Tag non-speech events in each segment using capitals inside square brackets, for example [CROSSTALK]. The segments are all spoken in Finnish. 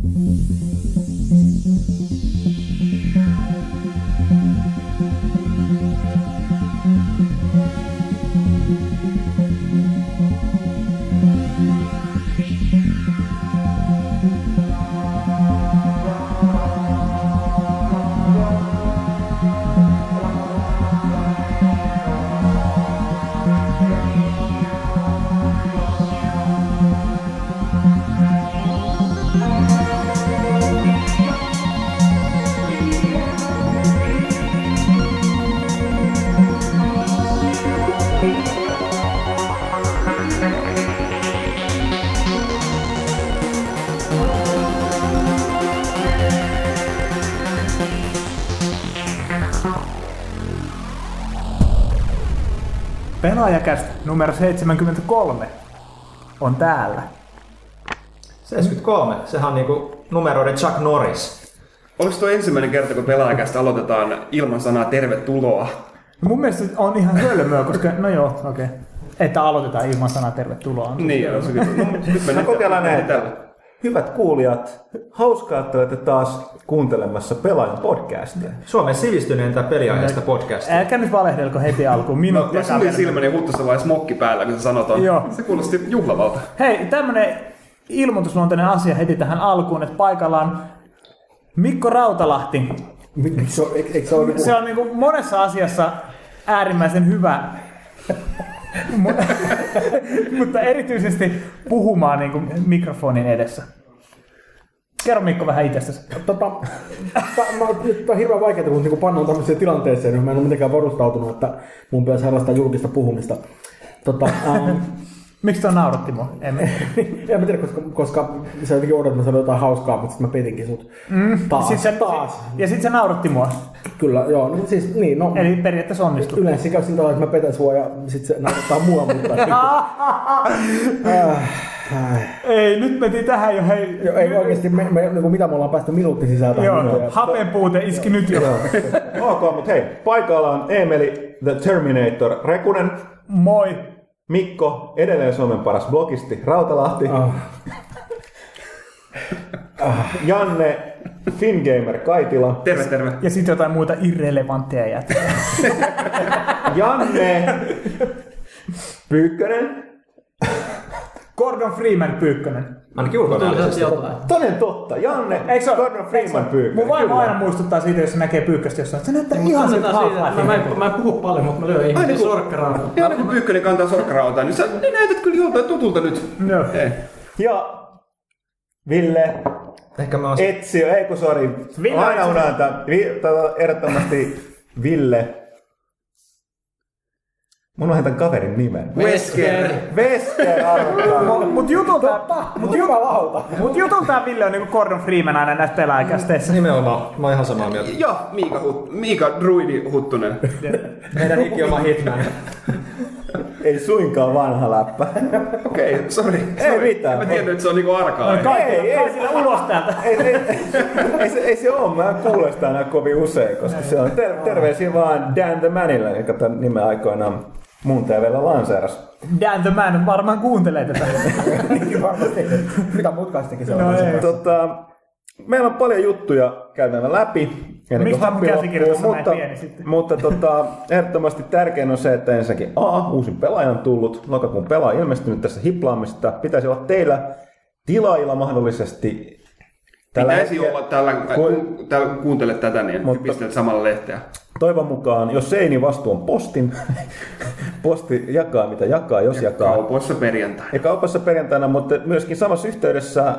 Thank you. Pelaajakäst numero 73 on täällä. 73, sehän on niinku numeroiden Chuck Norris. Onko tuo ensimmäinen kerta, kun pelaajakästä aloitetaan ilman sanaa tervetuloa? No mun mielestä on ihan hölmöä, koska no joo, okei. Okay. Että aloitetaan ilman sanaa tervetuloa. Niin, on se kyllä. No, nyt mennään No kokeillaan näin. tällä. Hyvät kuulijat, hauskaa, että olette taas kuuntelemassa Pelaajan podcastia. Suomen sivistyneintä peliaiheesta podcastia. Älkää nyt valehdelko heti alkuun. No, mä sulin kaverin. silmäni ja huttussa vai smokki päällä, kun sä sanot ton. Joo. Se kuulosti juhlavalta. Hei, tämmönen ilmoitusluontoinen asia heti tähän alkuun, että paikalla on Mikko Rautalahti. Se eikö se ole niinku- Se on niin monessa asiassa äärimmäisen hyvä, [LAUGHS] mutta erityisesti puhumaan niin kuin mikrofonin edessä. Kerro Mikko vähän itsestäsi. Tota, ta, mä, nyt on hirveän vaikeaa, kun niinku pannaan tämmöiseen tilanteeseen, niin mä en ole mitenkään varustautunut, että mun pitäisi harrastaa julkista puhumista. Tota, ähm, Miksi tuo nauratti mua? [LAUGHS] En, mä tiedä, koska, koska sä jotenkin odotat, että mä sanon jotain hauskaa, mutta sitten mä petinkin sut. Mm, taas, sit se, taas. Ja sitten se nauratti mua. Kyllä, joo. No, siis, niin, no, Eli periaatteessa onnistui. yleensä se käy sillä tavalla, että mä petän sua ja sitten se naurattaa mua, mutta... [LAUGHS] äh, äh, Ei, nyt mentiin tähän jo, hei. joo, ei oikeesti, me, me, niin mitä me ollaan päästy minuutti sisään tähän Joo, minuutin. hapen puute iski nyt jo. [LAUGHS] Ok, mutta hei, paikalla on Emeli The Terminator Rekunen, Moi. Mikko, edelleen Suomen paras blogisti Rautalahti, Ah. Janne, Fingamer Kaitila, Terve, terve. Ja sitten jotain muita irrelevantteja jätkiä. Janne, Pyykkönen, Gordon Freeman Pyykkönen. Ainakin ulkonäöllisesti. toden totta, Janne, Eikö se ole? Gordon Freeman Pyykkönen. Mun vaimo aina muistuttaa siitä, jos se näkee pyykköstä jossain. Se näyttää ihan siltä half Mä, mä, en, mä en puhu paljon, mutta mä lyön ihmisiä sorkkarautaa. Aina kun Pyykkönen kantaa sorkkarautaa, niin sä niin näytät kyllä joltain tutulta nyt. Joo. Hei. Ja Ville, Ehkä mä oon... Etsio, ei kun sori, aina unohdan, Vi- tota, ehdottomasti Ville. Mun unohdan tämän kaverin nimen. Wesker. Arvotaan. Mut jutulta, mut, jut, mut jutulta Ville on niinku Gordon Freeman aina näissä pelaajakästeissä. Nimenomaan, mä oon ihan samaa mieltä. Ja Miika, Hut, Miika Druidi Huttunen. Meidän ikioma hitman. Ei suinkaan vanha läppä. Okei, okay, sori. Ei mitään. En mä tiennyt, että se on niinku arkaa. Kaikilla, Ei, ei, kaikilla ulos täältä. ei, ei, ei, se, ei se ole, mä en kuule sitä enää kovin usein, koska se on ter- terveisiä vaan Dan the Manille, joka tämän nimen aikoinaan mun TVllä lanseeras. Dan the Man varmaan kuuntelee tätä. [LAUGHS] Varmasti. Mitä mutkaistakin se on. No ei. Tota, meillä on paljon juttuja käytävä läpi. kuin Mistä mun käsikirjoitus on näin mutta, pieni sitten? mutta tota, ehdottomasti tärkein on se, että ensinnäkin A, uusin pelaaja on tullut, lokakuun pelaaja ilmestynyt tässä hiplaamista. Pitäisi olla teillä tilaajilla mahdollisesti tällä Pitäisi hetkellä- olla tällä, Ku- ku, tällä kuuntelet tätä, niin Mutta- pistelet samalla lehteä. Toivon mukaan, jos ei, niin vastuu on postin. [LAUGHS] Posti jakaa mitä jakaa, jos jakaa. Kaupoissa perjantai. Ja kaupassa perjantaina, mutta myöskin samassa yhteydessä äh,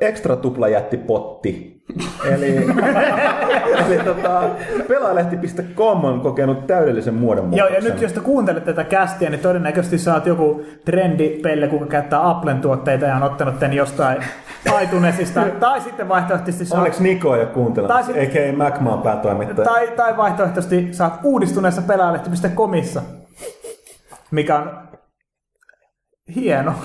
ekstra tuplajättipotti. [LAUGHS] Eli, [LAUGHS] eli tota, pelaalehti.com on kokenut täydellisen muodon Joo, ja nyt jos te kuuntelet tätä kästiä, niin todennäköisesti saat joku trendipelle, kuka käyttää Applen tuotteita ja on ottanut tän jostain [LAUGHS] iTunesista. tai sitten vaihtoehtoisesti saat, Onneksi Niko kuuntelemassa, Tai sit- eikä Macmaan päätoimittaja. tai, tai vaihtoehtoisesti saat uudistuneessa pelaalehti.comissa, mikä on hieno. [LAUGHS]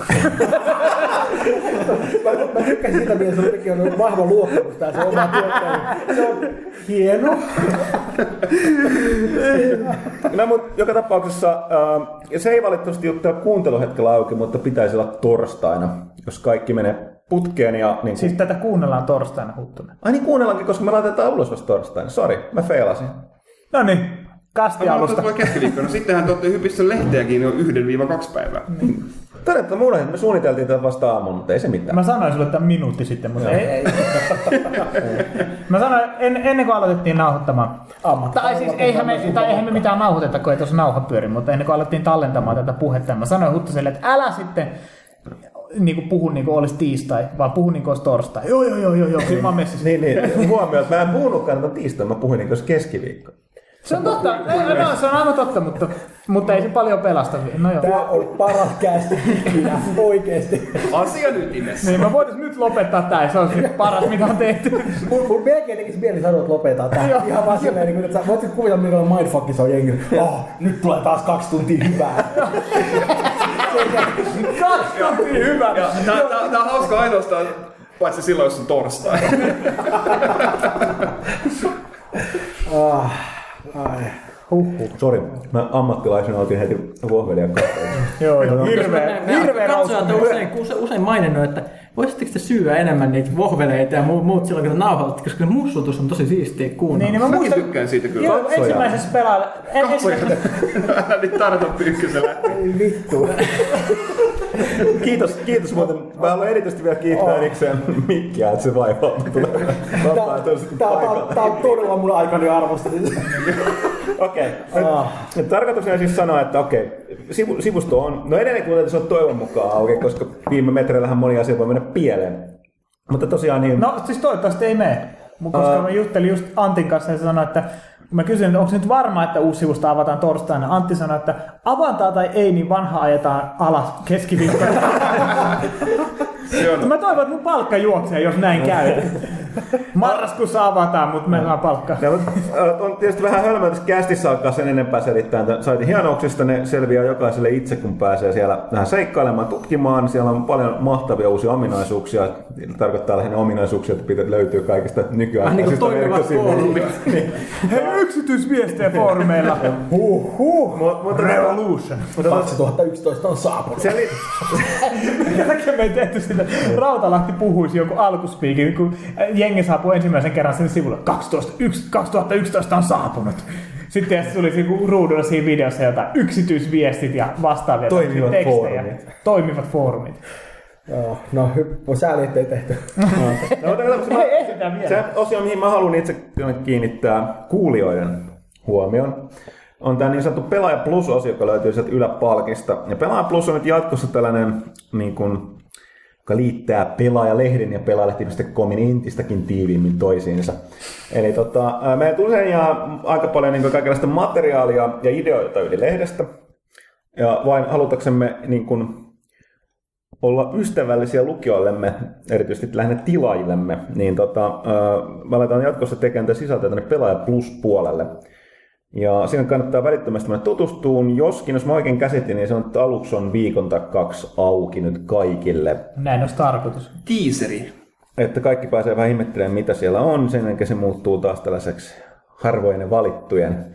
Mä, mä tykkäsin sitä, miten se on vahva luottamus tää se oma [LAUGHS] tuottaja. Se on hieno. [LAUGHS] No, mutta joka tapauksessa äh, se ei valitettavasti ole tällä kuunteluhetkellä auki, mutta pitäisi olla torstaina, jos kaikki menee putkeen ja niin Siis tätä kuunnellaan torstaina Huttunen. Ai niin kuunnellaankin, koska me laitetaan ulos vasta torstaina. Sori, mä feilasin. No niin, kasti Mä alusta. voi keskiviikkona. Sittenhän te olette hypissä lehteäkin jo 1-2 päivää. Todetta mulle, että me suunniteltiin tätä vasta aamulla, mutta ei se mitään. Mä sanoin sulle tämän minuutti sitten, mutta ei, ei. Mä sanoin en, ennen kuin aloitettiin nauhoittamaan. Tai siis eihän me, tai eihän me mitään nauhoiteta, kun ei tuossa nauha pyöri, mutta ennen kuin alettiin tallentamaan tätä puhetta, mä sanoin Huttuselle, että älä sitten niin kuin puhu niin kuin olisi tiistai, vaan puhu niin kuin olisi torstai. Joo, joo, joo, joo, joo, kyllä mä oon messissä. Niin, niin. Huomioon, että mä en puhunutkaan tätä tiistaina, mä puhuin niin kuin keskiviikko. Se on totta, ei, no, se on aivan totta, mutta, mutta ei se paljon pelasta. No joo. Tää oli paras kästi ikinä, oikeesti. Asian ytimessä. Niin, mä voitais nyt lopettaa tää, se on se paras, mitä on tehty. Mun, mun melkein tekisi mieli sanoa, että lopetaan tää. Joo. Ihan vaan silleen, niin että sä voit kuvitella, minkälainen mindfuck se on jengi. Oh, nyt tulee taas kaksi tuntia hyvää. Kaksi tuntia hyvä. Ja tää, tää, tää on hauska ainoastaan, paitsi silloin, jos on torstai. ah, ai. Huhhuh. Sori, mä ammattilaisena otin heti vohvelia kahteen. Joo, joo. Hirveä, hirveä katsojat on usein, usein, usein maininnut, että voisitteko te syyä enemmän niitä vohveleita ja muut, muut silloin, kun te nauhoitatte, koska se mussutus on tosi siistiä kuunnella. Niin, niin mä muistan, tykkään siitä kyllä. Joo, Katsoja. ensimmäisessä pelailla. En, ensimmäisessä, Älä nyt tartu pyykkösellä. Ei vittu. [LAUGHS] Kiitos, kiitos muuten. Mä haluan erityisesti vielä kiittää erikseen Mikkiä, että se vaivaa. Tää on todella mun aikani arvosta. [LAUGHS] Okei. Okay. Tarkoituksena siis sanoa, että okei, sivu, sivusto on, no edelleen kuten se on toivon mukaan auki, koska viime metreillähän moni asia voi mennä pieleen. Mutta tosiaan niin, no siis toivottavasti ei mene. Koska Ää. mä juttelin just Antin kanssa ja se sanoi, että kun mä kysyin, että onko nyt varma, että uusi sivusto avataan torstaina. Antti sanoi, että avataan tai ei, niin vanha ajetaan alas keskiviikkona. [LAUGHS] Se on mä toivon, että mun palkka juoksee, jos näin käy. [LAUGHS] Marraskuussa avataan, mutta meillä on palkka. Ja, mutta, on tietysti vähän hölmöä tässä kästissä alkaa sen enempää selittää tämän saitin hienouksista. Ne selviää jokaiselle itse, kun pääsee siellä vähän seikkailemaan, tutkimaan. Siellä on paljon mahtavia uusia ominaisuuksia. Tarkoittaa lähinnä ominaisuuksia, että pitää löytyy kaikista Vähän [LAUGHS] niin kuin nykyaikaisista toimivat foorumit. Hei, yksityisviestejä foorumeilla. [LAUGHS] Huh, huh. Mut- Revolution. 2011 on saapunut. Seli- Minkä takia me ei tehty sitä? Rautalahti puhuisi joku alkuspiikin, kun jengi saapuu ensimmäisen kerran sen sivulle. 12, yks- 2011 on saapunut. Sitten tuli niinku ruudulla siinä videossa jotain yksityisviestit ja vastaavia Toimivat tekstejä. foorumit. Toimivat foorumit. Joo, no hyppy, sääli ettei tehty. [LAUGHS] No, kato, se- Ei, esitään vielä. Se osio, mihin mä haluan itse kiinnittää kuulijoiden huomion, on tämä niin sanottu Pelaaja Plus-osio, joka löytyy sieltä yläpalkista. Ja Pelaaja Plus on nyt jatkossa tällainen, niin kuin, joka liittää Pelaajalehden ja Pelaajalehti.comin entistäkin tiiviimmin toisiinsa. Eli tota, meillä tulee ja aika paljon niin kaikenlaista materiaalia ja ideoita yli lehdestä. Ja vain halutaksemme niin kuin, olla ystävällisiä lukijoillemme, erityisesti lähinnä tilaajillemme, niin tota, me aletaan jatkossa tekemään sisältöä tänne Pelaaja Plus-puolelle. Ja siinä kannattaa välittömästi mennä tutustuun. Joskin, jos mä oikein käsitin, niin se on, että aluksi on viikon tai kaksi auki nyt kaikille. Näin olisi tarkoitus. Teaseri. Että kaikki pääsee vähän ihmettelemään, mitä siellä on. Sen jälkeen se muuttuu taas tällaiseksi harvojen ja valittujen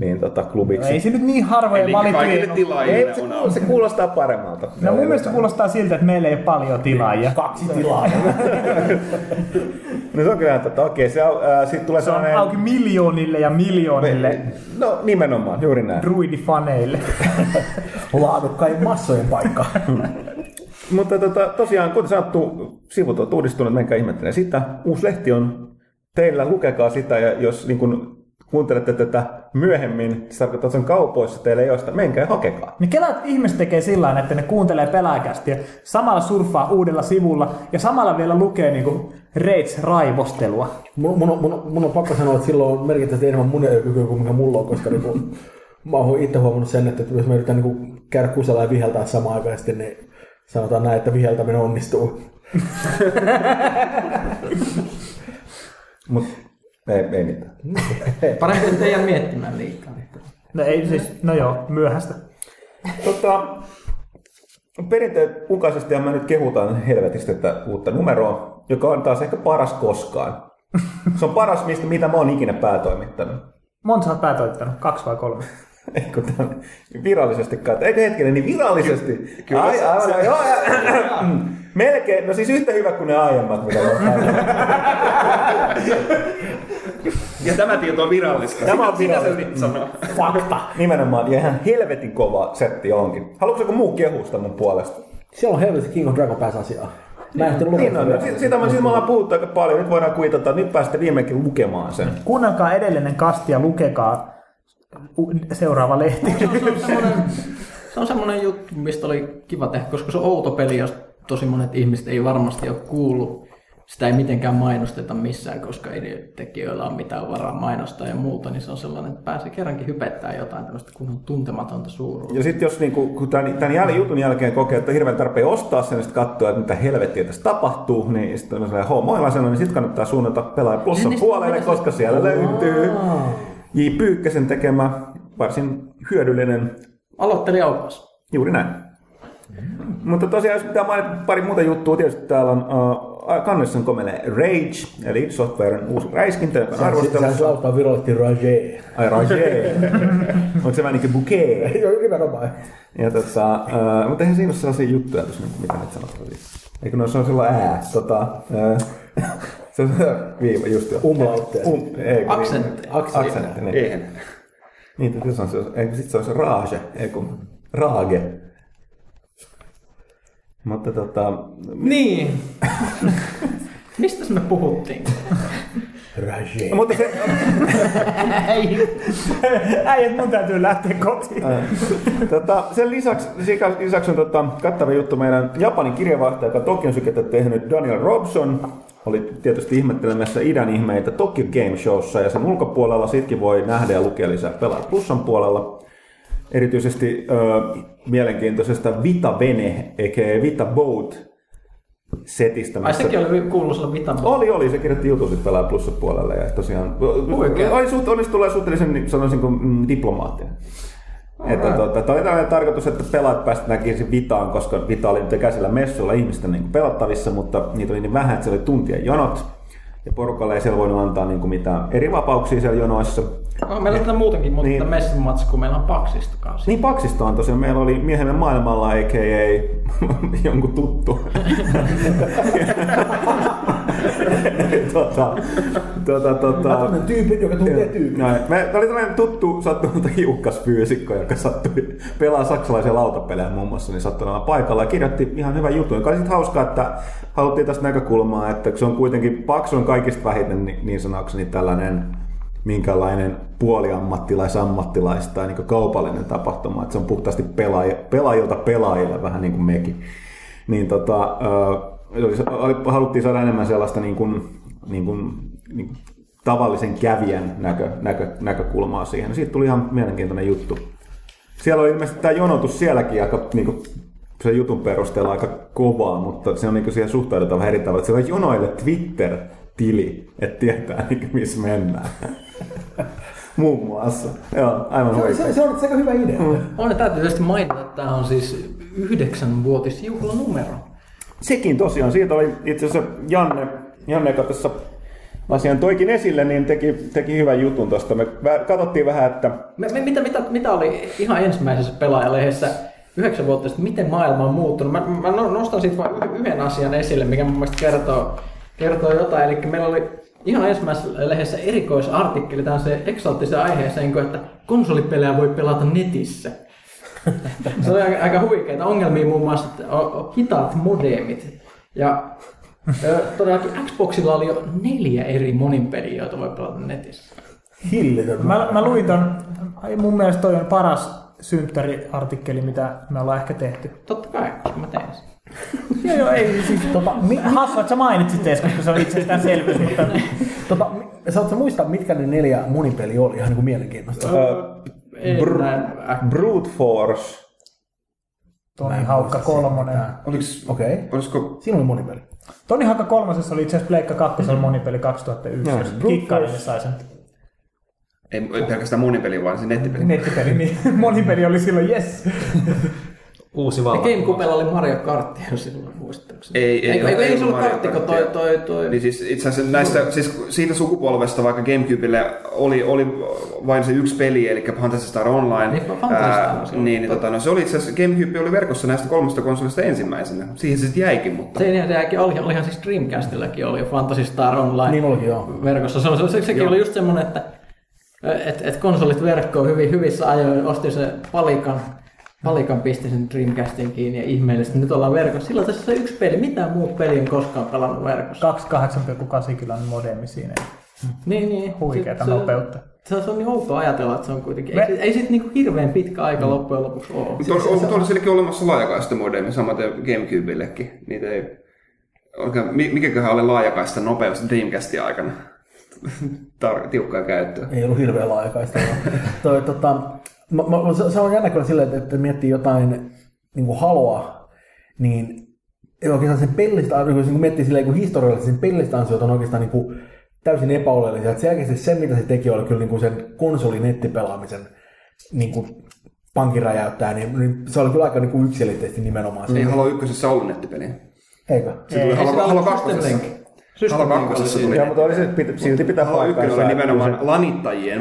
niin, tota, klubiksi. No, ei se nyt niin harvoja Eli valittuja. tilaajille Ei, se, on kuulostaa, se kuulostaa paremmalta. No mun mielestä kuulostaa siltä, että meillä ei ole paljon tilaajia. Kaksi tilaa. [LAUGHS] No se on kyllä, että okei, se, ää, sit tulee Se on sellainen... auki miljoonille ja miljoonille No nimenomaan, juuri näin. druidifaneille. [LAUGHS] Laadukkain massojen paikka. [LAUGHS] Mutta tota, tosiaan, kuten sanottu, sivut on uudistunut, menkää ihmettelemään sitä. Uusi lehti on teillä, lukekaa sitä, ja jos niin kun, kuuntelette tätä myöhemmin, se tarkoittaa, että se on kaupoissa, teillä ei ole sitä, menkää ja hakekaa. Niin kelaat ihmiset tekee sillä tavalla, että ne kuuntelee pelaajakästiä, samalla surffaa uudella sivulla ja samalla vielä lukee niinku Rage-raivostelua. Mun, mun, on- mun, on- mun on pakko sanoa, että silloin on merkittävästi enemmän mun kykyä kuin mikä mulla on, koska niinku, mä oon itse huomannut sen, että jos mä yritän niinku käydä kusella ja viheltää samaan aikaan, niin sanotaan näin, että viheltäminen onnistuu. [LAUGHS] Mutta ei, ei mitään. Parempi, että ei jää miettimään liikaa. No ei siis, no joo, myöhäistä. Tota, perinteen mukaisesti mä nyt kehutaan helvetistä tätä uutta numeroa, joka on taas ehkä paras koskaan. Se on paras, mistä, mitä mä oon ikinä päätoimittanut. Monta sä oot päätoittanut? Kaksi vai kolme? Eikö tämän virallisesti kai? Eikö hetkinen, niin virallisesti? kyllä ai, se- ai, se- ai, joo, ja- [CLEARS THROAT] Melkein, no siis yhtä hyvä kuin ne aiemmat, mitä me ollaan [LAUGHS] Ja tämä tieto on virallista. Tämä on virallista. sanoo. Fakta. Nimenomaan, ja ihan helvetin kova setti onkin. Haluatko joku muu kehusta mun puolesta? Siellä on helvetin King of Dragon Pass asiaa. Mä en ehtinyt Niin lukea on, siitä, siitä, me- siitä me ollaan puhuttu aika paljon. Nyt voidaan kuitata, nyt päästä viimeinkin lukemaan sen. Kuunnelkaa edellinen kasti ja lukekaa seuraava lehti. Se on, se on semmoinen, se on semmoinen juttu, mistä oli kiva tehdä, koska se on outo peli, jos tosi monet ihmiset ei varmasti ole kuullut. Sitä ei mitenkään mainosteta missään, koska ei tekijöillä ole mitään varaa mainostaa ja muuta, niin se on sellainen, että pääsee kerrankin hypettää jotain tämmöistä kunnon tuntematonta suuruutta. Ja sitten jos niinku, kun tämän, tämän jäl, jutun jälkeen kokee, että hirveän tarpeen ostaa sen sitten katsoa, että mitä helvettiä tässä tapahtuu, niin sitten on sellainen homoilla sanoo, niin sitten kannattaa suunnata pelaaja plussan Niin, puolelle, niin, koska siellä löytyy J. Pyykkäsen tekemä varsin hyödyllinen, Aloittelija opas. juuri näin. Mutta tosiaan, jos pitää mainita pari muuta juttua, tietysti täällä on uh, kannessa on komele Rage, eli Softwaren uusi räiskintä, joka on Sehän arvostelussa. lauttaa virallisesti Rage. Ai Rage. [LAUGHS] Onko se vähän niin kuin bouquet? [LAUGHS] Joo, nimenomaan. Ja tota, uh, mutta eihän siinä ole sellaisia juttuja tuossa, niin mitä nyt sanotaan. Eikö noissa on silloin ää, tota, uh, [LAUGHS] se on se viiva just jo. Umlautteja. Um, ei, Aksentti. Niin, aksentti, niin. Eihän. Niin, että se on se, eikö sit se on se rage, ei kun raage. Mutta tota, Niin. [LAUGHS] Mistä me puhuttiin? Rage. no, mutta se, [LAUGHS] Äijät, mun täytyy lähteä kotiin. tota, sen lisäksi, lisäksi on tota, kattava juttu meidän Japanin kirjavaihtaja, joka Tokion sykettä tehnyt Daniel Robson, oli tietysti ihmettelemässä idän ihmeitä Tokyo Game Showssa ja sen ulkopuolella sitkin voi nähdä ja lukea lisää pelaa Plusan puolella. Erityisesti ö, mielenkiintoisesta Vita Vene, eikä Vita Boat setistä. Ai sekin oli kuuluisella Vitan Oli, oli. Se kirjoitti jutun sitten pelaa plussa puolelle ja tosiaan Oikein? oli suht, onnistui tulee suhteellisen, niin sanoisin kuin mm, diplomaattinen. Että tota, tämä oli tällainen tarkoitus, että pelaajat pääsivät näkemään Vitaan, koska Vita oli nyt käsillä messuilla ihmisten niin pelattavissa, mutta niitä oli niin vähän, että se oli tuntien jonot. Ja porukalle ei siellä voinut antaa niin kuin mitään eri vapauksia siellä jonoissa. Oh, meillä on tätä muutenkin, mutta Niin. messumatsi, kun meillä on Paksista kanssa. Niin Paksista on tosiaan, meillä oli miehemme maailmalla, a.k.a. [LAUGHS] jonkun tuttu. [LAUGHS] tota, tota, tota, Mä tunnen tyypin, joka tuntee tyypin. Näin. Me, tämä oli tällainen tuttu sattumalta hiukkas fyysikko, joka sattui pelaa saksalaisia lautapelejä muun muassa, niin sattui olemaan paikalla ja kirjoitti ihan hyvän jutun, joka oli sitten hauskaa, että haluttiin tästä näkökulmaa, että se on kuitenkin Paksu on kaikista vähiten niin, niin sanakseni tällainen minkälainen puoliammattilais-ammattilais tai niin kaupallinen tapahtuma, että se on puhtaasti pelaaja, pelaajilta pelaajille vähän niin kuin mekin. Niin tota, haluttiin saada enemmän sellaista niin kuin, niin kuin, niin kuin tavallisen kävijän näkö, näkö, näkökulmaa siihen. Siitä tuli ihan mielenkiintoinen juttu. Siellä oli ilmeisesti tämä jonotus sielläkin aika niin kuin, sen jutun perusteella aika kovaa, mutta se on niin kuin siihen suhtaudutaan vähän eri tavalla. Siellä on jonoille Twitter-tili, että tietää [LAUGHS] niin missä mennään. Muun muassa. Joo, aivan Se, oikein. se, se on aika hyvä idea. Mm. On täytyy tietysti mainita, että tämä on siis yhdeksänvuotisjuhlanumero. Sekin tosiaan, siitä oli itse asiassa Janne, Janne joka tässä asian toikin esille, niin teki, teki hyvän jutun tuosta. Me katsottiin vähän, että Me, me, mitä, mitä, mitä oli ihan ensimmäisessä pelaajalehdessä yhdeksän vuotta sitten, miten maailma on muuttunut? Mä, mä no- nostan siitä vain yhden asian esille, mikä mun mielestä kertoo, kertoo jotain. Eli meillä oli ihan ensimmäisessä lehdessä erikoisartikkeli tähän se eksoottisen aiheeseen, että konsolipelejä voi pelata netissä. [LAUGHS] Se oli aika, aika huikeita ongelmia muun muassa, että on, on hitaat modemit. Ja todellakin Xboxilla oli jo neljä eri moninpeliä, joita voi pelata netissä. Hillitön. Mä, mä luin ton, ai, mun mielestä toi on paras synttäriartikkeli, mitä me ollaan ehkä tehty. Totta kai, koska mä teen sen. Joo, joo, ei siis... Tota, mi, Hassu, että sä mainitsit edes, koska se on itsestäänselvyys, mutta tota, mi, saatko muistaa, mitkä ne neljä monipeli oli? Ihan niin kuin mielenkiintoista. En Br- Brute Force, Toni Haukka kolmonen. Oliks, Okei. Okay. olisiko Siinä oli monipeli. Toni Haukka kolmosessa oli itse asiassa Pleikka kakkosella monipeli 2001. Joo, jos Brute Kikkailille Force. sai sen ei ei pelkästään monipeli, vaan se nettipeli. nettipeli, niin [LAUGHS] monipeli oli silloin yes. [LAUGHS] uusi Ja valta. Gamecubella oli Mario Kart silloin muistaakseni. Ei, ei, ei, ei, ei, ei se ollut Mario karttiko toi, toi, toi. Niin siis itse asiassa näistä, siis siitä sukupolvesta vaikka Gamecubelle oli, oli vain se yksi peli, eli Fantasy Star Online. Niin, Phantasy Star se oli. niin, niin tota, no, se oli itse asiassa, Gamecube oli verkossa näistä kolmesta konsolista ensimmäisenä. Siihen se sitten jäikin, mutta... Se jälkeen oli, olihan siis Dreamcastillakin oli Fantasy Star Online Niin olikin, joo. verkossa. Se, se, se, sekin Joo. oli just semmoinen, että et, et konsolit verkkoon hyvin, hyvissä ajoin, osti se palikan, palikan pisti sen Dreamcastin kiinni ja ihmeellisesti nyt ollaan verkossa. Silloin tässä se yksi peli, mitään muut peli on koskaan pelannut verkossa. 28,8 kilon modemi siinä. Niin, niin. Huikeeta Se- nopeutta. Se, se on niin outoa ajatella, että se on kuitenkin, Me- ei, ei siitä niinku hirveän pitkä aika Mm. loppujen lopuksi ole. Mutta on, on, on sielläkin olemassa laajakaista modemi, samaten Gamecubellekin. Niitä ei... Oikein, mi- mikäköhän oli laajakaista nopeus Dreamcastin aikana? [LAUGHS] Tar- tiukkaa käyttöä. Ei ollut hirveän laajakaista. Toi, tota, mä, mä, se, se on jännä kyllä silleen, että, että miettii jotain niin kuin haloa, niin oikeastaan sen pellistä, niin kun miettii silleen, kun historiallisesti sen pellistä ansiot on oikeastaan niin kuin täysin epäoleellisia. Että selkeästi se, mitä se teki, oli kyllä niin kuin sen konsolin nettipelaamisen niin kuin pankin räjäyttää, niin, niin, se oli kyllä aika niin kuin yksilitteisesti nimenomaan se. Ei Halo ykkösessä ollut nettipeliä. Eikö? Se tuli Ei, Halo, kakkosessa. Halo kakkosessa siinä. tuli. Joo, mutta oli se pit- silti pitää Halo ykkönen oli nimenomaan se- lanittajien.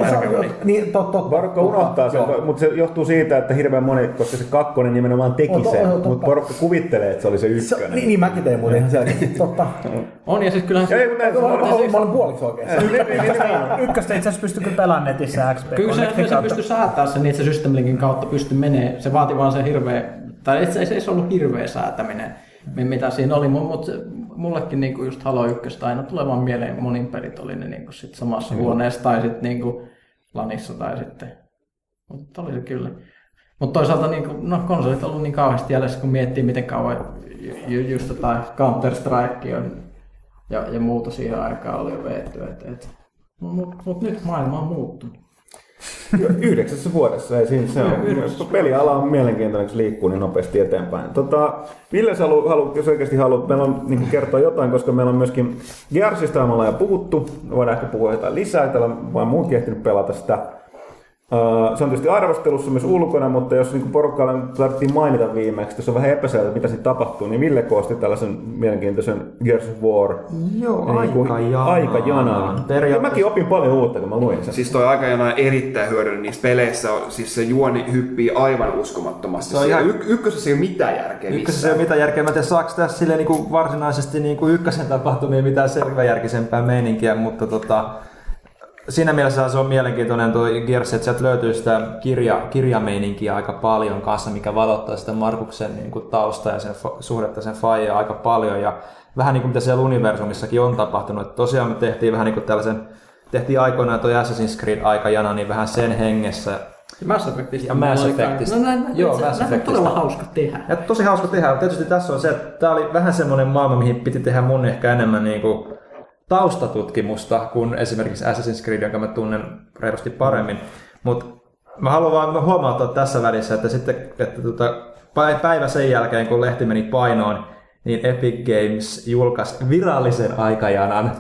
Niin, totta, totta. Porukka unohtaa sen, mutta se johtuu siitä, että hirveän moni, koska se kakkonen nimenomaan teki On to- sen, mutta porukka kuvittelee, että se oli se Se, ykkönen. niin, niin mäkin tein muuten ihan selkeästi. Totta. [LAUGHS] On ja siis kyllähän Ei, se, mutta näin se Mä, mä olen puoliksi oikeassa. Ykköstä itse asiassa pystyy kyllä pelaamaan netissä XP kyllä se, pystyi säätämään sen, niin että se System Linkin kautta pystyi menee. Se vaati vaan sen hirveä, tai ei se, ei se ollut hirveä säätäminen, mi- mitä siinä oli, mutta mullekin niinku just Halo 1 aina tulee vaan mieleen, monin pelit oli ne niinku sit samassa huoneessa tai sitten niinku lanissa tai sitten. Mutta oli se kyllä. Mutta toisaalta niinku, no, konsolit on ollut niin kauheasti jäljessä, kun miettii miten kauan ju, ju, just tota Counter-Strike on ja, ja muuta siihen aikaan oli jo veetty. Et, et. Mutta mut nyt maailma on muuttunut. Yhdeksässä vuodessa, ei siinä se on. Peliala on mielenkiintoinen, kun liikkuu niin nopeasti eteenpäin. Tota, Ville, sä halu, halu, jos oikeasti haluat, meillä on niin kertoa jotain, koska meillä on myöskin Gearsista me ollaan jo puhuttu. Voidaan ehkä puhua jotain lisää, täällä on vain muutkin ehtinyt pelata sitä. Se on tietysti arvostelussa myös ulkona, mutta jos niin porukkalle nyt tarvittiin mainita viimeksi, jos on vähän epäselvä, mitä sitten tapahtuu, niin Ville koosti tällaisen mielenkiintoisen Gears of War Joo, niin kuin aikajanan. aikajanan. Ja mäkin opin paljon uutta, kun mä luin sen. Siis toi aikajana on erittäin hyödyllinen niissä peleissä. on- Siis se juoni hyppii aivan uskomattomasti. Se on Se ihan- y- ykkösessä ei ole mitään järkeä Ykkösessä ei ole mitään järkeä. Mä en tiedä, saako tässä silleen niin kuin varsinaisesti niin kuin ykkösen tapahtumia mitään selväjärkisempää meininkiä, mutta tota, siinä mielessä se on mielenkiintoinen tuo Gears, että sieltä löytyy sitä kirja, kirjameininkiä aika paljon kanssa, mikä valottaa sitä Markuksen niin kuin tausta ja sen suhdetta sen faijaan aika paljon. Ja vähän niin kuin mitä siellä universumissakin on tapahtunut. Että tosiaan me tehtiin vähän niin kuin tällaisen, tehtiin aikoinaan tuo Assassin's Creed aikajana, niin vähän sen hengessä Mass Effectista. Ja Mass Effectista. No näin, Joo, Joo, Mass Mass on todella Effectista. hauska tehdä. Ja tosi hauska tehdä. Tietysti tässä on se, että tämä oli vähän semmoinen maailma, mihin piti tehdä mun ehkä enemmän niin kuin taustatutkimusta kuin esimerkiksi Assassin's Creed, jonka mä tunnen reilusti paremmin. Mutta mä haluan vaan huomauttaa tässä välissä, että sitten että tota, pä- päivä sen jälkeen, kun lehti meni painoon, niin Epic Games julkaisi virallisen aikajanan.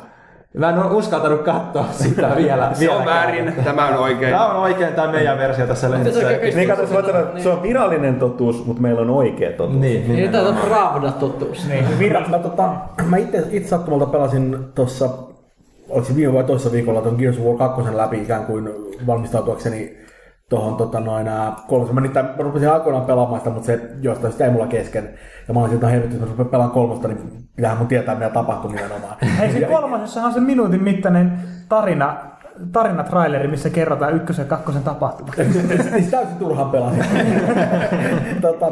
Mä en ole uskaltanut katsoa sitä vielä. Se on vieläkään. väärin, tämä on oikein. Tämä on oikein tämä meidän versio tässä lehdessä. Se on Niin katsotaan, että Niin. se on virallinen totuus, mutta meillä on oikea totuus. Niin, Niin tämä on pravda totuus. Niin, Mä, mä, tota, mä itse, itse sattumalta pelasin tuossa, oliko se viime vai toisessa viikolla tuon Gears of War 2 läpi ikään kuin valmistautuakseni tuohon tota, noin kolmosen. Mä, niitä, mä rupesin aikoinaan pelaamaan sitä, mutta se jostain sitä ei mulla kesken. Ja mä olin siltä helvetti, että mä rupean pelaamaan kolmosta, niin pitäähän mun tietää, mitä tapahtuu nimenomaan. [LAUGHS] Hei, se kolmasessahan on se minuutin mittainen tarina, tarinatraileri, missä kerrotaan ykkösen ja kakkosen tapahtumat. [LAUGHS] niin täysin turhaan pelasin. [LAUGHS] tota,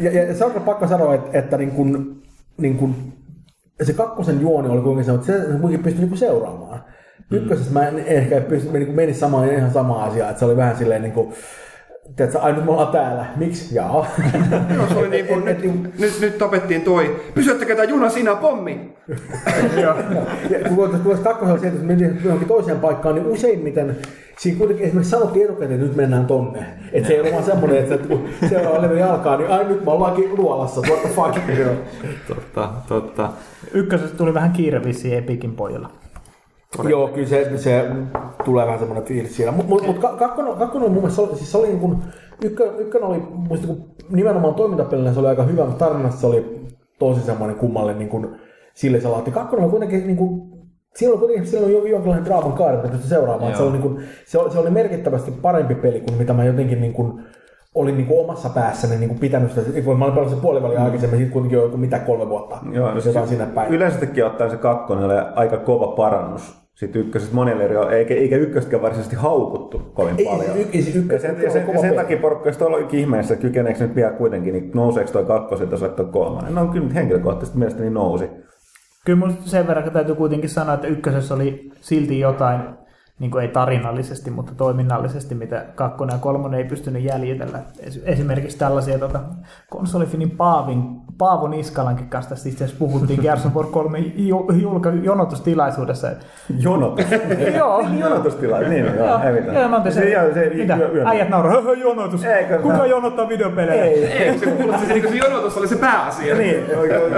ja, ja, se on pakko sanoa, että, että niin kun, niin kun, se kakkosen juoni oli kuinka se, että se, se kuitenkin pystyi niinku seuraamaan. Ykkösessä mä en ehkä pysty, niin meni samaan, ihan sama asia, että se oli vähän silleen niin kuin, tiedätkö, ai nyt me ollaan täällä, miksi? Jaa. [LAUGHS] Joo, se oli niin kuin, nyt, nyt, nyt tapettiin toi. Pysyttäkää tämä juna sinä pommi! [LAUGHS] Ja kun tuossa kakkosella sieltä, että mentiin johonkin toiseen paikkaan, niin useimmiten siinä kuitenkin esimerkiksi sanottiin etukäteen, että nyt mennään tonne. Että se ei ole vaan semmoinen, että kun seuraava levy alkaa, niin ai nyt me ollaankin luolassa, what the fuck. [LAUGHS] Totta, totta. Ykkösessä tuli vähän kiire vissiin Epikin pojilla. Joo, kyllä se, se tulee vähän semmoinen fiilis siinä. Mutta mut, mut ka- kakkonen, kakkonen mun mielestä, se oli, siis se oli niin kuin, ykkö, ykkönen oli muista, kun nimenomaan toimintapelillä se oli aika hyvä, mutta tarinassa se oli tosi semmoinen kummallinen niin kuin, sille salaatti. Kakkonen oli kuitenkin niin kuin, Siinä oli kuitenkin siinä oli jo- jonkinlainen draaman kaari, mitä pystyi seuraamaan. Se oli, niin kuin, se, oli, se oli merkittävästi parempi peli kuin mitä mä jotenkin niin kuin, olin niin kuin omassa päässäni niin kuin pitänyt sitä. Kun mä olin pelannut sen puoliväliä mm. aikaisemmin, sitten kuitenkin jo mitä kolme vuotta. Joo, siis jotain sinne päin. Yleisestikin ottaen se kakkonen oli aika kova parannus. Sitten ykkösestä monille eri, eikä, eikä ykköstäkään varsinaisesti haukuttu kovin Ei, paljon. y- ei siis ja sen, ja sen, on ja sen takia porukka tuolla olikin ihmeessä, että kykeneekö nyt vielä kuitenkin, niin nouseeko toi kakkoselta soittaa kolmannen? No kyllä henkilökohtaisesti mielestäni nousi. Kyllä mun sen verran täytyy kuitenkin sanoa, että ykkösessä oli silti jotain, niin kuin ei tarinallisesti, mutta toiminnallisesti, mitä kakkonen ja kolmonen ei pystynyt jäljitellä. Es- Esimerkiksi tällaisia tota, konsolifinin Paavin, Paavo Niskalankin kanssa tästä itse asiassa puhuttiin [LAUGHS] Gears of War 3 ju- julka, jonotustilaisuudessa. Jonotus. [LAUGHS] Joo. Niin joo, Joo, ei mitään. joo, se, se, se, mitä? Äijät nauraa, höhö, jonotus. Eikö Kuka jonottaa videopelejä? Ei, Ei, se niin jonotus oli se pääasia. niin,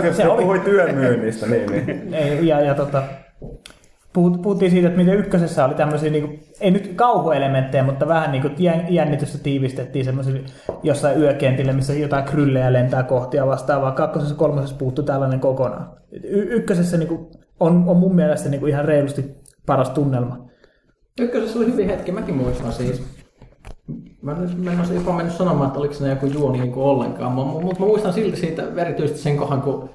jos Se puhui työnmyynnistä, niin, niin. Ei, ja, ja tota, puhuttiin siitä, että miten ykkösessä oli tämmöisiä, niin kuin, ei nyt kauhuelementtejä, mutta vähän niin kuin jännitystä tiivistettiin semmoisille jossain yökentille, missä jotain kryllejä lentää kohti ja vastaavaa. Kakkosessa kolmosessa puuttu tällainen kokonaan. Y- ykkösessä niin kuin, on, on mun mielestä niin kuin ihan reilusti paras tunnelma. Ykkösessä oli hyvin hetki, mäkin muistan siis. Mä mä en olisi jopa mennyt sanomaan, että oliko siinä joku juoni niin kuin ollenkaan, mutta mut mä muistan silti siitä erityisesti sen kohan, kun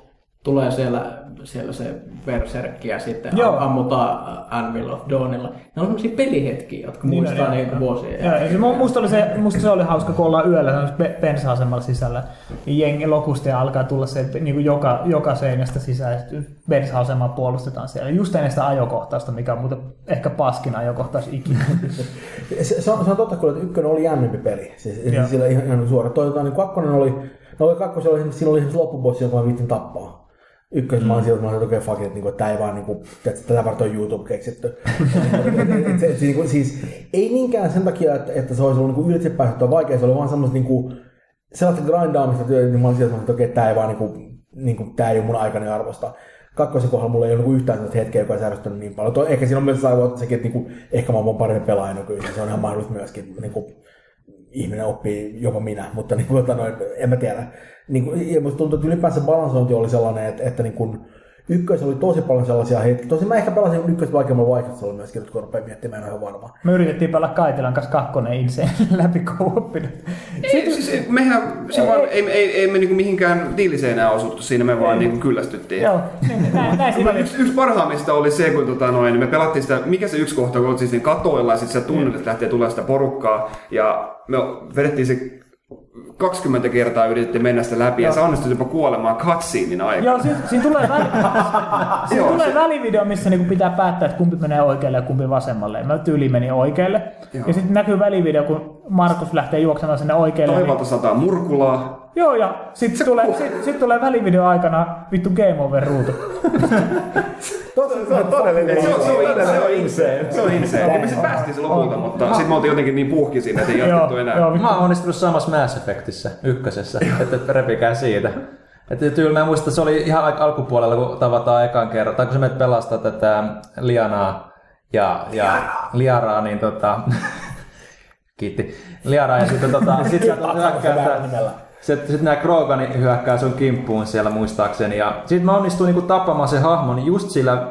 tulee siellä, siellä se berserkki ja sitten Joo. Ammutaan Anvil of Dawnilla. Ne on sellaisia pelihetkiä, jotka Niin, muistaa niin vuosia. Joo, ja se, musta, oli se, musta se oli hauska, kun ollaan yöllä bensa-asemalla sisällä. Ja jengi lokusti ja alkaa tulla se niin kuin joka, joka seinästä sisään. Ja bensa-asemaa puolustetaan siellä. Just ennen sitä ajokohtausta, mikä on muuten ehkä paskin ajokohtaus ikinä. [LAUGHS] Se, se, on, se on totta kyllä, että ykkönen oli jännempi peli. Siis, siis sillä ihan, ihan suora. Toi, tota, niin kakkonen oli, no oli, siinä oli esimerkiksi loppubossi, jonka mä viittin tappaa. Ykkösen mm. mä olin sieltä, mä okay, fuck että tää ei vaan, niin kuin, että tätä varten on YouTube keksitty. Et- et- niin kuin, siis, ei niinkään sen takia, että, että se olisi ollut niin ylitse päässyt vaikea, se oli vaan semmoista niin kuin, sellaista grindaamista, että niin mä olin sieltä, että okei, okay, tää ei vaan, niin kuin, niin kuin, tää ei ole mun aikani arvosta. Kakkosen kohdalla mulla ei ole niin yhtään sellaista hetkeä, joka olisi ärsyttänyt niin paljon. Toi, ehkä siinä on myös saivoa sekin, että niin kuin, ehkä mä oon parempi pelaaja nykyisin, se on ihan mahdollista myöskin. Niin kuin, ihminen oppii, jopa minä, mutta niin kuin, noin, en mä tiedä. Niin kuin, ja musta tuntuu, että ylipäänsä balansointi oli sellainen, että, että niin kuin, ykkös oli tosi paljon sellaisia hetkiä. Tosin mä ehkä pelasin ykköstä vaikeammalla oli myöskin, kun rupeaa miettimään, en ole ihan varma. Me yritettiin pelaa Kaitilan kanssa kakkonen inseen [LAUGHS] läpi kooppina. Ei, siis, ei- mehän se vaan, ei, ei, ei me niinku mihinkään diiliseinään osuttu siinä, me vaan niinku kyllästyttiin. Joo, niin, näin, näin siinä oli. Yksi, yksi parhaimmista oli se, kun tota noin, me pelattiin sitä, mikä se yksi kohta, kun oltiin siinä katoilla ja sitten se tunneli, että lähtee tulemaan sitä porukkaa. Ja me vedettiin se 20 kertaa yritettiin mennä sitä läpi ja se onnistui jopa kuolemaan cutscenein aikana. Joo, siinä, siinä tulee, väli, [LAUGHS] siinä Joo, tulee se- välivideo, missä niinku pitää päättää, että kumpi menee oikealle ja kumpi vasemmalle. Mä tyyli meni oikealle. Joo. Ja sitten näkyy välivideo, kun Markus lähtee juoksemaan sinne oikealle. Niin, Taivaalta sataa murkulaa. joo, ja sitten tulee, sit, sit tulee välivideo aikana vittu Game Over ruutu. [LAUGHS] Se on todellinen, Se on, se on, se on insane. Se on insane. Ja me sitten päästiin se lopulta, mutta sitten me oltiin jotenkin niin puhki siinä, että ei jatkettu enää. joo, Mä oon onnistunut samassa Mass Effectissä, ykkösessä, että repikää siitä. Että tyyllä mä muistan, että se oli ihan al- alkupuolella, kun tavataan ekan kerran, tai kun sä menet pelastaa tätä Lianaa ja, ja Liaraa, niin tota... [LAUGHS] Kiitti. Liaraa ja sitten tota, [LAUGHS] sit sä [LAUGHS] hyökkää, sitten sit nämä Krogani hyökkää sun kimppuun siellä muistaakseni. Ja sitten mä onnistuin niinku tappamaan sen hahmon just sillä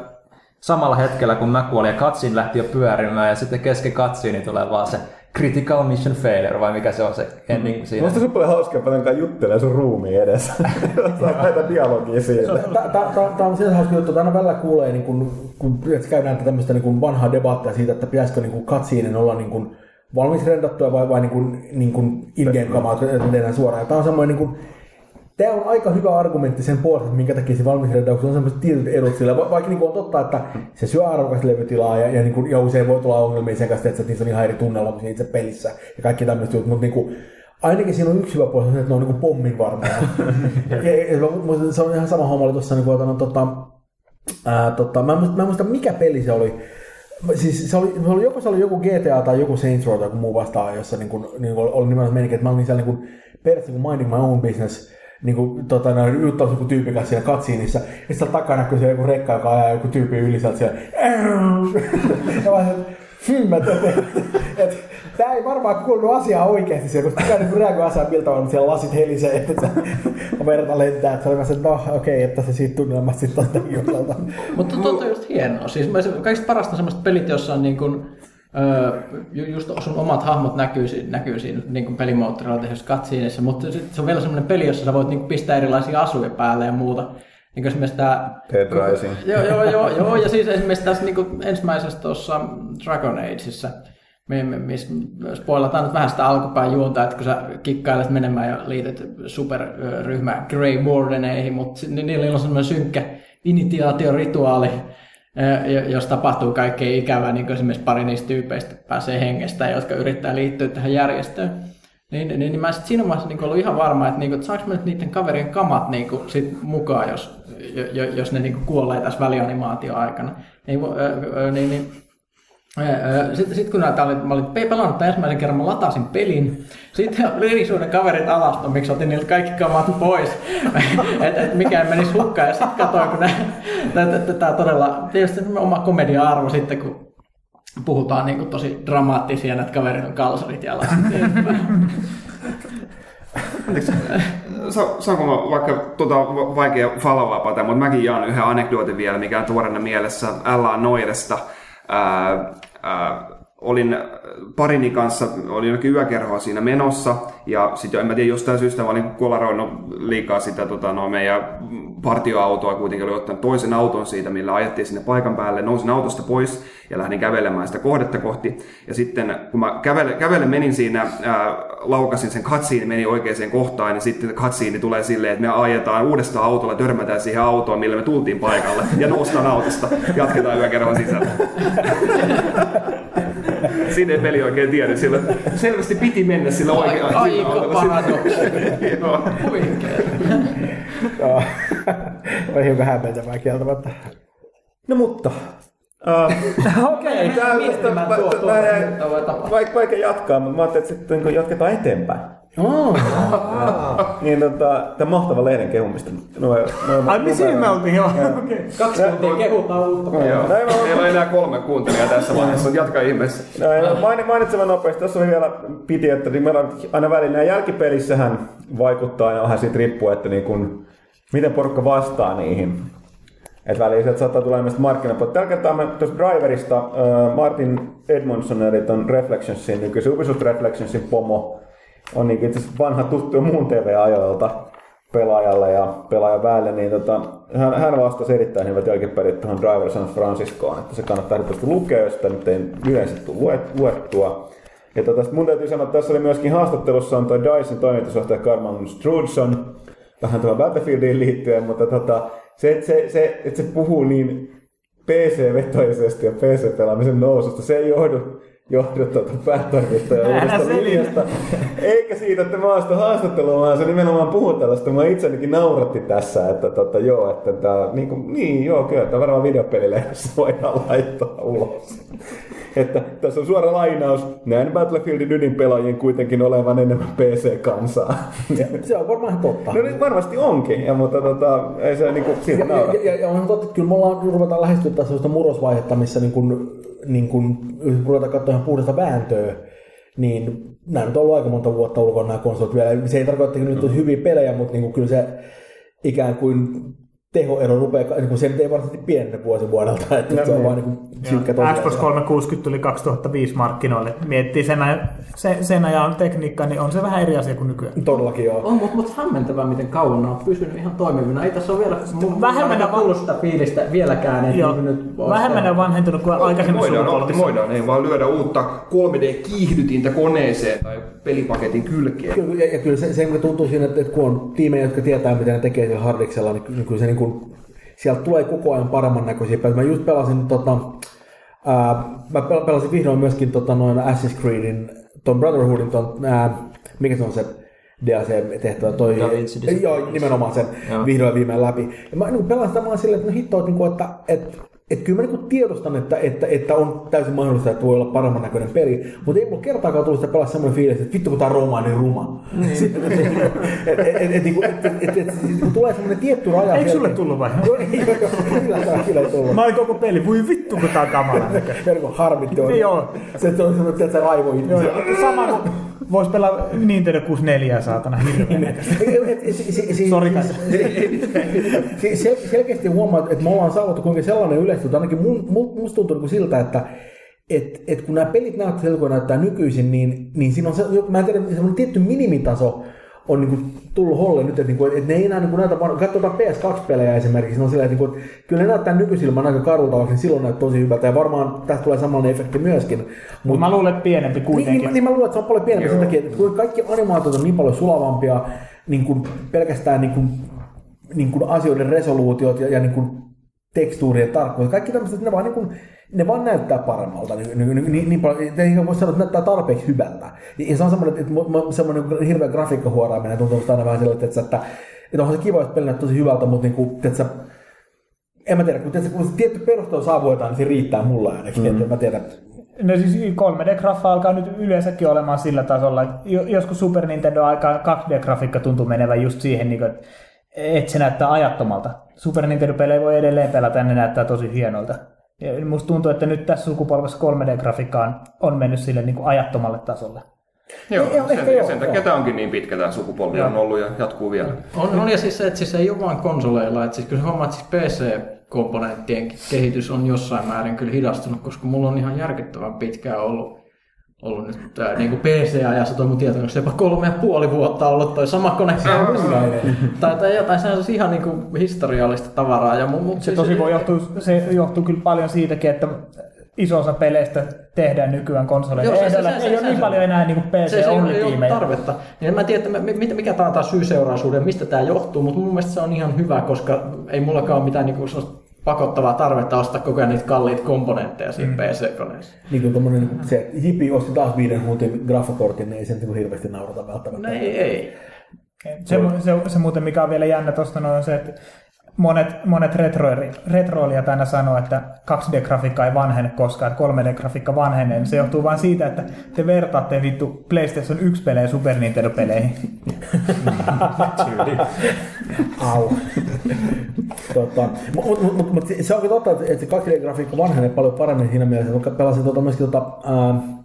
samalla hetkellä, kun mä kuolin ja katsin lähti jo pyörimään. Ja sitten kesken katsiin niin tulee vaan se critical mission failure, vai mikä se on se ending siinä. Musta se paljon hauskaa, että kanssa juttelee sun ruumiin edessä. [LAUGHS] Saa näitä dialogia siitä. Tämä on siinä hauska juttu, että aina välillä kuulee, niin kun, kun käydään tämmöistä niin vanhaa debattia siitä, että pitäisikö niin katsiinen olla niin kun valmis rendattua vai, vai niin kun, niin kun in-game kamaa, että tehdään suoraan. Tämä on semmoinen niin kun, Tämä on aika hyvä argumentti sen puolesta, että minkä takia se valmisrendaus on sellaiset tietyt edut sillä. Va- Vaikka niin on totta, että se syö arvokasta levytilaa ja, ja, niin kuin, ja usein voi tulla ongelmia sen kanssa, että niissä on ihan eri tunnelma kuin itse pelissä ja kaikki tämmöiset jutut, mutta niin kuin, ainakin siinä on yksi hyvä puoli, että ne on niin kuin pommin varmoja. [LAUGHS] ja, se on ihan sama homma oli tuossa, niin kuin, tota, ää, tota, mä, en muista, mä en muista mikä peli se oli, Siis se oli, se oli, joko se oli joku GTA tai joku Saints Row tai joku muu vastaan, jossa niin kuin, niin kuin oli nimenomaan meininki, että mä olin siellä niin kuin, periaatteessa niin minding my own business, niin kuin, tota, no, juttelisi joku tyyppi kanssa siellä katsiinissa, ja sitten takana näkyy siellä joku rekka, joka ajaa joku tyyppi yli sieltä siellä. [LAUGHS] ja mä, sanoin, hmm, mä totean, että tämä ei varmaan kuulunut asiaa oikeasti siellä, koska tämä niin reagoi asiaan miltä on, siellä lasit helisee, että se verta lentää, että se oli mä se, että no okei, okay, että se siitä tunnelmasta sitten on osalta. Mutta tuo on just hienoa. Siis kaikista parasta on semmoiset pelit, joissa on niin kuin, öö, ju- just sun omat hahmot näkyy, näkyy siinä niin kuin pelimoottorilla tehdyssä cutsceneissa, mutta sit se on vielä semmoinen peli, jossa sä voit niin kuin pistää erilaisia asuja päälle ja muuta. Niin kuin esimerkiksi tää... Dead Rising. Joo, joo, joo, joo, ja siis esimerkiksi tässä niin kuin ensimmäisessä tuossa Dragon Ageissa, me- me- missä spoilataan nyt vähän sitä alkupään juonta, että kun sä kikkailet menemään ja liityt superryhmä Grey Wardeneihin, mutta niillä on semmoinen synkkä initiaatiorituaali, eh, jo- jos tapahtuu kaikkea ikävää, niin kuin esimerkiksi pari niistä tyypeistä pääsee hengestä, jotka yrittää liittyä tähän järjestöön. Niin, niin, niin mä sit siinä vaiheessa niin ollut ihan varma, että, niin kuin, että saanko mä nyt niiden kaverien kamat niin kuin, sit mukaan, jos, jo, jo- jos ne niin kuin, kuolee tässä välianimaatio aikana. Niin, niin, niin, sitten sit kun näitä oli, mä olin pe- pelannut tämän ensimmäisen kerran, mä latasin pelin. Sitten [LAUGHS] lerisuuden kaverit alastomiksi, otin niiltä kaikki kamat pois, että [LAUGHS] et mikään menisi hukkaan. Ja sitten katsoin, kun tämä todella, tietysti oma komedia-arvo sitten, kun puhutaan niin kuin tosi dramaattisia, näitä kaverit on kalsarit jalassa. [LAUGHS] Sa- saanko mä vaikka va- vaikea falavapata, mutta mäkin jaan yhden anekdootin vielä, mikä on tuoreena mielessä L.A. Noiresta. Ää, olin parini kanssa, olin jokin yökerhoa siinä menossa, ja sitten en mä tiedä, jostain syystä mä olin kolaroinut liikaa sitä tota, no, meidän partioautoa, kuitenkin oli ottanut toisen auton siitä, millä ajettiin sinne paikan päälle, nousin autosta pois ja lähdin kävelemään sitä kohdetta kohti. Ja sitten kun mä kävele, kävele menin siinä, ää, laukasin sen katsiin, meni oikeaan kohtaan, niin sitten katsiini tulee silleen, että me ajetaan uudestaan autolla, törmätään siihen autoon, millä me tultiin paikalle, ja noustaan autosta, jatketaan yökerran sisällä. [LAUGHS] [LAUGHS] Siinä ei peli oikein tiedä, sillä selvästi piti mennä sillä oikealla Aika paradoksi. Joo. Joo. [LAUGHS] Oli hiukan hämmentävää kieltämättä. No mutta, uh, [LAUGHS] Okei. Tapa. vaikka vaikea jatkaa, mutta mä ajattelin, että sitten jatketaan eteenpäin. Oh. Niin tota, tämä mahtava lehden kehumista. No, no, Ai, niin siinä me oltiin, joo. Okei. Kaksi tuntia kehutaan uutta. Joo. Näin mä- Meillä on enää kolme kuuntelijaa tässä vaiheessa, mutta jatka ihmeessä. No, main- mainitsevan nopeasti, tässä oli vielä piti, että niin meillä on aina välillä jälkipelissähän vaikuttaa aina vähän siitä riippuu, että niin kun, miten porukka vastaa niihin. Että välillä sieltä saattaa tulla ilmeisesti markkinapuolta. Tällä kertaa me tuosta Driverista äh, Martin Edmondson, eli ton Reflectionsin, nykyisen Ubisoft Reflectionsin pomo, on niin itse vanha tuttu muun TV-ajoilta pelaajalle ja pelaajan väelle, niin tota, hän, hän vastasi erittäin hyvät jälkipelit tuohon Driver San Franciscoon, että se kannattaa erityisesti lukea, jos sitä nyt ei yleensä tule luet- luettua. Ja tota, mun täytyy sanoa, että tässä oli myöskin haastattelussa on toi Dyson toimitusjohtaja Carmen Strudson, vähän tuohon Battlefieldiin liittyen, mutta tota, se, että se, se, että se puhuu niin PC-vetoisesti ja PC-pelaamisen noususta, se ei johdu, johdu päätoimittajan Älä uudesta linjasta. Eikä siitä, että mä oon sitä haastattelua, vaan se nimenomaan puhuu tällaista. Mä itsenikin nauratti tässä, että tota, joo, että tää, niin, kuin, niin joo, kyllä, tämä varmaan videopelilehdessä voidaan laittaa ulos. Että tässä on suora lainaus. Näin Battlefieldin ydinpelaajien kuitenkin olevan enemmän PC-kansaa. Se on varmaan ihan totta. No niin varmasti onkin, ja, mutta tota, ei se niinku siitä Ja, naura. ja, ja, ja on totta, että kyllä me ollaan ruvetaan lähestyä tässä sellaista murrosvaihetta, missä niin kun, niin jos ruvetaan katsoa ihan puhdasta vääntöä, niin nämä nyt on ollut aika monta vuotta ulkona nämä konsolit vielä. Se ei tarkoita, että nyt on hyviä pelejä, mutta niin kuin kyllä se ikään kuin tehoero rupeaa, niin kuin se nyt ei varsinaisesti pienene vuosi vuodelta, että se on vaan niin kuin synkkä Joo, tosiasia. Xbox 360 tuli 2005 markkinoille. Miettii sen, ajan- se, sen ajan tekniikkaa, niin on se vähän eri asia kuin nykyään. Todellakin joo. On, mutta mut hämmentävää, miten kauan ne on pysynyt ihan toimivina. Ei tässä ole vielä mun, Vähemmän sitä fiilistä vieläkään. Että Joo, niin nyt vähemmän on vanhentunut kuin aikaisemmin sukupolvissa. optimoidaan, ei vaan lyödä uutta 3D-kiihdytintä koneeseen tai pelipaketin kylkeen. Kyllä, ja, ja kyllä se, se tuntuu siinä, että, että kun on tiimejä, jotka tietää, mitä ne tekee siellä hardiksella, niin kyllä, kyllä se niin kuin, sieltä tulee koko ajan paremman näköisiä pelejä. Mä just pelasin, tota, ää, mä pel- pelasin vihdoin myöskin tota, noin Assassin's Creedin, ton Brotherhoodin, ton, ää, mikä se on se DLC-tehtävä, toi, Da Vinci joo, nimenomaan sen Joo. vihdoin viimein läpi. Ja mä niin pelasin sitä vaan silleen, että no hitto, että, niin kuin, että, että et kyllä mä niinku tiedostan, että, että, että, on täysin mahdollista, että voi olla paremman näköinen peli, mutta ei mulla kertaakaan tullut sitä pelaa semmoinen fiilis, että vittu kun tää Roma on niin ruma. [LAUGHS] Et, et, niinku, et, siis kun tulee semmoinen tietty raja. Eikö sulle tullut vai? Joo, ei, kyllä, kyllä, tullut. Mä olin koko peli, voi vittu kun tää on kamala. [LAUGHS] Verkon harmitti on. Joo. Se, on semmoinen, että se raivo Joo, joo. Sama kuin vois pelaa Nintendo 64 saatana hirveän. Sori, sel- selkeästi huomaa, että me ollaan saavutettu kuinka sellainen yleistys, ainakin mun, musta tuntuu niin siltä, että et, et kun nämä pelit näyttää kun näyttää nykyisin, niin, niin siinä on se, mä en tiedä, semmoinen tietty minimitaso on niin kuin tullut holle nyt, että, niin kuin, että ne ei enää niin kuin näytä, vaan katsotaan PS2-pelejä esimerkiksi, ne on silleen, että, niin kuin, että kyllä ne näyttää nykyisilman aika karulta, vaikka silloin näyttää tosi hyvältä, ja varmaan tästä tulee samanlainen efekti myöskin. Mutta mä luulen, että pienempi Niin, kuitenkin. niin, niin mä luulen, että se on paljon pienempi sen takia, että kun kaikki animaatiot on niin paljon sulavampia, niin kuin pelkästään niin kuin, niin kuin asioiden resoluutiot ja, ja niin kuin tekstuurien tarkkuus, kaikki tämmöiset, ne vaan, niin kuin, ne vaan näyttää paremmalta. Niin, niin, niin, niin, niin paljon, ei voi sanoa, että näyttää tarpeeksi hyvältä. Ja, se on semmoinen, että semmoinen hirveä grafiikkahuoraaminen tuntuu aina vähän siltä, että, että, että onhan se kiva, että peli tosi hyvältä, mutta niin kuin, että, en mä tiedä, kun, tiedätkö, kun se tietty perustaso saavutetaan, niin se riittää mulla ainakin. Mm. En mä tiedä, No siis 3D-graffa alkaa nyt yleensäkin olemaan sillä tasolla, että jo- joskus Super Nintendo aikaan 2D-grafiikka tuntuu menevän just siihen, niin että että se näyttää ajattomalta. Super Nintendo-pelejä voi edelleen pelata ja ne näyttää tosi hienolta. Ja musta tuntuu, että nyt tässä sukupolvessa 3D-grafiikka on, on mennyt sille niin kuin ajattomalle tasolle. Joo, Joo, sen, ehkä joo, sen takia joo. tämä onkin niin pitkä tämä sukupolvi on ollut ja jatkuu vielä. On, on ja siis se, että siis ei ole vain konsoleilla, että siis kyllä että siis PC-komponenttien kehitys on jossain määrin kyllä hidastunut, koska mulla on ihan järkyttävän pitkään ollut, ollut nyt tää, niin kuin PC-ajassa toi mun tietokoneessa jopa kolme ja puoli vuotta ollut toi sama kone tai, tai jotain, se on siis ihan niin kuin historiallista tavaraa. Ja mu, mu, Se tosi voi johtua, se johtuu kyllä paljon siitäkin, että iso osa peleistä tehdään nykyään konsoleilla. Joo, se- se- se- ei ole se- niin se- paljon enää niin se, se ei, ole- ei ole tarvetta. Niin en mä tiedä, että mi- mikä tämä on taas syy-seuraisuuden, mistä tämä johtuu, mutta mun mielestä se on ihan hyvä, koska ei mullakaan ole mitään niin sellaista pakottavaa tarvetta ostaa koko ajan niitä kalliita komponentteja siinä mm. PC-koneessa. niin kuin tommonen, se, Jipi osti taas viiden huntin graffakortin, niin ei sen niin kuin hirveästi naurata välttämättä. No ei, ei. Se, se, se muuten, mikä on vielä jännä tuosta noin, on se, että monet, monet retroili- retroilijat aina sanoo, että 2D-grafiikka ei vanhene koskaan, että 3D-grafiikka vanhenee. Se johtuu vain siitä, että te vertaatte vittu PlayStation 1 pelejä Super Nintendo-peleihin. Au. tota, Mutta mut, mut, mut, se onkin totta, että se 2D-grafiikka vanhenee paljon paremmin siinä mielessä, että pelasin tota, myöskin tota, ää,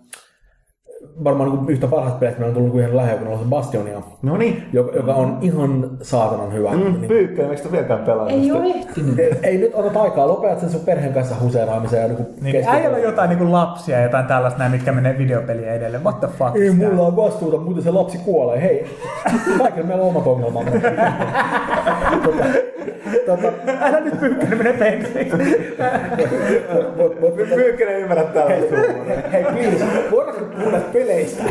varmaan niin yhtä parhaista peleistä, meillä on tullut ihan lähellä, kun on se Bastionia, No niin. joka, joka on ihan saatanan hyvä. Mm, Niin- Pyykkönen, eikö sitä vieläkään pelaa? Ei ole ehtinyt. ei, ei nyt ota aikaa, lopetat sen sun perheen kanssa huseeraamisen ja niin Niin, äijällä on jotain niin lappsia ja jotain tällaista näin, mitkä menee videopeliä edelleen. What the fuck? Ei mulla on vastuuta, muuten se lapsi kuolee. Hei, [LAUGHS] kaikilla meillä on omat ongelmamme. [LAUGHS] tota, tota, Älä nyt pyykkäinen mene penkeiksi. [LAUGHS] voit, Pyykkönen ymmärrä tällaista huumoria. Hei, please, voidaanko puhua peleistä?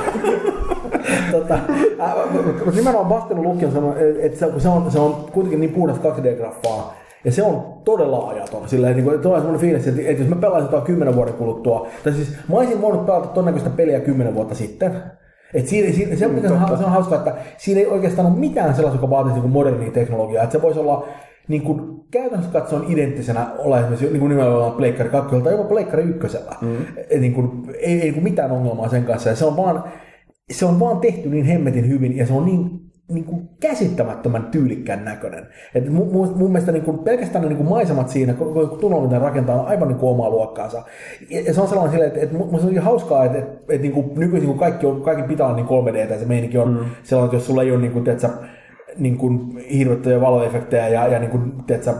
tota, äh, mutta nimenomaan Bastion Luki on sellainen, että se, se, on, se on kuitenkin niin puhdas 2D-graffaa, ja se on todella ajaton. Silleen, niin kuin, tulee semmoinen fiilis, että, että jos mä pelaisin jotain kymmenen vuoden kuluttua, tai siis mä olisin voinut pelata todennäköistä peliä kymmenen vuotta sitten. Et siinä, siinä, se, mikä on, se on hauskaa, että siinä ei oikeastaan ole mitään sellaista, joka vaatisi niin modernia teknologiaa. Että se voisi olla niin kuin, käytännössä katsoen identtisenä olla esimerkiksi niin kuin nimenomaan Pleikkari 2 tai jopa Pleikkari 1. Mm. Et, niin kuin, ei, ei niin kuin mitään ongelmaa sen kanssa. Ja se on vaan, se on vaan tehty niin hemmetin hyvin ja se on niin, niin kuin käsittämättömän tyylikkään näköinen. Et mun, mun, mun mielestä niin kuin pelkästään ne niin kuin maisemat siinä, kun ne rakentaa, on aivan niin kuin omaa luokkaansa. Ja, ja se on sellainen silleen, että, että mun mielestä on hauskaa, että, että, että niin kuin nykyisin kun kaikki, on, kaikki pitää olla niin 3D, ja se meininki on mm. sellainen, että jos sulla ei ole niin kuin, tiedätkö, niin kuin hirvittäviä valoefektejä ja, ja niin kuin, tiedätkö,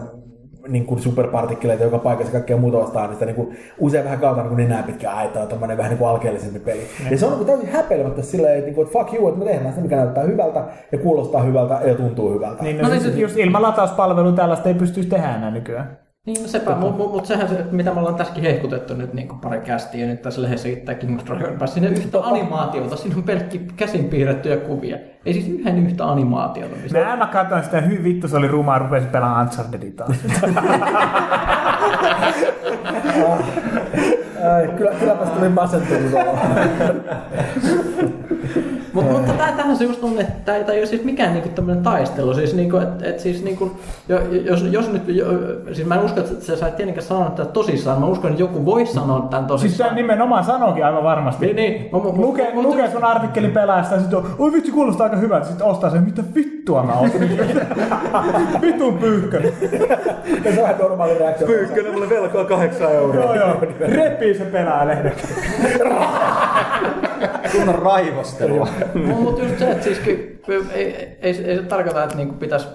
niin kuin superpartikkeleita joka paikassa ja kaikkea muuta vastaan, niin sitä niin kuin, usein vähän kautta niin nenää pitkä aita ja tämmöinen vähän niin kuin alkeellisempi peli. Ja se on niin kuin täysin häpeilemättä silleen, että, niin kuin, että fuck you, että me tehdään sitä, mikä näyttää hyvältä ja kuulostaa hyvältä ja tuntuu hyvältä. Niin, no, No niin, siis, just ilman latauspalvelua tällaista ei pystyisi tehdä enää nykyään. Niin, no sepä, mutta mut, mut sehän se, mitä me ollaan tässäkin hehkutettu nyt niin pari kästiä, nyt tässä lehdessä tämä King of Dragon Pass, siinä yhtä animaatiota, siinä on pelkki käsin piirrettyjä kuvia. Ei siis yhden yhtä animaatiota. Mistä... Mä, mä katsoin sitä, hyvin vittu se oli rumaa, rupesin pelaamaan Unchartedia taas. [LAUGHS] Ai, kyllä, kylläpäs tuli masentunut olla. [LAUGHS] Mut, mutta tää, tähän se just on, että tää, tää ei ole siis mikään niinku tämmönen taistelu. Siis niinku, et, et siis niinku, jo, jos, jos nyt, jo, siis mä en usko, että sä sait tietenkään sanoa tätä tosissaan. Mä uskon, että joku voisi sanoa tämän Siis tosissaan. sä nimenomaan sanoikin aivan varmasti. Niin, niin. Mu- mu- Lukee, mu- lukee sun artikkeli pelaajasta ja sitten on, oi vitsi kuulostaa aika hyvältä. Sitten ostaa sen, mitä vittua mä ostin. [LAUGHS] Vitun pyykkönen. [LAUGHS] Ja se on vähän normaali reaktio. Pyykkönen mulle velkaa kahdeksan euroa. Joo joo. Repii se pelaajalehden. [LAUGHS] Kunnon raivostelua. Mutta just se, että siis ky- ei, ei, ei, ei se tarkoita, että niinku pitäisi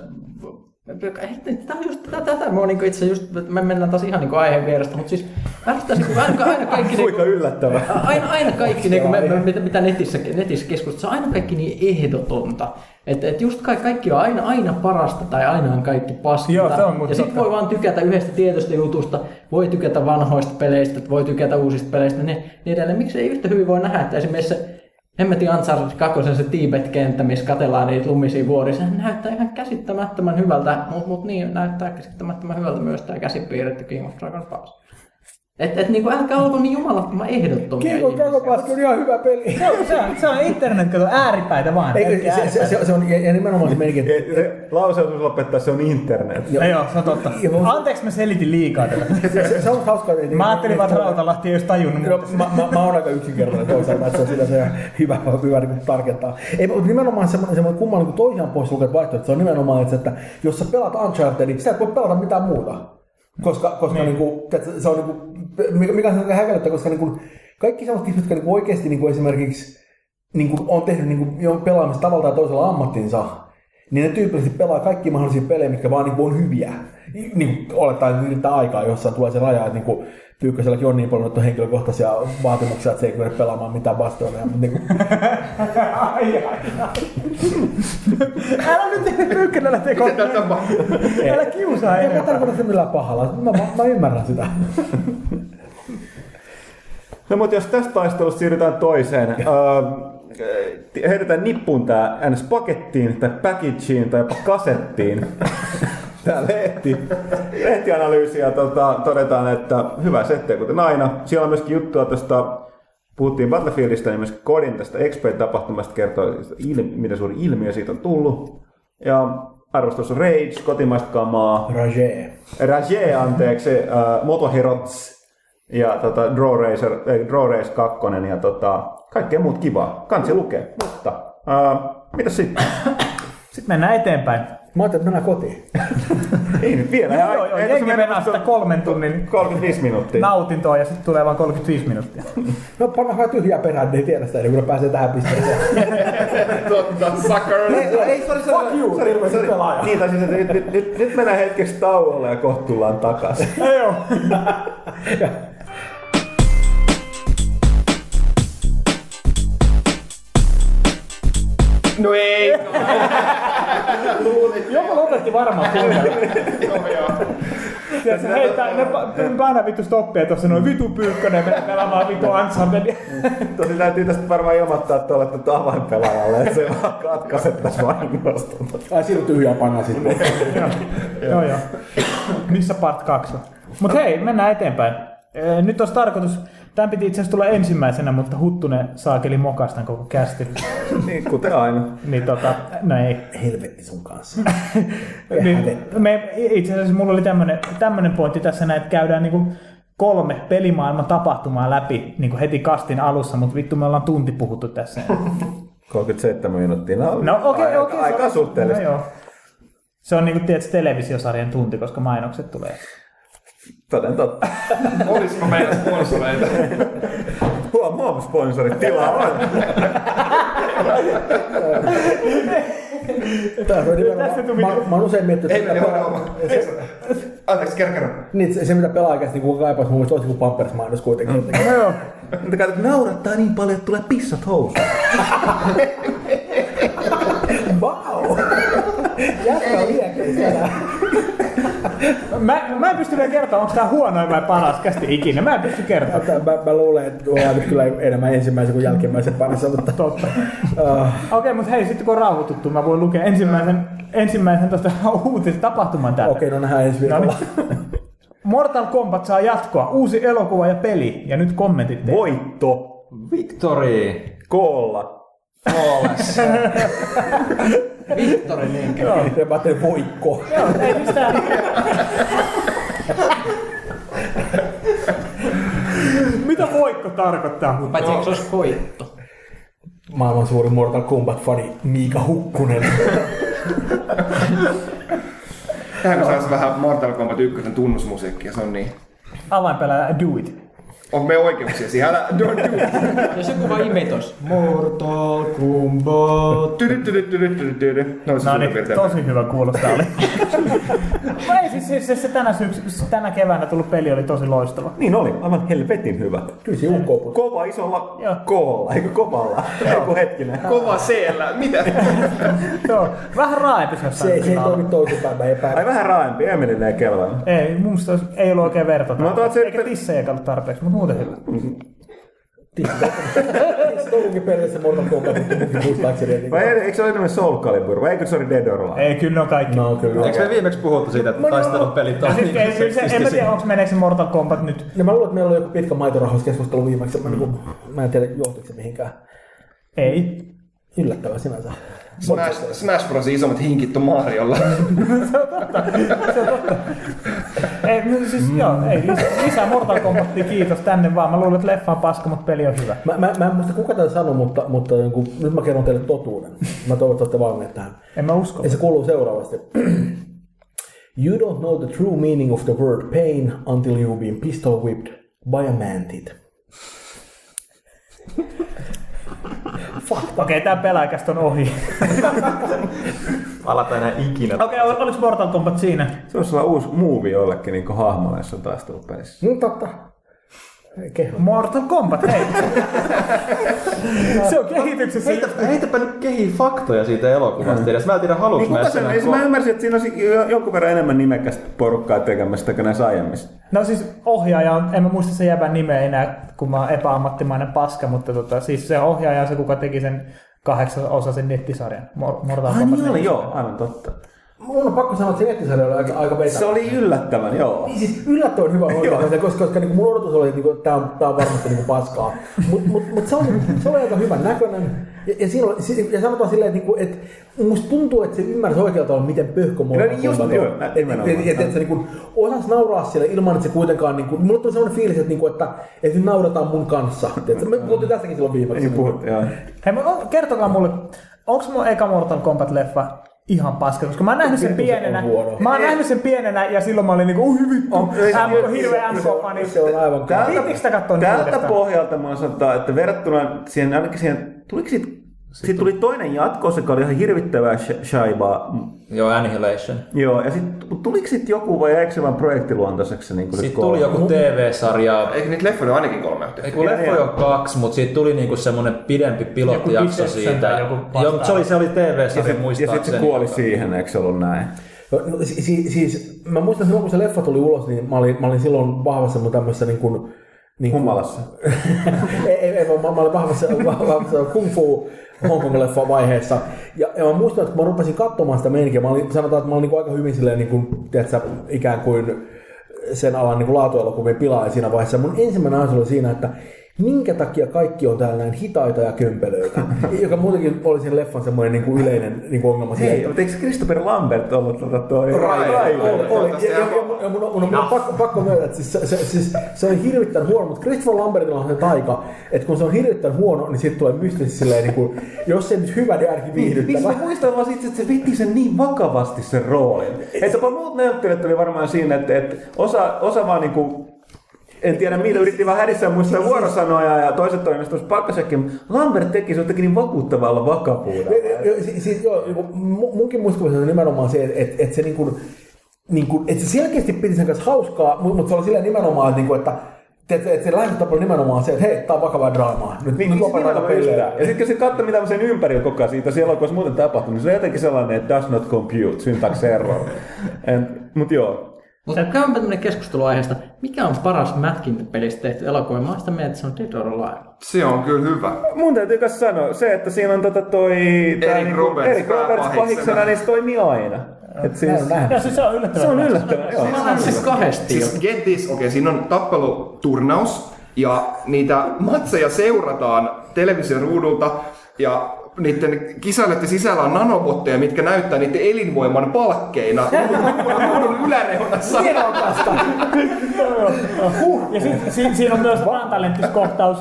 Tämä on just tätä, tätä mä niinku itse just, me mennään taas ihan niinku aiheen vierestä, mutta siis ärsyttää niinku aina, aina kaikki Kuinka niinku, yllättävää. aina, aina kaikki, niinku, me, me, mitä, netissä, netissä keskustelussa, aina kaikki niin ehdotonta. Että et just ka- kaikki on aina, aina parasta tai aina on kaikki paskinta. Joo, se on ja sit voi vaan tykätä yhdestä tietystä jutusta, voi tykätä vanhoista peleistä, voi tykätä uusista peleistä, niin, niin edelleen. Miksi ei yhtä hyvin voi nähdä, että esimerkiksi se Hemmetin Ansar 2, se Tibet-kenttä, missä katellaan niitä lumisia vuoria, se näyttää ihan käsittämättömän hyvältä, mutta mut niin, näyttää käsittämättömän hyvältä myös tämä käsipiirretty King of Dragons että et, niinku, älkää olko niin jumalattoman ehdottomia. Kiitos, ihmisiä. Kiitos, kakoplasku on ihan hyvä peli. Se on, se on, se on internet, kato ääripäitä vaan. Ei, se, se, se, se, on, ja nimenomaan se merkin. Lauseus lopettaa, se on internet. Joo, joo se on totta. Anteeksi, mä selitin liikaa tätä. se, se, se, on hauska. Niin, mä ajattelin vaan, että Rautalahti ei olisi tajunnut. No, mä, mä, mä oon aika yksinkertainen toisaalta, että se on sitä se hyvä, hyvä niin tarkentaa. Ei, mutta nimenomaan semmoinen, semmoinen kumman niin toisiaan pois lukee vaihtoehto, että se on nimenomaan, että jos sä pelaat Unchartedin, niin sä et voi pelata mitään muuta. Koska, koska niin. Niin kuin, että se on niin kuin, mikä on häkellyttä, koska niin kuin, kaikki sellaiset ihmiset, jotka niin kuin oikeasti niin kuin esimerkiksi niin kuin on tehnyt niin kuin, jo pelaamista tavalla tai toisella ammattinsa, niin ne tyypillisesti pelaa kaikki mahdollisia pelejä, mitkä vaan niin kuin on hyviä. Niin kuin olettaen, yrittää aikaa, jossain tulee se raja, että niin kuin, Pyykköselläkin on niin paljon noita henkilökohtaisia vaatimuksia, että se ei kykene pelaamaan mitään vastoja. Mutta niin kuin, [LAUGHS] Ai, ai, ai. Älä nyt pyykkinä lähtee kohtaan. Älä kiusaa en mä tarkoita sitä millään pahalla. Mä, mä, mä ymmärrän sitä. No mutta jos tästä taistelusta siirrytään toiseen, öö, heitetään nippuun tää ns. pakettiin tai packageen tai jopa kasettiin. Tää lehti, lehtianalyysi ja tota, todetaan, että hyvä setti kuten aina. Siellä on myöskin juttua tästä, puhuttiin Battlefieldistä, niin myöskin Kodin tästä XP-tapahtumasta kertoo, miten suuri ilmiö siitä on tullut. Ja arvostus on Rage, kotimaista kamaa. Rage. Rage, anteeksi, uh, Motoherots ja tota, Draw, Racer, äh, Draw Race 2 ja tota, kaikkea muut kivaa. Kansi lukee, mutta uh, mitä sitten? Sitten mennään eteenpäin. Mä ajattelin, että mennään kotiin. Ei [LAUGHS] nyt vielä. Joo, joo, Ei, jengi mennään sitä kolmen tunnin 35 minuuttia. nautintoa ja sitten tulee vain 35 minuuttia. [LAUGHS] No panna vähän tyhjää perään, niin ei tiedä sitä ne pääsee tähän pisteeseen. [LAUGHS] Totta, sucker. Ei, ei, sorry, sorry, Fuck you, sorry, sorry. pelaaja. Niin, tai siis, että nyt, nyt, nyt, nyt mennään hetkeksi tauolle ja kohta tullaan takaisin. Joo. No ei. Joku lopetti varmaan kuunnella. Tiedätkö, hei, tää, ne pa- paina vittu stoppia tuossa noin vitu pyykkönen, mennä pelaamaan vitu Uncharted. Tosi täytyy tästä varmaan ilmoittaa tuolle tuota avainpelaajalle, että se vaan katkaisettaisiin vahingosta. Ai silloin tyhjää panna sitten. Joo, joo. Missä part 2 on? Mut hei, mennään eteenpäin. Ee, Nyt olisi tarkoitus, tämän piti itse asiassa tulla ensimmäisenä, mutta Huttunen saakeli mokastan koko kästi. [LAUGHS] Niin, kuten aina. Niin tota, no ei. Helvetti sun kanssa. [LAUGHS] Niin, me, itse asiassa mulla oli tämmönen, tämmönen pointti tässä näin, että käydään niinku kolme pelimaailman tapahtumaa läpi niinku heti kastin alussa, mutta vittu me ollaan tunti puhuttu tässä. [LAUGHS] 37 minuuttia. No, No okei, aika, okei. aika se on- suhteellista. No, joo. Se on niinku tietysti televisiosarjan tunti, koska mainokset tulee. Toden totta. [LAUGHS] Olisiko meillä sponsoreita? Huom, huom, sponsorit, tilaa on. Tää on nimenomaan, Tästä tuli- mä, mä oon usein miettinyt, Ei, että ei, mitä ei, pelaa- ei, Anteeksi, kerro, kerro. niin, se, se mitä pelaajakästi niin kaipaisi mun mielestä olisi kuin Pampers-mainos kuitenkin. No joo. Mutta katsot, naurattaa niin paljon, että tulee pissat housuun. Vau! Jätkä on. [LAUGHS] Mä, mä en pysty vielä kertomaan, onko tää huonoin vai paras kästi ikinä. Mä en pysty kertomaan. Mä, mä, mä luulen, että ollaan nyt kyllä enemmän ensimmäisen kuin jälkimmäisen parissa, mutta... Totta. Uh, Okei, mutta hei, sitten kun on rauhoituttu, mä voin lukea ensimmäisen, ensimmäisen tuosta uutisitapahtuman täältä. Okei, no nähdään ensi viikolla. Mortal Kombat saa jatkoa, uusi elokuva ja peli. Ja nyt kommentit teille. Voitto. Victory! Koolla. Flawless. [LAUGHS] Vihtori niinkö? Ja mä ajattelin voikko. Joo, ei mistään. Mitä voikko tarkoittaa? Paitsi eikö se olisi koitto? Maailman suurin Mortal Kombat-fani Miika Hukkunen. Tähän kun saisi vähän Mortal Kombat 1 tunnusmusiikkia, se on niin. Avainpelaaja Do It. On me oikeuksia siihen, älä don't do it. [LAUGHS] Jos joku vaan imetos. Mortal Kombat. Tydy, tydy, tydy, tydy, tydy. No se No niin, tosi hyvä kuulostaa oli. [LAUGHS] No ei siis, siis, siis se tänä, syksy, tänä keväänä tullut peli oli tosi loistava. Niin oli, aivan helvetin hyvä. Kyllä se ukko Kova isolla Joo. koolla, eikö kovalla? Eiku hetkinen. Kova siellä, mitä? [LAUGHS] Joo, vähän raaempi se Se, se ei toimi toisinpäin, mä epäilen. Ai vähän raaempi, ei kelvannut. Ei, mun mielestä ei ollut oikein verta. Se- Eikä tissejä tarpeeksi, mutta muuten hyvä. Se toivokin periaatteessa Mortal Kombat, mutta muistaakseni. niin- Vai ei, eikö se ole enemmän Soul Calibur, vai eikö se ole Dead or Alive? Ei, kyllä ne on kaikki. No kyllä. Eikö me viimeksi puhuttu siitä, että taistelun pelit on Ja ei, niin kyllä se, en mä tiedä, onko meneekö se Mortal Kombat nyt. No mä luulen, että meillä oli joku pitkä maitorahoiskeskustelu viimeksi. Mä, niin mä en tiedä, johtuiko se mihinkään. Ei. Yllättävää sinänsä. Smash, Smash Bros. isommat hinkit [LAUGHS] on Mariolla. Ei, no siis mm. joo, ei, lisää, lisää Mortal Kombatia, kiitos tänne vaan. Mä luulen, että leffa on paska, mutta peli on hyvä. Mä, mä, mä en muista kuka tämän sanoi, mutta, mutta niin kuin, nyt mä kerron teille totuuden. Mä toivon, että olette valmiit tähän. En mä usko. Ja se kuuluu seuraavasti. You don't know the true meaning of the word pain until you've been pistol whipped by a mantit. Okei, okay, tää pelaajakästä on ohi. Palata enää ikinä. Okei, okay, oliko Mortal Kombat siinä? Se olisi olla uusi movie jollekin niin hahmolle, jos on taistelupelissä. No totta. Keho. Mortal Kombat, hei. se on kehityksessä. Heitä, heitäpä nyt kehi faktoja siitä elokuvasta edes. Mä en tiedä, haluuks Niin mä sen, enää siis mä ymmärsin, että siinä olisi jo- jonkun verran enemmän nimekästä porukkaa tekemässä kuin näissä aiemmissa. No siis ohjaaja on, en mä muista sen jäbän nimeä enää, kun mä oon epäammattimainen paska, mutta tota, siis se ohjaaja on se, kuka teki sen kahdeksan osaisen nettisarjan. Mor- Mortal Ai Kombat niin oli, 4. joo, aivan totta. Mun on pakko sanoa, että se nettisarja oli aika, aika vetävä. Se oli yllättävän, joo. Niin siis yllättävän hyvä oikeastaan, koska, koska niin mun odotus oli, että niin tämä on, tää on varmasti niin paskaa. Mutta mut, mut se, oli, se oli aika hyvän näköinen. Ja, ja, siinä oli, ja sanotaan silleen, että, niinku, että musta tuntuu, että se ymmärsi oikealta tavalla, miten pöhkö Mortal No niin, just, on. joo, nimenomaan. et- et- et se niinku osasi nauraa sille ilman, että se kuitenkaan... Niinku, mulla tuli sellainen fiilis, että, niinku, että, että nyt naurataan mun kanssa. Tiedätkö? Me puhuttiin tästäkin silloin viimeksi. Niin puhuttiin, joo. Hei, mä- kertokaa mulle, onko mun eka Mortal Kombat-leffa ihan paska, koska mä oon nähnyt sen Vittu se on pienenä. Mä oon nähnyt sen pienenä ja silloin mä olin niinku, ui vittu, ei se- M- hirveä Se on- MK-fani. Se on aivan Tältä- Viittikö sitä katsoa nyt Tältä pohjalta mä sanotaan, että verrattuna siihen, ainakin siihen, tuliko siitä, siitä tuli toinen jatko, joka oli ihan hirvittävää sh- shaibaa. Joo, Annihilation. Joo, ja sitten tuliko sitten joku vai jäikö se vaan projektiluontoiseksi? Niin kuin Sitten tuli kolme? joku TV-sarja. Eikö niitä leffoja ole ainakin kolme Ei yhteen? kun leffoja on kaksi, mutta siitä tuli niinku semmonen pidempi pilottijakso Joku siitä. joku Joo, mutta se oli, se oli Ja TV-sarja sitten sit muistaakseni. se kuoli siihen, eikö se ollut näin? No, no, si- si- siis, mä muistan silloin, kun se leffa tuli ulos, niin mä olin, mä olin silloin vahvassa mun tämmöisessä niin kuin, niin kuin, Humalassa. [LAUGHS] ei, ei, ei, mä, mä olin vahvassa, vahvassa kung fu Hongkong-leffa vaiheessa. Ja, ja mä muistan, että kun mä rupesin katsomaan sitä meininkiä, mä olin, sanotaan, että mä olin niin kuin aika hyvin silleen, niin kuin, tiedätkö, ikään kuin sen alan niin laatuelokuvien pilaaja siinä vaiheessa. Mun ensimmäinen ajatus oli siinä, että minkä takia kaikki on täällä näin hitaita ja kömpelöitä, [LAUGHS] joka muutenkin oli siinä leffan semmoinen niin kuin yleinen niin kuin ongelma. Hei, mutta eikö Christopher Lambert ollut tota toi? Ja, ja mun, on- mun, on- mun on pakko, pakko myöntää, että siis se, se, siis se on hirvittävän huono, mutta Christopher Lambertilla on se taika, että kun se on hirvittävän huono, niin siitä tulee mystisesti silleen, niin kuin, jos se ei nyt hyvä, niin ainakin viihdyttävä. mä muistan vaan siitä, että se veti sen niin vakavasti sen roolin. Että muut näyttelijät oli varmaan siinä, että, että osa, osa vaan niinku en tiedä mitä, yritti vaan hädissään muistaa vuorosanoja ja toiset tuossa pakkasekin. Lambert teki se jotenkin niin vakuuttavalla vakavuudella. Jo- si- Siis, joo, niinku, mu- munkin muistikuvissa on nimenomaan se, että, että, että se niin kuin, niin kuin, että se selkeästi piti sen kanssa hauskaa, mutta, se oli silleen nimenomaan, että, niin kuin, että että, että se lähestymistapa oli nimenomaan se, että hei, tää on vakavaa draamaa. Nyt, Niin, nyt siis lopetetaan pelejä. Ja sitten kun se katsoi, mitä sen ympärillä koko ajan siitä siellä elokuvassa muuten tapahtunut, niin se on jotenkin sellainen, että does not compute, syntax error. [LAUGHS] Mutta joo, Mutta käydäänpä tämmöinen keskustelu aiheesta. Mikä on paras mätkintäpelistä tehty elokuva? Mä sitä mieltä, että se on Dead or Alive. Se on kyllä hyvä. Mun täytyy myös sanoa se, että siinä on tota toi... Eric Roberts Eric Roberts pahiksena, niin se toimii aina. Et siis. Ja siis se on yllättävän se on yllättävän, joo. Mä siis kahdesti. Siis get this, okei, okay, siinä on tappeluturnaus ja niitä matseja seurataan television ruudulta ja niiden kisailijoiden sisällä on nanobotteja, mitkä näyttää niiden elinvoiman palkkeina. [LAUGHS] Ruudun yläreunassa. Nerokasta. Ja sit, si, siinä on myös rantalenttiskohtaus.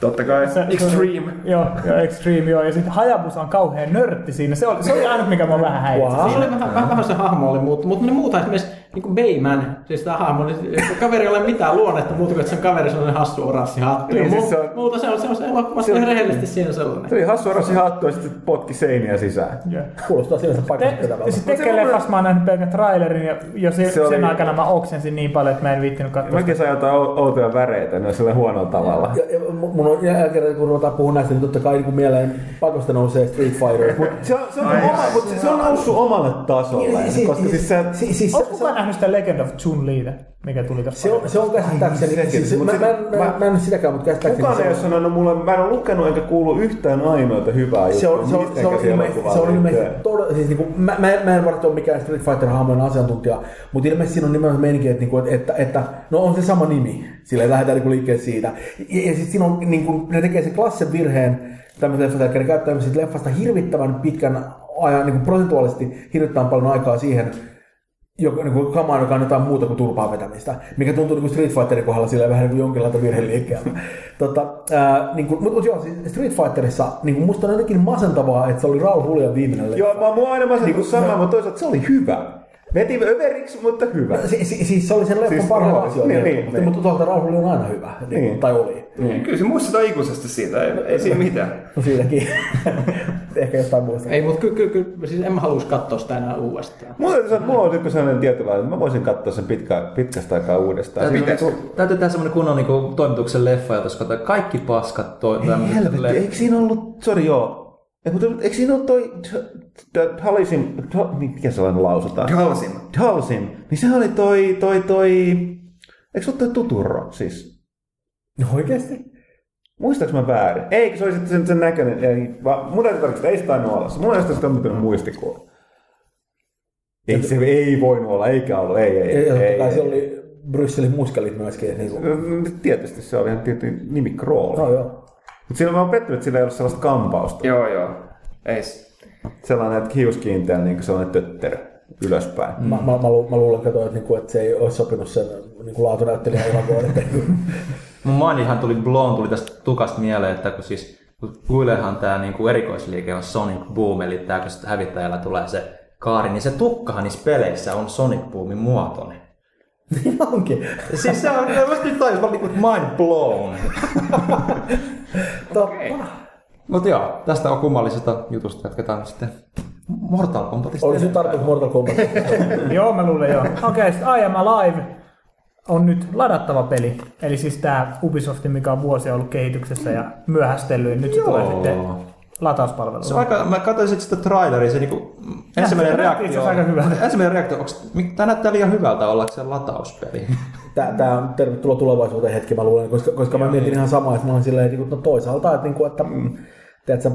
Totta kai. Se- Extreme. Joo, joo, Extreme, joo. Ja sitten Hayabusa on kauhean nörtti siinä. Se oli, se oli ainut, mikä mua vähän häiritsi. Wow. Se oli vähän, vähän, se hahmo oli mutta ne muuta esimerkiksi niin kuin Bayman, siis tämä hahmo, niin se kaveri ei ole mitään luonnetta muuta kuin, että sen kaveri on sellainen hassu oranssi hattu. Niin, siis se on- muuta se on, se on se elokuvassa ihan rehellisesti siinä sellainen. Se oli hassu orasi hattu ja sitten potki seiniä sisään. Joo. Kuulostaa Te, pitävältä. siis tekee leffassa mä oon nähnyt pelkän trailerin ja jo se, Se sen oli- aikana mä oksensin niin paljon, että mä en viittinyt katsoa. Mäkin sain jotain ou- outoja väreitä, ne on sillä huonolla tavalla. Ja, ja mu- mun on jälkeen, kun ruvetaan puhumaan näistä, niin totta kai niin kuin mieleen pakosta nousee Street Fighter. Mut, Se on, se on, oma, mutta se on noussut omalle tasolle. Koska siis se, si, siis, se, kukaan nähnyt sitä Legend of Chun Liitä, mikä tuli tässä? se, on, se on käsittääkseni, Sekin, siis, mä, mä, mä, mä, mä, en nyt sitäkään, mutta käsittääkseni kukaan se ei on- ole sanonut mulle, mä en ole lukenut enkä kuullut yhtään ainoita hyvää se on, se on, se on, ilmeisesti, se on ilmeisesti todella, siis niinku, mä, mä, mä en varmasti ole mikään Street Fighter hahmojen asiantuntija, mutta ilmeisesti siinä on nimenomaan meininki, että, niinku, että, että, että, no on se sama nimi, sillä lähdetään niinku liikkeelle siitä. Ja, ja sitten siinä on, niinku, ne tekee sen klassen virheen, tämmöisen leffasta, eli ne käyttää leffasta hirvittävän pitkän ajan, niinku prosentuaalisesti hirvittävän paljon aikaa siihen, joka, niin kuin kamaan, joka on jotain muuta kuin turpaa vetämistä, mikä tuntuu niin kuin Street Fighterin kohdalla sillä vähän niin kuin jonkinlaista virheliikkeeltä. [LAUGHS] tota, ää, niin kuin, mutta, mutta joo, siis Street Fighterissa niin kuin musta on jotenkin masentavaa, että se oli Raul Julian viimeinen leffa. Joo, mä mua aina Niinku, niin sama, mä- mutta toisaalta se oli hyvä. Veti överiksi, mutta hyvä. Si, si, siis se oli sen leffan Siis asioita, niin, niin, niin, mutta, niin. mutta toisaalta Raul Julia on aina hyvä, niin, Niin. tai oli. Niin, Kyllä se muistetaa ikuisesti siitä, ei, ei siinä mitään. [LAUGHS] No siitäkin. [LAUGHS] Ehkä jotain muista. Ei, mutta kyllä, kyllä, kyllä, siis en mä haluaisi katsoa sitä enää uudestaan. Mulla, on- mulla on nyt sellainen tietynlainen, että mä voisin katsoa sen pitkä, pitkästä aikaa uudestaan. Täytyy, Siinä on täytyy, täytyy tehdä semmonen kunnon niinku, toimituksen leffa, jota kaikki paskat toi, helvetti, eikö siinä ollut, sori joo, Ei, mutta eikö siinä ole toi Halisim, mikä sellainen lausutaan? Halsim. Halsim, niin sehän oli toi, toi, toi, eikö se ole toi Tuturro siis? No oikeesti? Muistaaks mä väärin? Eikö se oli sitten sen, sen näköinen? Ei, vaan mun täytyy tarkistaa, ei se tainnut olla. Mulla ei sitä tämmöinen muistikuva. Ei se ei voinut olla, eikä ollut, ei, ei, ei. ei, ei. se oli Brysselin muskelit myöskin. Niin kuin. Tietysti se oli ihan tietty nimi Crawl. No joo. Mutta siinä mä oon pettynyt, että sillä ei ollut sellaista kampausta. Joo, joo. Ei Sellainen, että hiuskiinteä niin sellainen tötterö ylöspäin. Mä, mä, mä, lu, mä luulen, kato, että, niinku, että se ei olisi sopinut sen niin laatunäyttelijän. Että, [LAUGHS] Mun mainihan tuli Blown tuli tästä tukasta mieleen, että kun siis Guilehan tämä niinku erikoisliike on Sonic Boom, eli tää kun hävittäjällä tulee se kaari, niin se tukkahan niissä peleissä on Sonic Boomin muotoinen. [LAUGHS] niin onkin. Siis se on, mä nyt tajus, mä olin niinku mind blown. [LAUGHS] Totta. Mut joo, tästä on kummallisesta jutusta jatketaan sitten Mortal Kombatista. Olisi nyt tarkoitus Mortal Kombat. [LAUGHS] Joo, mä luulen joo. Okei, okay, sitten I Am Alive on nyt ladattava peli. Eli siis tää Ubisoft, mikä on vuosia ollut kehityksessä ja myöhästellyt, nyt se tulee sitten latauspalvelu. Se on aika, mä katsoin sit sitä traileria, se niinku, ensimmäinen reaktio, asiassa aika hyvältä. ensimmäinen reaktio, onks, mik- tää näyttää liian hyvältä ollakseen latauspeli. [LAUGHS] Tää, tää on tervetuloa tulevaisuuteen hetki, mä luulen, koska, koska mä mietin ihan samaa, että mä olin silleen, että no toisaalta, että, niinku, että mm. tiedätkö,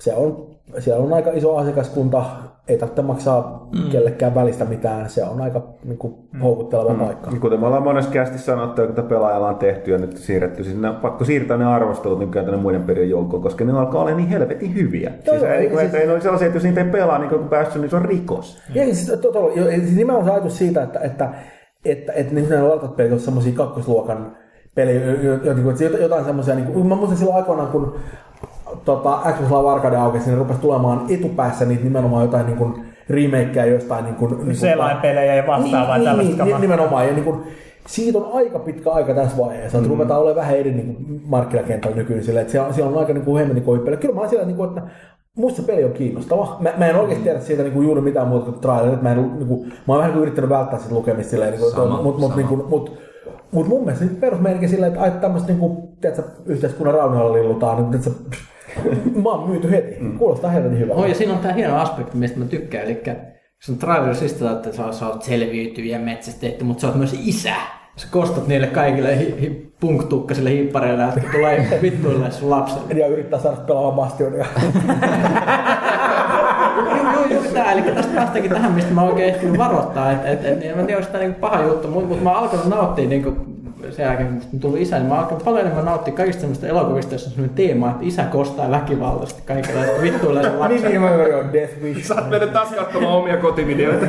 se on, siellä on aika iso asiakaskunta, ei tarvitse maksaa mm. kellekään välistä mitään, se on aika niin kuin, houkutteleva mm. paikka. Kuten me ollaan monessa kästi sanottu, että pelaajalla on tehty ja nyt siirretty, siis ne on pakko siirtää ne arvostelut nykyään tänne muiden pelien joukkoon, koska ne alkaa olla niin helvetin hyviä. Joo, siis, joo, ei, ei, siis, ei, ole sellaisia, että jos niitä ei pelaa, niin kun päässyt, niin se on rikos. Ja siis, to, to, jo, siis nimenomaan se ajatus siitä, että, että, että, että niin nämä latat pelit on semmoisia kakkosluokan jo, jo, jotain semmoisia, niin kuin, mä muistan silloin aikoinaan, kun tota, Xbox Live Arcade aukesi, niin rupesi tulemaan etupäässä niitä nimenomaan jotain niin kuin, remakeja jostain niin kuin, niin kuin Selainpelejä ja vastaavaa niin, tällaista niin, niin, nimenomaan. Ja niin kuin, siitä on aika pitkä aika tässä vaiheessa, että mm. ruvetaan olemaan vähän eri niin kuin markkinakentällä nykyään sille, että siellä, siellä on aika niin kuin hemmetin pelejä. Kyllä mä oon siellä, niin kuin, että musta se peli on kiinnostava. Mä, mä en oikeasti tiedä siitä niin kuin juuri mitään muuta kuin trailerit. Mä, en, niin kuin, mä oon vähän niin kuin yrittänyt välttää sitä lukemista silleen, niin kuin, Sama, mutta mut, sama. niin kuin, mut, mut mun mielestä perusmeininki silleen, että ai tämmöistä niin kuin, tiedätkö, yhteiskunnan raunioilla lillutaan, niin tiedätkö, mä oon myyty heti. Mm. Kuulostaa helvetin hyvältä. Oh, ja siinä on tämä hieno aspekti, mistä mä tykkään. Eli se on trailerissa, että sä, sä oot selviytyjä metsästetty, mutta sä oot myös isä. Sä kostat niille kaikille hi, hi, punktukkasille hippareille, jotka tulee [LAUGHS] vittuille sun lapselle. Ja yrittää saada pelaamaan bastionia. Joo, joo, juuri tää. Eli tästä päästäänkin tähän, mistä mä oikein ehtinyt varoittaa. Että et, et, en mä tiedä, onko tämä niinku paha juttu, mutta mut mä oon alkanut nauttia niinku sen jälkeen, kun musta tuli isä, niin mä alkoin paljon enemmän nauttia kaikista semmoista elokuvista, jossa on semmoinen teema, että isä kostaa väkivaltaisesti kaikilla, että vittuilee sen [LAUGHS] Niin, lapsen. niin, mä joo, Death Wish. Sä oot mennyt taas katsomaan omia kotivideoita.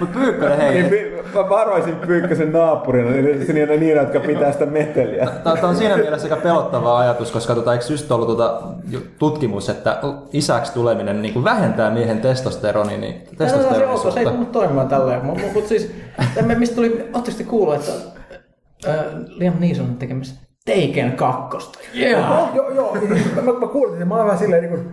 Mutta [LAUGHS] Pyykkönen, hei, Niin, mä varoisin Pyykkösen naapurina, niin se niitä niitä, jotka pitää sitä meteliä. Tämä on siinä mielessä aika pelottava ajatus, koska tota, eikö just ollut tota, tutkimus, että isäksi tuleminen niin kuin vähentää miehen testosteroni, niin Tämä on se se ei testosteronisuutta. tunnu toimimaan tälleen. Mutta mut siis, mistä tuli, ootteko te kuullut, että Liam Neeson on tekemässä Taken kakkosta? Yeah. Joo, joo, mä, mä, mä kuulin, että mä oon vähän silleen niin kuin,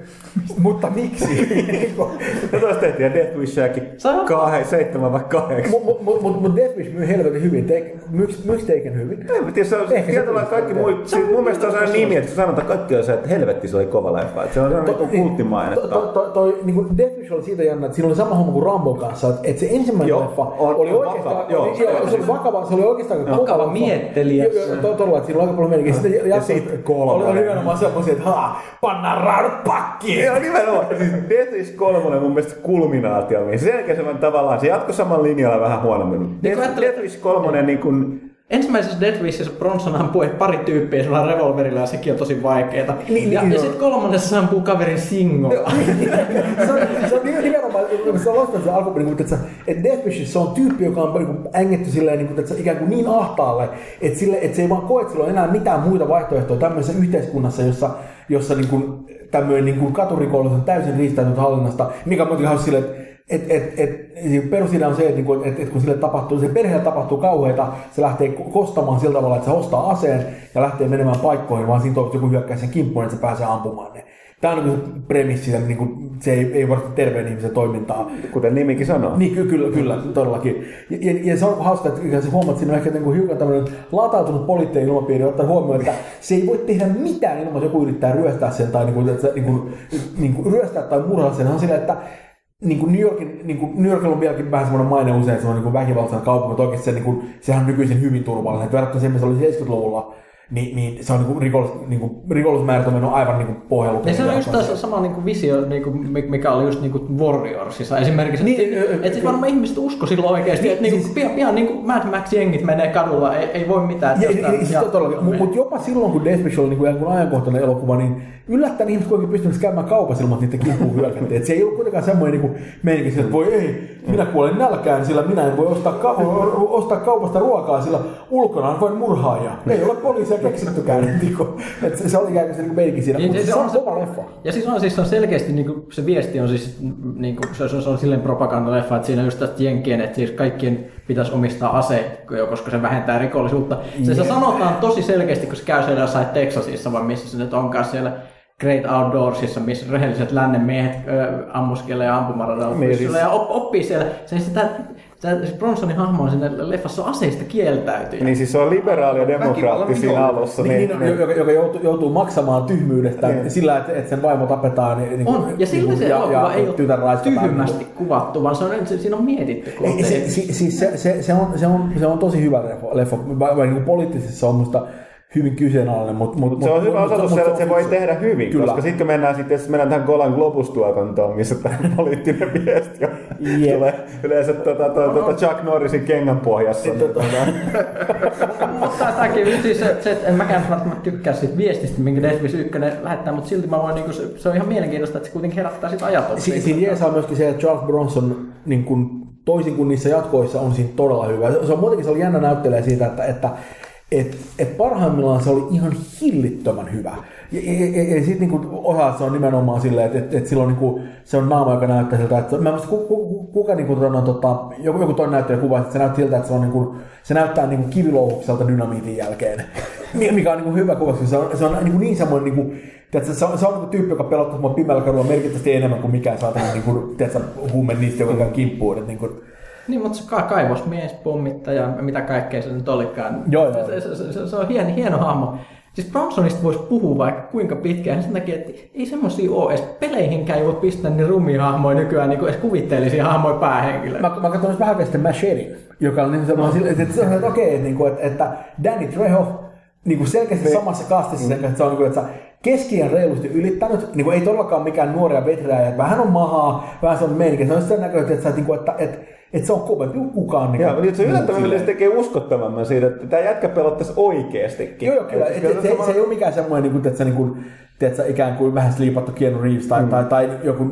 mutta miksi? Niin kuin, Ja tuossa tehtiin Death Wishiakin Se on- kah- seitsemän vai kahdeksan. Mutta mut, mut, mut Death Wish myy helvetin hyvin. Take, myyks, myyks Taken hyvin? Mä tiedä, se on Ehkä se tietyllä pystyy kaikki muut. Siis mun mielestä se on sellainen nimi, että se sanotaan kaikki on se, että helvetti se oli kova leffa. Että se on sellainen niin kulttimainen. To, to, to, toi, niin kuin Death Wish oli siitä jännä, että siinä oli sama homma kuin Rambon kanssa, että, että se ensimmäinen Joo, leffa on- oli on oikeastaan, vakava, joo. se oli vakava, se oli oikeastaan Vakava kova leffa. miettelijä. Joo, joo, to- todella, että siinä oli aika paljon meininkiä. Sitten Ja jatkossa sitten kolmonen. Oli, oli nimenomaan semmoisia, että haa, pannaan raudut pakkiin. Joo, nimenomaan. Siis Death is 3 on mun mielestä kulminaatio. Sen jälkeen se on tavallaan, se jatkoi saman linjalla vähän huonommin. Niin Death, Death is 3 niin kuin, Ensimmäisessä Death Wishissa Bronson ampuu pari tyyppiä sillä revolverilla ja sekin on tosi vaikeeta. Niin, ja niin, ja joo. sitten kolmannessa se ampuu kaverin singolla. se on, se on nimenomaan, se on se alkuperäinen, mutta että, että Death Wish, se on tyyppi, joka on niin ängetty silleen, niin kuin, että ikään kuin niin ahtaalle, että, sille, että se ei vaan koe, että sillä on enää mitään muita vaihtoehtoja tämmöisessä yhteiskunnassa, jossa, jossa niin kuin, tämmöinen niin kuin katurikollisuus on täysin riistäytynyt hallinnasta, mikä on hauska silleen, että et, et, et, et, perusidea on se, että, niinku, et, et kun sille tapahtuu, se perheelle tapahtuu kauheita, se lähtee ko- kostamaan sillä tavalla, että se ostaa aseen ja lähtee menemään paikkoihin, vaan siinä toivottavasti joku hyökkää sen kimppuun, että se pääsee ampumaan ne. Tämä on niin premissi, ja niin kuin, se ei, ei varmasti terveen ihmisen toimintaa. kuten nimikin sanoo. Niin, ky- kyllä, kyllä, todellakin. Ja, ja, ja se on hauska, että se huomaat, että siinä on ehkä niin kuin hiukan tämmöinen latautunut poliittinen ilmapiiri, ottaa huomioon, että se ei voi tehdä mitään ilman, että joku yrittää ryöstää sen tai niin kuin, että, se, niin kuin, niin kuin, ryöstää tai murhaa sen. On sillä, että niin kuin New, Yorkin, niin kuin New Yorkilla on vieläkin vähän semmoinen maine usein, että se on niin väkivaltainen kaupunki, mutta oikeasti se, niin kuin, sehän on nykyisin hyvin turvallinen. Verrattuna siihen, mitä se oli 70-luvulla, niin, niin se on niin kuin rikollis, niin kuin, rikollismäärät on mennyt aivan niin kuin pohjalla. Ja se on just taas sama niinku visio, niinku, mikä oli just niinku Warriorsissa esimerkiksi. Niin, Niin, ö, ö, että sit varmaan ihmiset usko silloin oikeasti, että niinku, siis- pian, pian niinku Mad Max-jengit menee kadulla, ei, ei voi mitään. Ja, ja, ja, jostain- ja, mutta mut jopa silloin, kun Death Wish oli niin kuin ajankohtainen elokuva, niin yllättäen ihmiset kuitenkin pystyivät käymään kaupassa ilman, hyökättiin. Et se ei ollut kuitenkaan semmoinen niin meininki, että voi ei, minä kuolen nälkään, sillä minä en voi ostaa, ka- ostaa kaupasta ruokaa, sillä ulkona on vain murhaaja. Ei ole poliisia keksittykään. Niin kuin, että se, se oli ikään kuin se niin meininki siinä, Niin, mutta se se, on on se- kova leffa. Ja siis on, siis on selkeästi niinku, se viesti on siis niinku, se, se, se on silleen propagandaleffa, että siinä just tästä jenkien, että siis kaikkien pitäisi omistaa ase, koska se vähentää rikollisuutta. Se, se sanotaan tosi selkeästi, kun se käy siellä jossain Texasissa, vai missä se nyt onkaan siellä Great Outdoorsissa, missä rehelliset lännen miehet ö, ammuskelee ampumaradalla Niin, ja op, oppii siellä. Se, sitä, se, se Bronsonin hahmo on siinä leffassa on aseista kieltäytyjä. Niin siis se on liberaali ja demokraatti siinä alussa. Niin, niin, niin, joka, joka joutuu, joutuu maksamaan tyhmyydestä Niin. sillä, että, että sen vaimo tapetaan. Niin, niin, On, ja silti se elokuva ei tytär ole tyhmästi kuvattu, vaan se on, se, siinä on mietitty. Ei, se, si, siis se, se, se, on, se, on, se on tosi hyvä leffa, leffa. vaikka niin poliittisesti se on musta hyvin kyseenalainen. Mutta mut, Mutta se on hyvä osoitus se, että se voi tehdä hyvin, Kyllä. koska sitten kun mennään, sitten, jos mennään tähän Golan Globus-tuotantoon, missä tämä [LAUGHS] poliittinen viesti on, Jep. tulee yleensä tuota, tuota, tuota Chuck Norrisin kengän pohjassa. Niin, Tota- Mutta tämäkin, siis se, se, että en mäkään välttämättä tykkää siitä viestistä, minkä Wish 1 lähettää, mutta silti mä voin, niin se, se, on ihan mielenkiintoista, että se kuitenkin herättää sitä ajatuksia. Si, siinä jeesaa myöskin se, että Charles Bronson niin kun, toisin kuin niissä jatkoissa on siinä todella hyvä. Se on muutenkin se oli jännä näyttelee siitä, että, että et, et parhaimmillaan se oli ihan hillittömän hyvä. Ja, ja, ja, ja sitten niinku osa se on nimenomaan silleen, että et, et silloin niinku, se on naama, joka näyttää siltä, että mä muista, ku, ku, kuka niinku, tota, tota, joku, joku toinen näyttelijä kuvasi, että se näyttää siltä, että se, on, niinku, se näyttää niinku kivilouhukselta dynamiitin jälkeen. [LAUGHS] Mi- Mikä on niinku hyvä kuva, koska se on, se on niinku niin semmoinen, niinku, tiedätkö, se on, se on niinku tyyppi, joka pelottaa mua pimeällä kadulla merkittävästi enemmän kuin mikään saatana niinku, tiedätkö, huume niistä, joka käy kimppuun. Että, niinku, Niin, mutta se ka- kaivosmies, pommittaja, mitä kaikkea se nyt olikaan. Joo, joo. Se, se, se, se, se on hieno, hieno hahmo. Siis Bronsonista voisi puhua vaikka kuinka pitkään, sen takia, että ei semmosia ole edes peleihinkään ei voi pistää niin rumia hahmoja nykyään, niin kuin edes kuvitteellisia hahmoja päähenkilöä. Mä, mä katsoin vähän sitten Machetin, joka on niin semmoinen, sille- että, että, että okei, että, niin kuin, että, että Danny Trejo niin kuin selkeästi samassa kastissa kanssa, että se on niin kuin, että keskiään reilusti ylittänyt, niin kuin ei todellakaan mikään nuoria veteraaja, että vähän on mahaa, vähän se on meininki, se on sen näköinen, että, että, että, että, että että se on kovempi kuin kukaan. Niin Joo, mutta se yllättävän se tekee uskottavamman siitä, että tämä jätkä pelottaisi oikeastikin. Joo, joo, kyllä. Et Et, et, se, se, ei ole mikään semmoinen, niin kuin, tiedätkö, niin kuin, tiedätkö, ikään kuin vähän sliipattu Keanu Reeves tai, mm. tai, tai joku...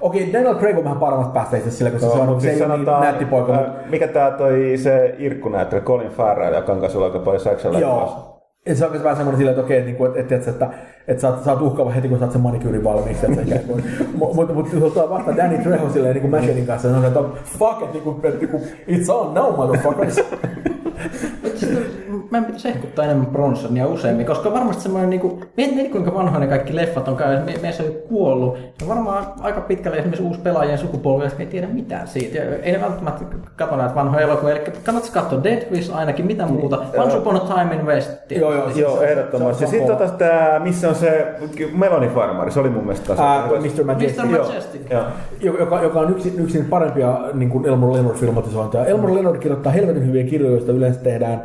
Okei, Daniel Craig on vähän paremmasta päästä itse sillä, koska se on, se siis ei ole niin nätti poika. ää, mutta- mikä tää toi se Irkku näyttely, Colin Farrell, joka on kanssa aika paljon Saksan Joo. Et se on vähän semmoinen silleen, että okei, että, niinku, että, että, että, että, että sä, oot, sä oot uhkaava heti, kun saat sen manikyyrin valmiiksi. Että kuin, mutta [LAUGHS] mut, mut, tuo vasta Danny Trejo silleen niin Machetin kanssa, on, että fuck it, niin kuin, että, niin kuin, it's on now, motherfuckers. [LAUGHS] Meidän pitäisi hehkuttaa enemmän Bronsonia useammin, koska varmasti semmoinen, niin kuin, mietin kuinka vanhoja ne kaikki leffat on käynyt, me, meissä on kuollut. Ja varmaan aika pitkälle esimerkiksi uusi pelaajien sukupolvi, jotka ei tiedä mitään siitä. Ja ei ne välttämättä katso näitä vanhoja elokuvia, eli kannattaisi katsoa Dead Wish ainakin, mitä muuta. Once Upon a Time in West. joo, joo. siis Joo, se- ehdottomasti. sitten tota tää, missä on se Meloni Farmari, se oli mun mielestä taas. Ää, Mr. Majestic. Mr. Joo, Majestic. joo. Jo- joka, joka on yksi, yksi parempia niin kuin Elmore Leonard-filmatisointeja. Elmore Leonard kirjoittaa helvetin hyviä kirjoja, joista yleensä tehdään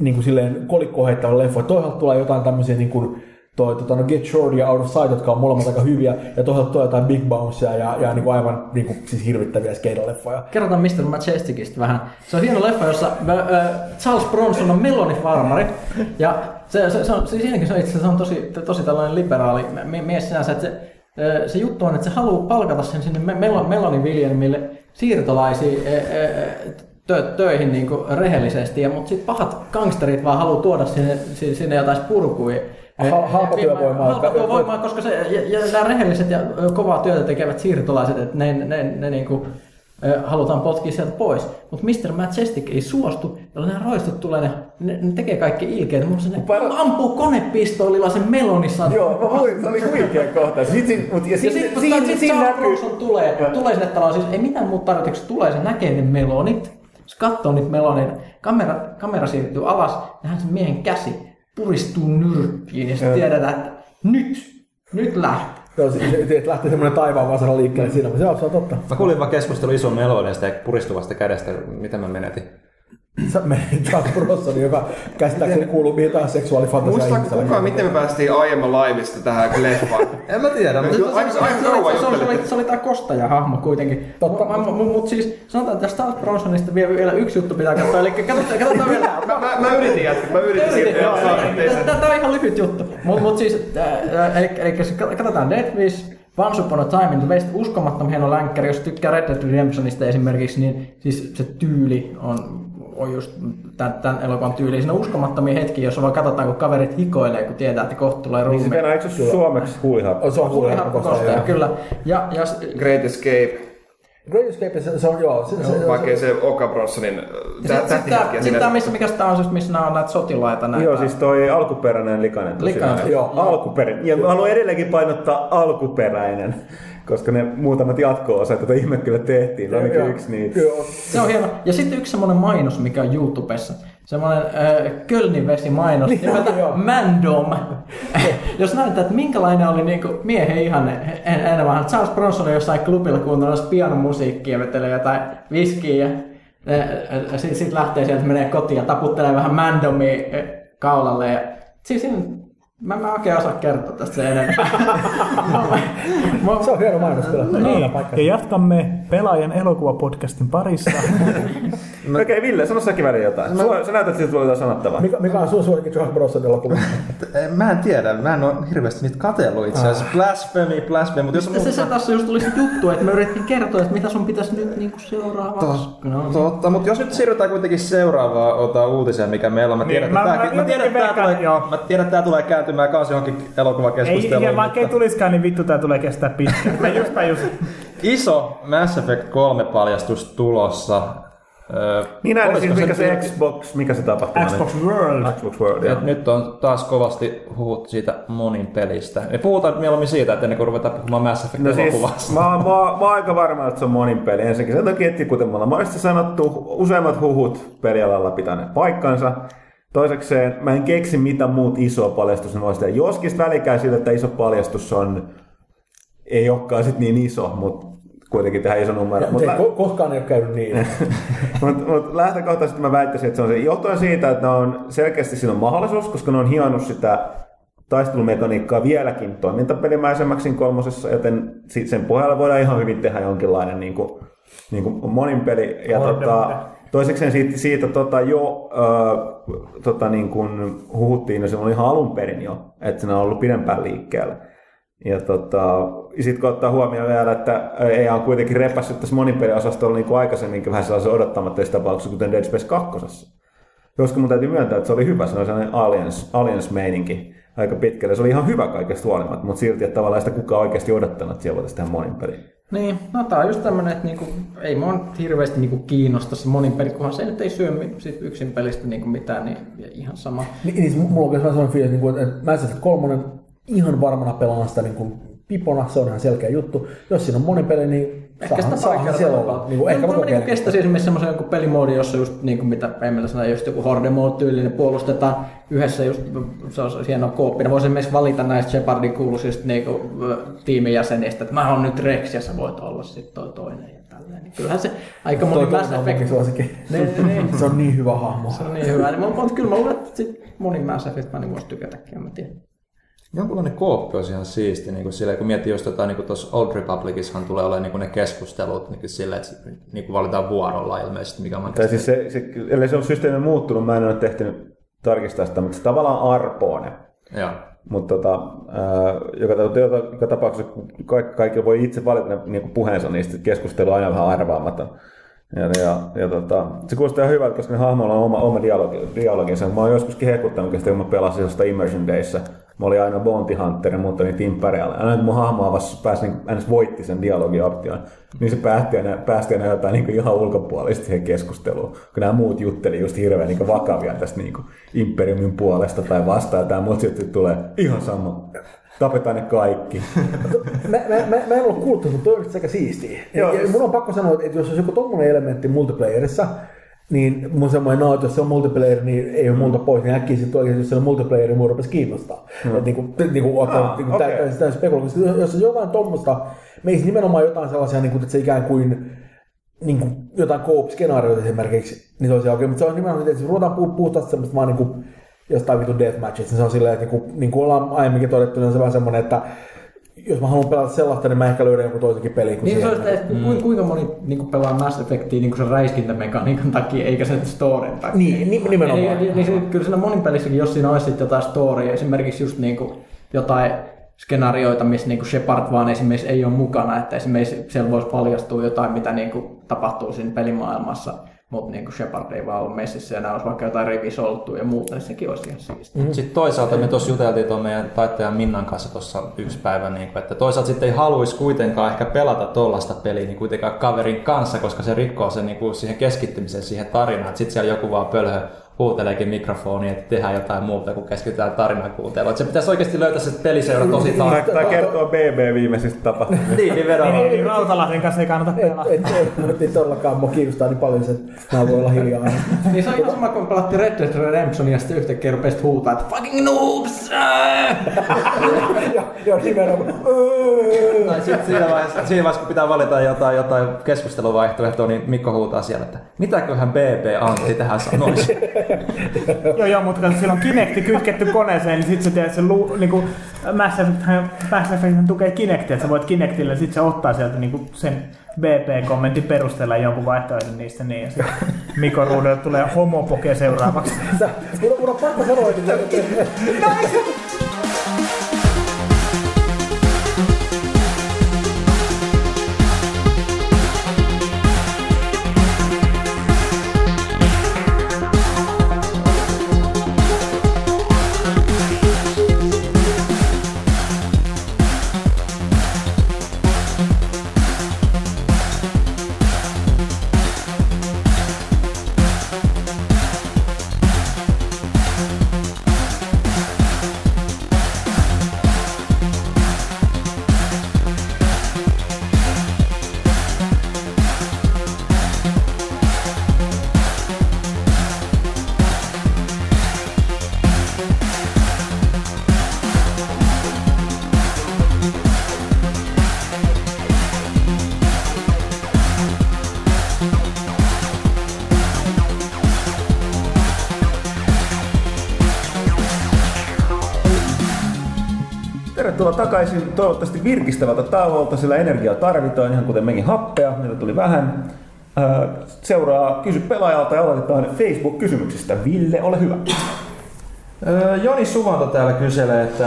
niin kuin silleen kolikkoon heittävä leffa. Toisaalta tulee jotain tämmöisiä niin kuin, toi, tota, no Get Short ja Out of Sight, jotka on molemmat aika hyviä, ja toisaalta tulee jotain Big Bouncea ja, ja niin kuin aivan niin kuin, siis hirvittäviä skeideleffoja. Kerrotaan Mr. Majesticista vähän. Se on hieno leffa, jossa äh, Charles Bronson on melonifarmari. Ja se, se, se on, siis siinäkin se on itse se on tosi, tosi tällainen liberaali mie- mies sinänsä, että se, se juttu on, että se haluaa palkata sen sinne me- melo, meloniviljelmille siirtolaisia tö, töihin niin kuin rehellisesti, ja, mutta sitten pahat gangsterit vaan haluaa tuoda sinne, si- sinne jotain spurkuja. Ha- halpatyövoimaa, Halpa jotka- työvoimaa, koska se, ja, ja nämä rehelliset ja kovaa työtä tekevät siirtolaiset, että ne, ne, ne niinku, ö, halutaan potkia sieltä pois. Mutta Mr. Majestic ei suostu, jolloin nämä roistot tulee, ne, ne, ne tekee kaikki ilkeät. Muun muassa ne Par- ampuu konepistoolilla sen melonissa. Joo, mä luin, se oli huikea kohta. Sitten, mut, ja sitten sitten siinä, sit, sit siinä Charles näkyy, Bronson tulee, tulee sinne taloon, siis ei mitään muuta tarvitse, kun se tulee, se näkee ne melonit, se katsoo niitä melonin, kamera, kamera siirtyy alas, nähdään sen miehen käsi puristuu nyrkkiin ja sitten tiedetään, että nyt, nyt lähtee. Joo, se, lähtee semmoinen taivaan vasara liikkeelle siinä, mutta se on, se on totta. Mä kuulin vaan keskustelu ison melodista ja puristuvasta kädestä, mitä mä menetin. Sä menit Charles Bronson, joka käsittääkseni kuuluu mihin tahansa seksuaalifantasiaan Muistaako kukaan, miten me päästiin aiemman laivista tähän leffaan? [LAUGHS] En mä tiedä, mutta se, se, oli, se, oli, tämä kostajahahmo kuitenkin. Totta. Mutta mut, siis sanotaan, että Charles Bronsonista vielä, vielä yksi juttu pitää katsoa. Eli katsotaan, katsotaan vielä. [LAUGHS] Mä, mä, mä yritin jatkaa, mä yritin siirtyä. Tämä on ihan lyhyt juttu. Mutta mut siis, äh, eli, eli katsotaan Death Wish, Once Upon a Time in the West, uskomattoman hieno länkkäri. Jos tykkää Red Dead Redemptionista esimerkiksi, niin siis se tyyli on, on just tämän, tämän elokuvan tyyli. Siinä on uskomattomia hetkiä, jossa vaan katsotaan, kun kaverit hikoilee, kun tietää, että kohta tulee niin se ruumi. eikö se ole suomeksi huihappo? Se on huuhdelma kostaja, kyllä. Ja, ja Great Escape, Great Escape, se, se on joo. Se, se, vaikkei se Oka Bronsonin Sitten sit tähtihetkiä tää, siinä. sit tää, missä, mikä tää on, siis, missä nämä on näitä sotilaita. Näitä. Joo, siis toi alkuperäinen likainen tosiaan. Likainen, joo. Alkuperäinen. Ja mä haluan edelleenkin painottaa alkuperäinen, koska ne muutamat jatko-osat, joita ihme kyllä tehtiin, ainakin yksi niitä. Joo. Se on hieno. Ja sitten yksi semmoinen mainos, mikä on YouTubessa. Semmoinen äh, Kölnin vesimainos Niin, nimeltä joo. Mandom. [LAUGHS] Jos näyttää, että minkälainen oli niinku miehen ihanne en- ennen vanhan. Charles Bronson oli jossain klubilla kuuntelemassa pianomusiikkia, vetelee jotain viskiä ja sitten sit lähtee sieltä, menee kotiin ja taputtelee vähän Mandomia äh, kaulalle. Ja, siis siinä, mä, mä oikein osaa kertoa tästä sen enemmän. [LAUGHS] Mä- Se on hieno mainos kyllä. No niin, ja jatkamme pelaajan elokuvapodcastin parissa. [LAUGHS] Okei, okay, Ville, sano säkin väliin jotain. Sua, sä näytät, että jotain sanottavaa. Mikä, mikä on sun suosikki Charles Bronson elokuva? [LAUGHS] Mä en tiedä, mä en ole hirveästi niitä katsellut itse asiassa. Blasphemy, blasphemy, mutta jos on Se, se tässä just tuli se juttu, että me yritettiin kertoa, että mitä sun pitäisi nyt niinku seuraavaksi. No. Totta, mutta jos nyt siirrytään kuitenkin seuraavaan ota uutiseen, mikä meillä on. Mä tiedän, Niin, että mä- tää- mä mä tiedän, että veikkaan, tulee, joo. Kääntymään kanssa johonkin ei, elokuvakeskusteluun. ja vaikka ei tulisikaan, niin vittu tää tulee kestää pitkään. Mä just tajusin. Iso Mass Effect 3 paljastus tulossa. Öö, Niin näin, olisiko siis mikä se nyt- Xbox, mikä se tapahtuma Xbox World. nyt? Xbox World, joo. Et nyt on taas kovasti huhut siitä monin pelistä. Me puhutaan mieluummin siitä, että ennen kuin ruvetaan puhumaan Mass Effect No siis, mä, mä, mä oon aika varma, että se on monin peli. Ensinnäkin sen takia, että kuten me ollaan sanottu, useimmat huhut pelialalla pitäneet paikkansa. Toisekseen mä en keksi mitä muut isoa paljastusta voisi tehdä. Joskin välikää siitä, että iso paljastus on, ei olekaan sit niin iso, mutta kuitenkin tehdään iso numero. Ja, Mut ei, lä- ko- koskaan ei ole käynyt niin. [LAUGHS] Mutta mut lähtökohtaisesti mä väittäisin, että se on se johtuen siitä, että ne on selkeästi siinä on mahdollisuus, koska ne on hionnut sitä taistelumekaniikkaa vieläkin toimintapelimäisemmäksi siinä kolmosessa, joten sit sen pohjalla voidaan ihan hyvin tehdä jonkinlainen niin kuin, niin kuin monin peli. Ja Horde tota. Toisekseen siitä, siitä tota, jo äh, tota, niin kuin huhuttiin, se oli ihan alun perin jo, että se on ollut pidempään liikkeellä. Ja tota, sitten kun ottaa huomioon vielä, että EA on kuitenkin repässyt tässä monipeliosastolla niin kuin aikaisemminkin vähän sellaisen odottamattomissa tapauksissa, kuten Dead Space 2. Joskus mun täytyy myöntää, että se oli hyvä, se oli sellainen aliens, aliens-meininki aika pitkälle. Se oli ihan hyvä kaikesta huolimatta, mutta silti, että tavallaan sitä kukaan oikeasti odottanut, että siellä voitaisiin tehdä monin peli. Niin, no tää on just tämmönen, että niinku, ei mua hirveästi niinku kiinnosta se monin peli, kunhan se nyt ei syö sit yksin pelistä niinku mitään, niin ihan sama. Niin, niin mulla on myös sellainen fiilis, että, niin että Mass Effect 3 ihan varmana pelaan sitä niin kuin pipona, se on ihan selkeä juttu. Jos siinä on monipeli, niin Ehkä sitä pari siellä kertaa. Niin kuin, ehkä mä mä kokeilen. kestäisin esimerkiksi semmoisen joku pelimoodi, jossa just niin kuin mitä Emeli sanoi, just joku horde mode tyylinen puolustetaan yhdessä just, se on hieno kooppina. Voisi esimerkiksi valita näistä Shepardin kuuluisista niin kuin, tiimin jäsenistä, että mä oon nyt Rex ja sä voit olla sitten toi toinen ja tälleen. Niin kyllähän se aika moni Mass Effect. suosikki. Niin, niin. [LAUGHS] Se on niin hyvä hahmo. Se on niin hyvä. Niin, mutta kyllä mä luulen, että sit moni Mass Effect mä niin voisi tykätäkin, en mä tiedä. Jonkunlainen kooppi olisi ihan siisti, niin kuin silleen, kun miettii just jotain, niin kuin tuossa Old Republicissahan tulee olemaan niin kuin ne keskustelut niin kuin silleen, että niin kuin valitaan vuorolla ilmeisesti, mikä on Tai siis se, se, ellei se ole systeemi muuttunut, mä en ole tehtynyt tarkistaa sitä, mutta se tavallaan arpoo ne. Joo. Mutta tota, joka, joka, joka tapauksessa kaikki, kaikki voi itse valita ne niin kuin puheensa, niin sitten keskustelu on aina vähän arvaamaton. Ja, ja, ja tota, se kuulostaa ihan hyvältä, koska ne hahmoilla on oma, oma dialogi, dialoginsa. Mä oon joskus hehkuttanut, kun mä pelasin jostain Immersion Dayssä. Mä olin aina Bounty Hunter ja muut oli Imperial. Aina kun mun hahmo avasi, pääsi, niin, aina voitti sen dialogioption, niin se päätti aina, päästi aina jotain niin ihan ulkopuolista siihen keskusteluun. Kun nämä muut jutteli just hirveän niin vakavia tästä niin Imperiumin puolesta tai vastaan, tämä muut sitten tulee ihan sama. Tapetaan ne kaikki. mä, mä, mä, mä en ole kuullut, mutta toi on aika siistiä. Ja, ja mun on pakko sanoa, että jos olisi joku tommonen elementti multiplayerissa, niin mun semmoinen, no, että jos se on multiplayer, niin ei ole multa pois, niin äkkiä sitten oikeasti, jos se on multiplayer, niin mun rupesi kiinnostaa. Hmm. Että niinku, niinku, Ah, niinku, okei. täysin täysin spekuloida. Jos- Jos on jotain tommosta, meistä nimenomaan jotain sellaisia, niinku, että se ikään kuin niin kuin jotain coop-skenaarioita esimerkiksi, niin se olisi oikein, mutta se on nimenomaan, että jos ruvetaan puh- puhtaasti semmoista vaan niin kuin jostain vitun deathmatchista, niin se on silleen, että niin kuin, niin kuin ollaan aiemminkin todettu, niin on se vähän semmoinen, että jos mä haluan pelata sellaista, niin mä ehkä löydän joku toisenkin peli kuin Niin se on sitä, että kuinka, moni niin pelaa Mass Effectia niin sen räiskintämekaniikan takia, eikä sen storyn takia. Niin, ni- nimenomaan. Niin, niin, niin, se- kyllä siinä monin pelissäkin, jos siinä olisi jotain storya, esimerkiksi just niin kuin jotain skenaarioita, missä niin Shepard vaan esimerkiksi ei ole mukana, että esimerkiksi siellä voisi paljastua jotain, mitä niin kuin tapahtuu siinä pelimaailmassa, mutta niin Shepard ei vaan ole messissä ja nämä olisi vaikka jotain revisolttua ja muuta, niin sekin olisi ihan siistiä. Mm. Sitten toisaalta me tuossa juteltiin tuon meidän taittajan Minnan kanssa tuossa yksi päivä, niin kuin, että toisaalta sitten ei haluaisi kuitenkaan ehkä pelata tuollaista peliä niin kuitenkaan kaverin kanssa, koska se rikkoo sen niin kuin siihen keskittymiseen siihen tarinaan. Sitten siellä joku vaan pölhö huuteleekin mikrofoniin, että tehdään jotain muuta, kun keskitytään tarinan kuunteluun. Että Se pitäisi oikeasti löytää se peliseura tosi tarkkaan. tämä kertoo BB viimeisistä tapahtumista. niin, nimenomaan. Niin, niin Rautalahden kanssa ei kannata pelaa. et, et, et, ei todellakaan mua kiinnostaa niin paljon se, että mä voin olla hiljaa. [LAUGHS] Niin se on ihan sama, kun pelattiin Red Dead Redemptionia ja sitten yhtäkkiä rupesit huutaa, että fucking noobs! ää!" ja, ja nimenomaan. Tai sitten siinä vaiheessa, siinä vaiheessa, kun pitää valita jotain, jotain keskusteluvaihtoehtoa, niin Mikko huutaa siellä, että mitäköhän BB Antti tähän sanoisi. [LAUGHS] Joo, joo, mutta kun sillä on Kinecti kytketty koneeseen, niin sitten sä tiedät, se lu, niinku, Mass Effecthän tukee Kinectia, että sä voit Kinectillä, sit se ottaa sieltä niinku sen BP-kommentin perusteella jonkun vaihtoehdon niistä, niin ja sitten Mikon ruudulle tulee homopoke seuraavaksi. Mun on pakko sanoa, että, tervetuloa takaisin toivottavasti virkistävältä tauolta, sillä energiaa tarvitaan, ihan kuten mekin happea, meillä tuli vähän. Äh, Seuraa Kysy pelaajalta ja aloitetaan Facebook-kysymyksistä. Ville, ole hyvä. Joni Suvanto täällä kyselee, että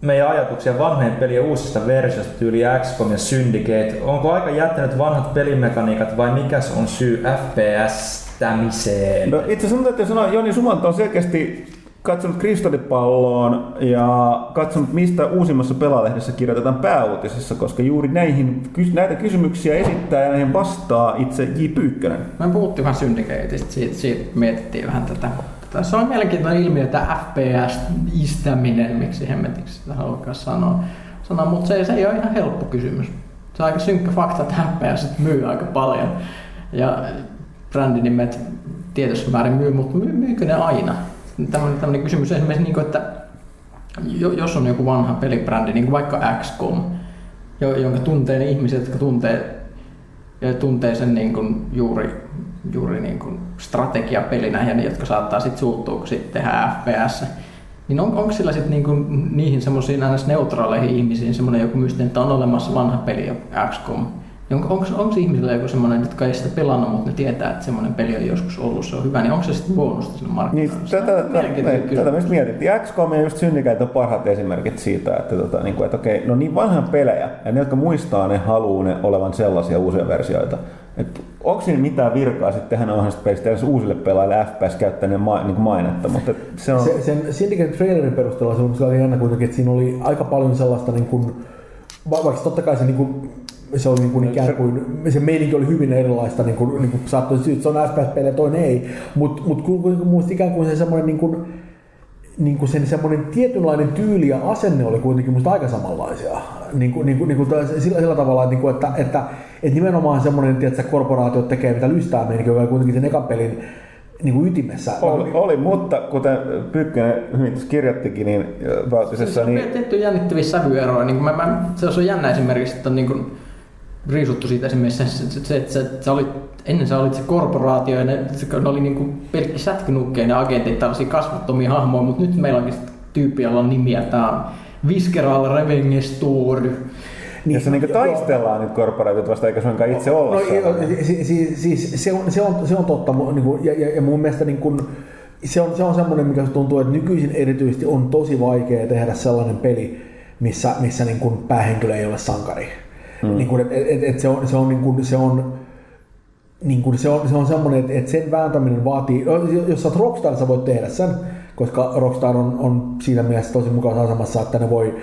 meidän ajatuksia vanhojen pelien uusista versioista tyyli XCOM ja Syndicate. Onko aika jättänyt vanhat pelimekaniikat vai mikäs on syy FPS-tämiseen? No itse asiassa täytyy sanoa, Joni Sumanto on selkeästi katsonut kristallipalloon ja katsonut, mistä uusimmassa pelalehdessä kirjoitetaan pääuutisissa, koska juuri näihin, näitä kysymyksiä esittää ja näihin vastaa itse J. Pyykkönen. Me puhuttiin vähän Syndicateista, siitä, siitä mietittiin vähän tätä. Se on mielenkiintoinen ilmiö, tämä FPS-istäminen, miksi hemmetiksi sitä haluaa sanoa. sanoa mutta se, se ei ole ihan helppo kysymys. Se on aika synkkä fakta, että FPS myy aika paljon. Ja brändinimet tietyssä määrin myy, mutta myy, myykö ne aina? Tällainen, tällainen kysymys esimerkiksi, niin kuin, että jo- jos on joku vanha pelibrändi, niin kuin vaikka XCOM, jo- jonka tuntee ne ihmiset, jotka tuntee, tuntee sen niin kuin juuri, juuri niin kuin strategiapelinä ja ne, jotka saattaa sitten suuttua, kun sitten tehdään FPS. Niin on, onko sillä sitten niinku niihin semmoisiin aina neutraaleihin ihmisiin semmoinen joku mystinen, että on olemassa vanha peli XCOM? Niin onko, onko, onko ihmisillä joku semmoinen, jotka ei sitä pelannut, mutta ne tietää, että semmoinen peli on joskus ollut, se on hyvä, niin onko se sitten bonusta sinne Niin, markkinoille? Se on tätä, tätä, tätä myös mietittiin. XCOM ja just Syndicate on parhaat esimerkit siitä, että, tota, niin kuin, että okei, no niin vanhan pelejä, ja ne, jotka muistaa, ne haluaa ne olevan sellaisia uusia versioita. Et onko siinä mitään virkaa sitten tehdä vanhasta pelistä, jos uusille pelaajille FPS käyttää ne ma, niin mainetta, mutta se on... Se, sen Syndicate trailerin perusteella se on- jännä kuitenkin, että siinä oli aika paljon sellaista niin kuin, va- vaikka totta kai se niin kuin, se oli niin kuin ikään kuin, se meininki oli hyvin erilaista, niin kuin, niin kuin saattoi syyt, se on FPS-pelejä, toinen ei, mutta mut, kuitenkin muista ikään kuin se semmoinen niin kuin, niin kuin sen semmoinen tietynlainen tyyli ja asenne oli kuitenkin musta aika samanlaisia. Niin kuin, niin kuin, niin kuin sillä, sillä tavalla, että, niin kuin, että, että, että nimenomaan semmoinen, että korporaatiot tekee mitä lystää meininki, joka oli kuitenkin sen ekan pelin niin kuin ytimessä. Oli, oli, mutta kuten Pyykkönen hyvin tuossa kirjoittikin, niin äh, Se Valtisessa, on niin tehty jännittäviä sävyeroja. Niin kuin mä, mä, se on jännä esimerkiksi, että on niin kuin riisuttu siitä esimerkiksi se, se, se, että sä, sä olit, ennen sä olit se korporaatio ja ne, se, ne oli niin kuin pelkki sätkynukkeja ne agentit, tällaisia kasvattomia hahmoja, mutta nyt meillä onkin tyyppi, jolla on nimiä. Tää on Visceral Revengestor. niin, jossa niin taistellaan nyt korporaatiot vasta, eikä suinkaan itse olla No, sellainen. siis, siis, siis se, on, se, on, se on totta, niin kuin, ja, ja, ja mun mielestä niin kuin, se on, se on semmoinen, mikä tuntuu, että nykyisin erityisesti on tosi vaikea tehdä sellainen peli, missä, missä niin kuin päähenkilö ei ole sankari. Mm. Niin kuin, et, et, et se on, se on, niin kuin, se on niin kuin se, on, se on semmoinen, että, että sen vääntäminen vaatii, no, jos sä oot Rockstar, sä voit tehdä sen, koska Rockstar on, on siinä mielessä tosi mukavassa asemassa, että ne voi,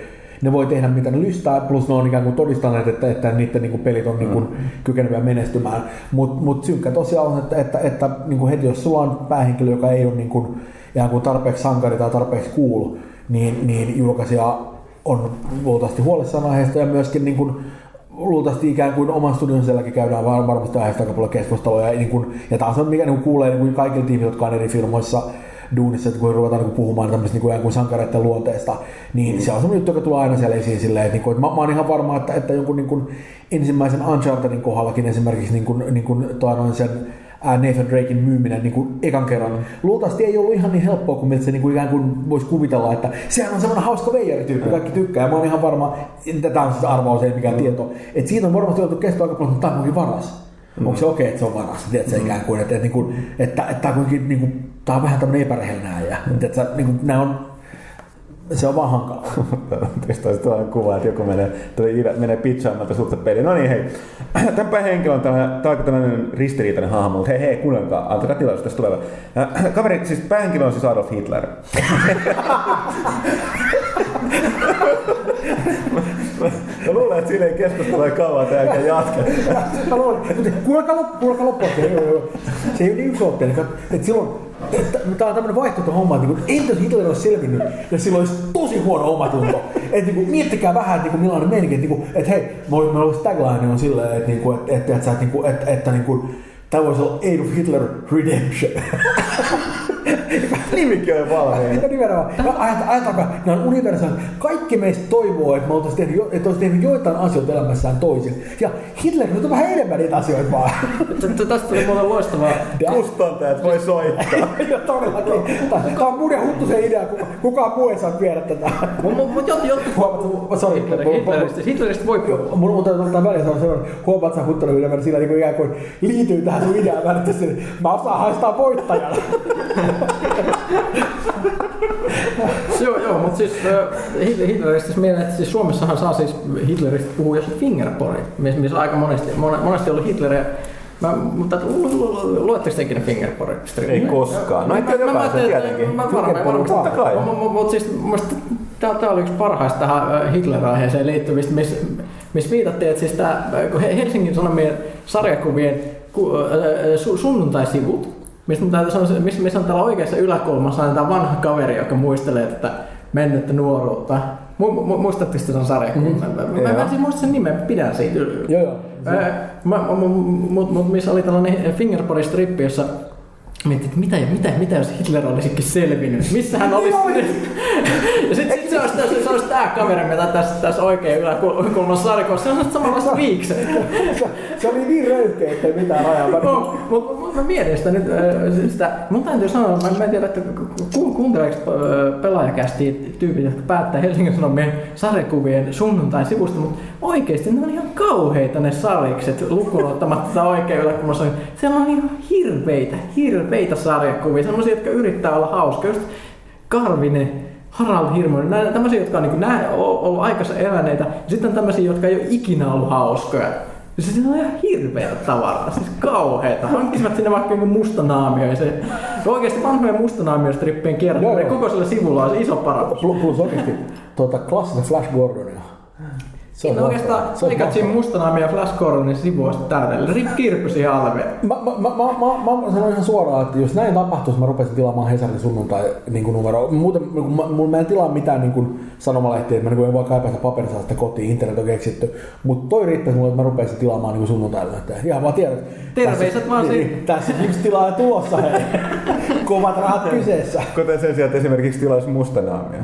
ne voi tehdä mitä ne lystää, plus ne on ikään kuin todistaneet, että, että niiden niin kuin pelit on niin kuin kykeneviä menestymään. Mutta mut synkkä tosiaan on, että, että, että niin kuin heti jos sulla on päähenkilö, joka ei ole niin kuin, ihan kuin tarpeeksi sankari tai tarpeeksi cool, niin, niin julkaisija on luultavasti huolissaan aiheesta ja myöskin niin kuin, luultavasti ikään kuin oman studion sielläkin käydään var- varmasti aiheesta aika paljon keskustelua. Ja, niin kuin, ja taas on mikä niin kuin kuulee niin kuin kaikilla tiimillä, jotka on eri filmoissa duunissa, että kun ruvetaan niin puhumaan tämmöistä niin kuin, sankareiden luonteesta, niin se on semmoinen juttu, joka tulee aina siellä esiin silleen, että, niin kuin, että mä, mä oon ihan varma, että, että jonkun niin kuin ensimmäisen Unchartedin kohdallakin esimerkiksi niin kuin, niin kuin, noin sen Nathan Drakein myyminen niin kuin ekan kerran. Luultavasti ei ollut ihan niin helppoa kuin miltä se niin kuin ikään kuin voisi kuvitella, että sehän on semmoinen hauska veijarityyppi, kaikki tykkää. Ja mä oon ihan varma, että tämä on siis arvaus, ei mikään tieto. Että siitä on varmasti joutunut kestoa aika paljon, mutta tämä on kuitenkin varas. Mm. Onko se okei, okay, että se on varas? Tiedätkö, mm. ikään kuin, että, että, että, että, että, on kuitenkin niin kuin, tämä on vähän tämmöinen epärehellinen äijä. Mm. Että, niin kuin, nämä on, se on vaan hankalaa. [LAUGHS] Testaisin tällainen kuva, että joku menee, Ira menee pizzaamaan tätä suurta peliä. No niin, hei. [CLEARS THROAT] Tämän henkilö on tällainen, tämä on tällainen ristiriitainen hahmo, mutta hei, hei, kuunnelkaa, antakaa tilaisuus tästä tulee. Äh, [CLEARS THROAT] Kaveri, siis päähenkilö on siis Adolf Hitler. [LAUGHS] [LAUGHS] Mä luulen, että siinä ei keskustella kauan, että jälkeen kuulkaa loppu, kuulkaa loppu. Se ei ole niin yksiootteinen, että silloin Tämä on tämmöinen vaihtoehto homma, että niin entäs Hitler olisi selvinnyt, jos sillä olisi tosi huono omatunto. Että niin miettikää vähän, että niin millainen meininki, että, niin että hei, meillä olisi tagline on silleen, että, niin kuin, että, että, että, että, että, että, että niin kuin, tämä voisi olla Adolf Hitler Redemption. [LAUGHS] Nimikin on valmiina. Ja nimenomaan. Ajat- Ajatelkaa, ne on universaalit. Kaikki meistä toivoo, että me oltaisiin tehnyt, jo, että olisi tehnyt joitain asioita elämässään toisin. Ja Hitler nyt on vähän enemmän niitä asioita vaan. Tästä tuli muuten loistavaa. Kustantajat voi soittaa. [LAUGHS] Todellakin. Tämä on ja Huttusen idea, kuka- kukaan muu ei saa viedä tätä. Mutta mut, jot, jotkut Hitler- Hitleristä, voi puhua. Mun mun täytyy ottaa väliin sellainen, huomaat sä Huttunen yleensä sillä niin ikään kuin liityy tähän sun ideaan mä osaan haistaa voittajana. [LAUGHS] [LAUGHS] Joo, joo, mutta siis äh, Hitler- Hitleristä siis mieleen, että siis Suomessahan saa siis Hitleristä puhua jos fingerporit, missä aika monesti, mon- monesti ollut Hitleriä. Mä, mutta lu- lu- lu- luetteko te ikinä fingerporit? Ei koskaan. No ehkä jokaisen tietenkin. Mä varmaan, varmaan. Totta kai. Mutta siis tää, tää oli yksi parhaista tähän äh, Hitler-aiheeseen liittyvistä, missä miss viitattiin, että siis tää, äh, Helsingin Sanomien sarjakuvien ku, äh, su, sunnuntaisivut, mistä, täytyy sanoa, missä, on täällä oikeassa yläkulmassa on tämä vanha kaveri, joka muistelee tätä mennyttä nuoruutta. Mu, mu, muistatteko sen sarjakuvan? Mm-hmm. Mä, mä, mä en siis muista sen nimen, pidän siitä. Joo, joo. Mutta mut, missä oli tällainen fingerpori-strippi, jossa Mietin, että mitä, mitä, mitä jos Hitler olisikin selvinnyt? Missä hän olisi? [LAUGHS] ja sitten sit se olisi, se, se olisi tämä kaveri, mitä tässä, tässä oikein yläkulmassa sarjakunnassa. Se on samanlaista viikset. Se, se oli niin röyhkeä, ettei mitään rajaa. No, mutta mut mä mietin sitä nyt, äh, sitä, mun täytyy sanoa, mä, mä en tiedä, että ku, kuunteleeko äh, pelaajakästi tyypit, jotka päättää Helsingin Sanomien sarjakuvien sunnuntain sivusta, mutta oikeasti ne on ihan kauheita ne sarjikset, lukuun ottamatta tätä oikein yläkulmassa. Siellä on ihan hirveitä, hirveitä sarjakuvia, sellaisia, jotka yrittää olla hauskoja. Just Karvinen, Harald Hirmonen, näitä tämmöisiä, jotka on niin ollut aikansa eläneitä, ja sitten on tämmöisiä, jotka ei ole ikinä ollut hauskoja. Ja se on ihan hirveätä tavaraa, siis kauheeta. Hankkisivat sinne vaikka jonkun mustanaamio ja se oikeasti vanhojen mustanaamiostrippien joo. koko sillä sivulla on iso parannus. plus, plus oikeasti tuota, klassista Flash Gordonia. Se oikeastaan se on Pikachu mahtavaa. mustanaamio ja Flash Gordonin sivu on sitten täydellinen. Rip Kirpy siihen alveen. Mä, mä, mä, mä, mä, mä sanon ihan suoraan, että jos näin tapahtuisi, mä rupesin tilaamaan Hesarin sunnuntai niin kuin numero. Muuten kun mä, mun, mä en tilaa mitään niin kuin sanomalehtiä, että mä niin kuin en voi kaipaa sitä paperista sitä kotiin, internet on keksitty. Mutta toi riittäisi mulle, että mä rupesin tilaamaan niin kuin sunnuntaille. Että ihan vaan tiedät. Terveiset tässä, vaan niin, niin, Tässä yksi tilaaja tulossa, hei. [LAUGHS] Kovat rahat kyseessä. Kuten sen sijaan, että esimerkiksi tilaisi mustanaamia.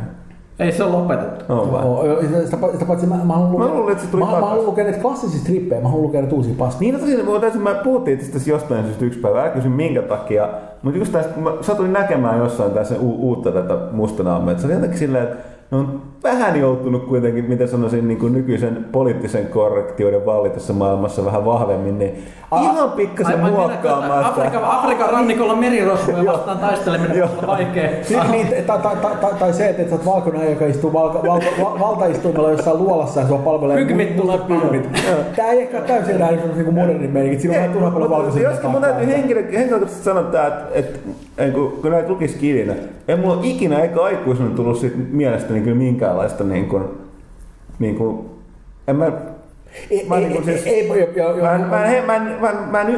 Ei se ole lopetettu. On vai? Joo, joo, sitä, sitä, sitä paitsi mä, mä haluan lukea, Mä luulen, että se tuli mä, mä haluan lukea näitä klassisia strippejä, mä haluan lukea näitä uusia paskia. Niin, no tosiaan, mä, täysin, mä puhuttiin tästä jostain syystä yksi päivä, älä kysy minkä takia, mutta just tästä, kun mä satuin näkemään jossain tässä u- uutta tätä mustanaamia, että se oli jotenkin silleen, että ne on vähän joutunut kuitenkin, miten sanoisin, niin kuin nykyisen poliittisen korrektioiden vallitessa maailmassa vähän vahvemmin, niin ihan pikkasen muokkaamaan sitä. Afrikan, Afrikan rannikolla merirosvoja vastaan taisteleminen on vaikea. Niin, niin, tai, tai, tai, tai, tai se, että sä oot valkoinen joka istuu valka, valta, val, valtaistuimella jossain luolassa ja sua palvelee Pygmit mu- tulee pygmit. Tää ei ehkä ole täysin enää niin, niin modernin meininki. Siinä on vähän turha paljon valkoisia. Joskin mun täytyy henkilö, henkilökohtaisesti sanoa että, että kun, kun näitä lukisi kirjana, ei mulla ole ikinä eikä aikuisena tullut siitä mielestäni kyllä minkäänlaista niin kuin, niin kuin, en mä, Ei, Mä ei, niinku siis- ei, ei, ei, joo, joo,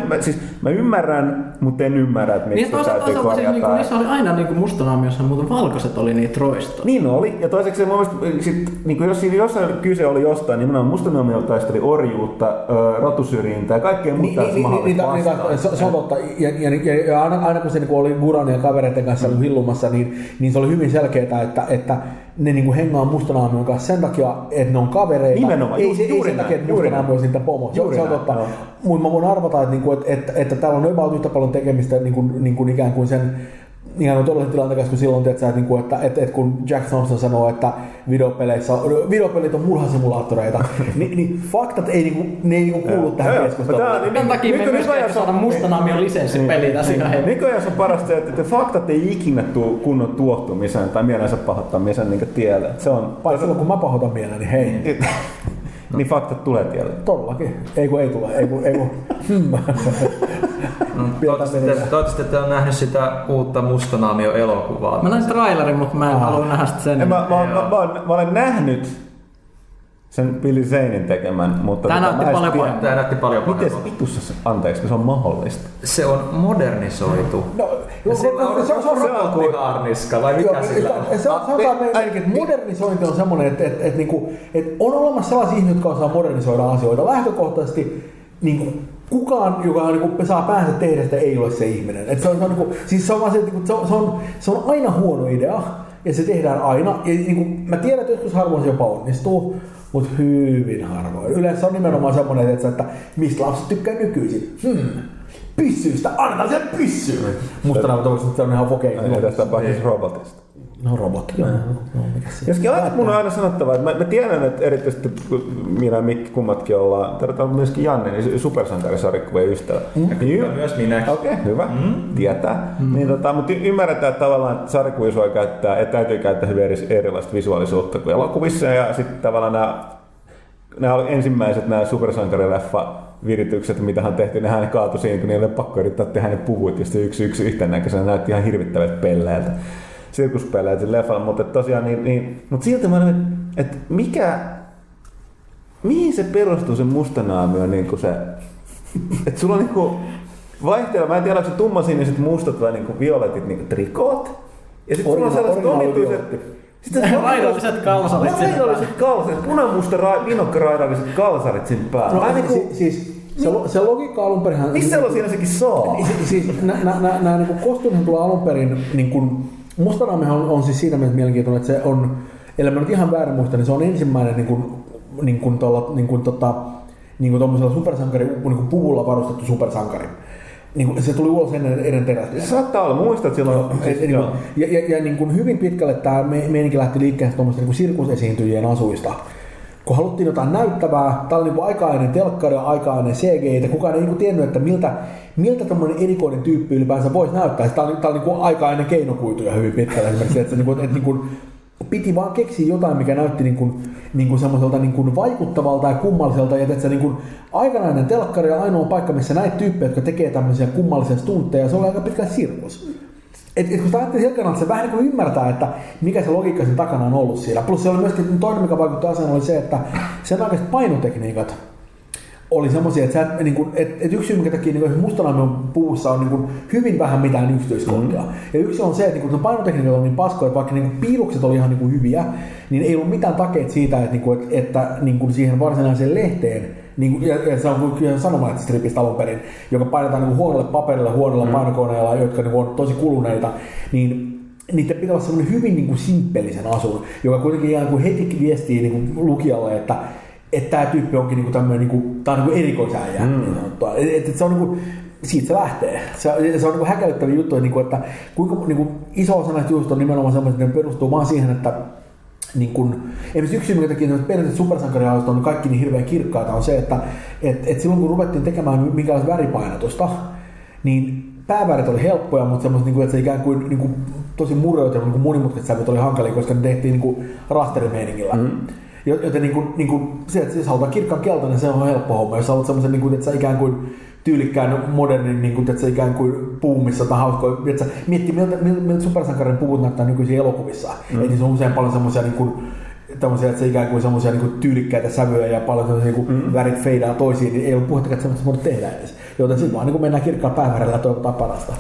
Mä, siis, mä ymmärrän, mutta en ymmärrä, että miksi Niin täytyy toisaalta siis, korjata. niinku, niissä oli aina niinku mustanaamiossa, mutta valkoiset oli niitä roistoja. Niin oli, ja toiseksi mun mielestä, sit, niin kuin jos siinä jossain kyse oli jostain, niin nimenomaan mustanaamio taisteli orjuutta, rotusyrjintää ja kaikkea muuta Niin, niin, niin, niin, niin, se on totta. Ja, ja, ja, ja aina, aina kun se niin oli Guran ja kavereiden kanssa mm. hillumassa, niin, niin se oli hyvin selkeää, että, että ne niin hengaa mustanaamion kanssa sen takia, että ne on kavereita. Nimenomaan, ei, ju- se, ei juuri sen näin, takia, että juuri mustanaamio on sitten pomo. Juuri se on näin, totta. Mutta mä voin arvata, että, niinku, että, että, että täällä on about yhtä paljon tekemistä niin kuin, niin kuin ikään kuin sen ihan on todellisen tilanteen kanssa, kun silloin, tiedätkö, että, niin että, että, että, kun Jack Thompson sanoo, että videopeleissä, videopelit on murhasimulaattoreita, [LAUGHS] niin, niin, faktat ei, niin ne ei niin kuulu tähän keskusteluun. mutta tää on- Tämän takia me myöskään nykyajassa- saada mustanaamion lisenssipeliä tässä ihan heti. Nykyään on parasta, että, että faktat ei ikinä tuu kunnon tuottumisen tai mielensä pahoittamisen niin tielle. Se on, Paitsi silloin, kun mä pahoitan mieleni, niin hei, niin faktat tulee tielle. todellakin. Ei kun ei tule, ei kun, ei kun. Hmm. Toivottavasti, te, toivottavasti te on nähnyt sitä uutta Mustanaamio-elokuvaa. Mä näin trailerin, mutta mä en halua nähdä sitä sen. En, mä, mä, mä, mä, mä, mä, olen nähnyt sen Billy Zanein tekemän, mutta... Tää tota, näytti paljon tiedä- paremmalta. Tämä näytti paljon Miten paremmalta. vitussa se, anteeksi, se on mahdollista? Se on modernisoitu. No, Ja sillä on se, on- se, on- robottiharniska, vai Joo, mikä sillä on? se, se on, sanotaan Ai, meidän, ai, että modernisointi on semmoinen, että, että, että, niinku, että on olemassa sellaisia ihmisiä, jotka osaa modernisoida asioita. Lähtökohtaisesti niin kuin, kukaan, joka on, niin kuin, saa päänsä tehdä sitä, ei ole se ihminen. Et se, on, se, on, niin kuin, siis se, on, se, se, on, se, on, se on aina huono idea, ja se tehdään aina. Ja niin kuin, mä tiedän, että joskus harvoin se jopa onnistuu, mutta hyvin harvoin. Yleensä on nimenomaan semmoinen, että, että mistä lapset tykkää nykyisin. Hmm, pyssyistä, annetaan sen pyssyyn. Musta nämä on ihan okei. Ja tässä tapauksessa robotista. No robotti, joo. No, mikä se? Joskin aina, mun on aina sanottava, että mä, mä tiedän, että erityisesti kun minä ja Mikki kummatkin ollaan, tarvitaan myöskin Janne, niin supersankarisarjakkuvien ystävä. Mm. Niin, Myös minä. Okei, okay, hyvä. Mm. Tietää. Mm. Niin, tota, mutta ymmärretään että tavallaan, että sarjakuvissa voi käyttää, että täytyy käyttää hyvin eri, erilaista visuaalisuutta kuin elokuvissa. Ja sitten tavallaan nämä, nämä oli ensimmäiset nämä supersankarileffa viritykset, mitä hän tehtiin, nehän kaatui siihen, kun niille pakko yrittää tehdä ne puvut, ja sitten yksi yksi yhtenäköisenä näytti ihan hirvittävältä pelleiltä sirkuspeleiltä leffalla, mutta tosiaan niin, niin mutta silti mä olin, että et mikä, mihin se perustuu se mustanaamio niin kuin se, että sulla on niin kuin vaihtelu, mä en tiedä, onko se tummasiniset mustat vai niin kuin violetit niin kuin trikoot, ja sitten sulla on sellaiset omituiset, sitten se Raidalliset kalsarit sinne Raidalliset kalsarit, punamusta ra- vinokkaraidalliset kalsarit siinä päällä. No, Mä niin kuin, si- siis se, lo- se logiikka alun perin... miksi sellaisia ne sekin saa? Si- Siis nämä niin kostyymit tulee alun perin, niin kuin, Mustanaamihan on, on siis siinä mielessä mielenkiintoinen, että se on, ellei mä nyt ihan väärin muista, niin se on ensimmäinen niin kuin, niin kuin tuolla, niin kuin, tota, niin kuin tuommoisella supersankari, niin kuin puvulla varustettu supersankari. Niin kuin, se tuli ulos ennen, ennen terästä. Saattaa olla, muistat silloin... Et, et, joo. ja, ja, ja niin kuin hyvin pitkälle tämä me, meininki lähti liikkeelle tuommoista niin sirkusesiintyjien asuista. Kun haluttiin jotain näyttävää, tämä oli niin aikainen telkkari ja aikainen CG, että kukaan ei niin kuin tiennyt, että miltä, miltä tämmöinen erikoinen tyyppi ylipäänsä voisi näyttää. Tämä oli, tämä oli niin aikainen keinokuituja hyvin pitkälle esimerkiksi, että, se niin kuin, että niin kuin, piti vaan keksiä jotain, mikä näytti niin kuin, niin kuin semmoiselta niin kuin vaikuttavalta ja kummalliselta. Ja että niin kuin aikanainen telkkari on ainoa paikka, missä näitä tyyppejä, jotka tekee tämmöisiä kummallisia stuntteja, se oli aika pitkä sirkus. Et, et kun sitä ajattelee sillä kannalta, se vähän niin kuin ymmärtää, että mikä se logiikka sen takana on ollut siellä. Plus se oli myöskin toinen, mikä vaikutti asiaan, oli se, että sen aikaiset painotekniikat oli semmoisia, että, et, niin kuin, et, et yksi syy, minkä takia niin Mustanaamen puvussa on niin kuin, hyvin vähän mitään yksityiskohtia. Mm. Ja yksi on se, että niin kuin, painotekniikat on niin paskoja, että vaikka niin kuin, piirukset oli ihan niin kuin, hyviä, niin ei ollut mitään takeet siitä, että, niin kuin, että, että niin kuin siihen varsinaiseen lehteen, niin kuin, ja, ja se on kyllä sanomalehtistripistä alun perin, joka painetaan niin huonolle paperille, huonolla mm. painokoneella, jotka niin kuin, on tosi kuluneita, niin niiden pitää olla semmoinen hyvin niin kuin simppelisen asun, joka kuitenkin ihan kuin heti viestii niin kuin lukijalle, että että tämä tyyppi onkin niinku tämmöinen niinku, tää on niinku erikoisäijä, mm. niin. Et, et se on niinku, siitä se lähtee. Se, se on niinku häkellyttävä juttu, että, niinku, että kuinka niinku, iso osa näistä jutuista on nimenomaan semmoista, että ne perustuu vaan siihen, että niin kun, esimerkiksi yksi syy, minkä takia supersankariautot on kaikki niin hirveän kirkkaita, on se, että et, et silloin kun ruvettiin tekemään minkälaista väripainotusta, niin päävärit oli helppoja, mutta semmoiset, niin kuin, että se ikään kuin, niin kuin tosi murjoitettu, niin kuin monimutkaiset sävyt oli hankalia, koska ne tehtiin niin kuin rasterimeiningillä. Mm. Joten niin kuin, niin kuin, se, että jos halutaan kirkkaan keltainen, se on helppo homma. Jos haluat semmoisen, niin kuin, että sä ikään kuin tyylikkään modernin, niin kuin, sä ikään kuin puumissa tai hauskoja, miettii, miltä, miltä, supersankarin puvut näyttää nykyisin elokuvissa. Mm. Että se on usein paljon semmoisia niin kuin, tämmöisiä, että se ikään kuin semmoisia niin tyylikkäitä sävyjä ja paljon semmoisia niin mm. värit feidaa toisiin, niin ei ollut puhettakaan, että semmoista voida tehdä edes. Joten sitten vaan niin kuin mennään kirkkaan päävärillä ja toivotaan parasta.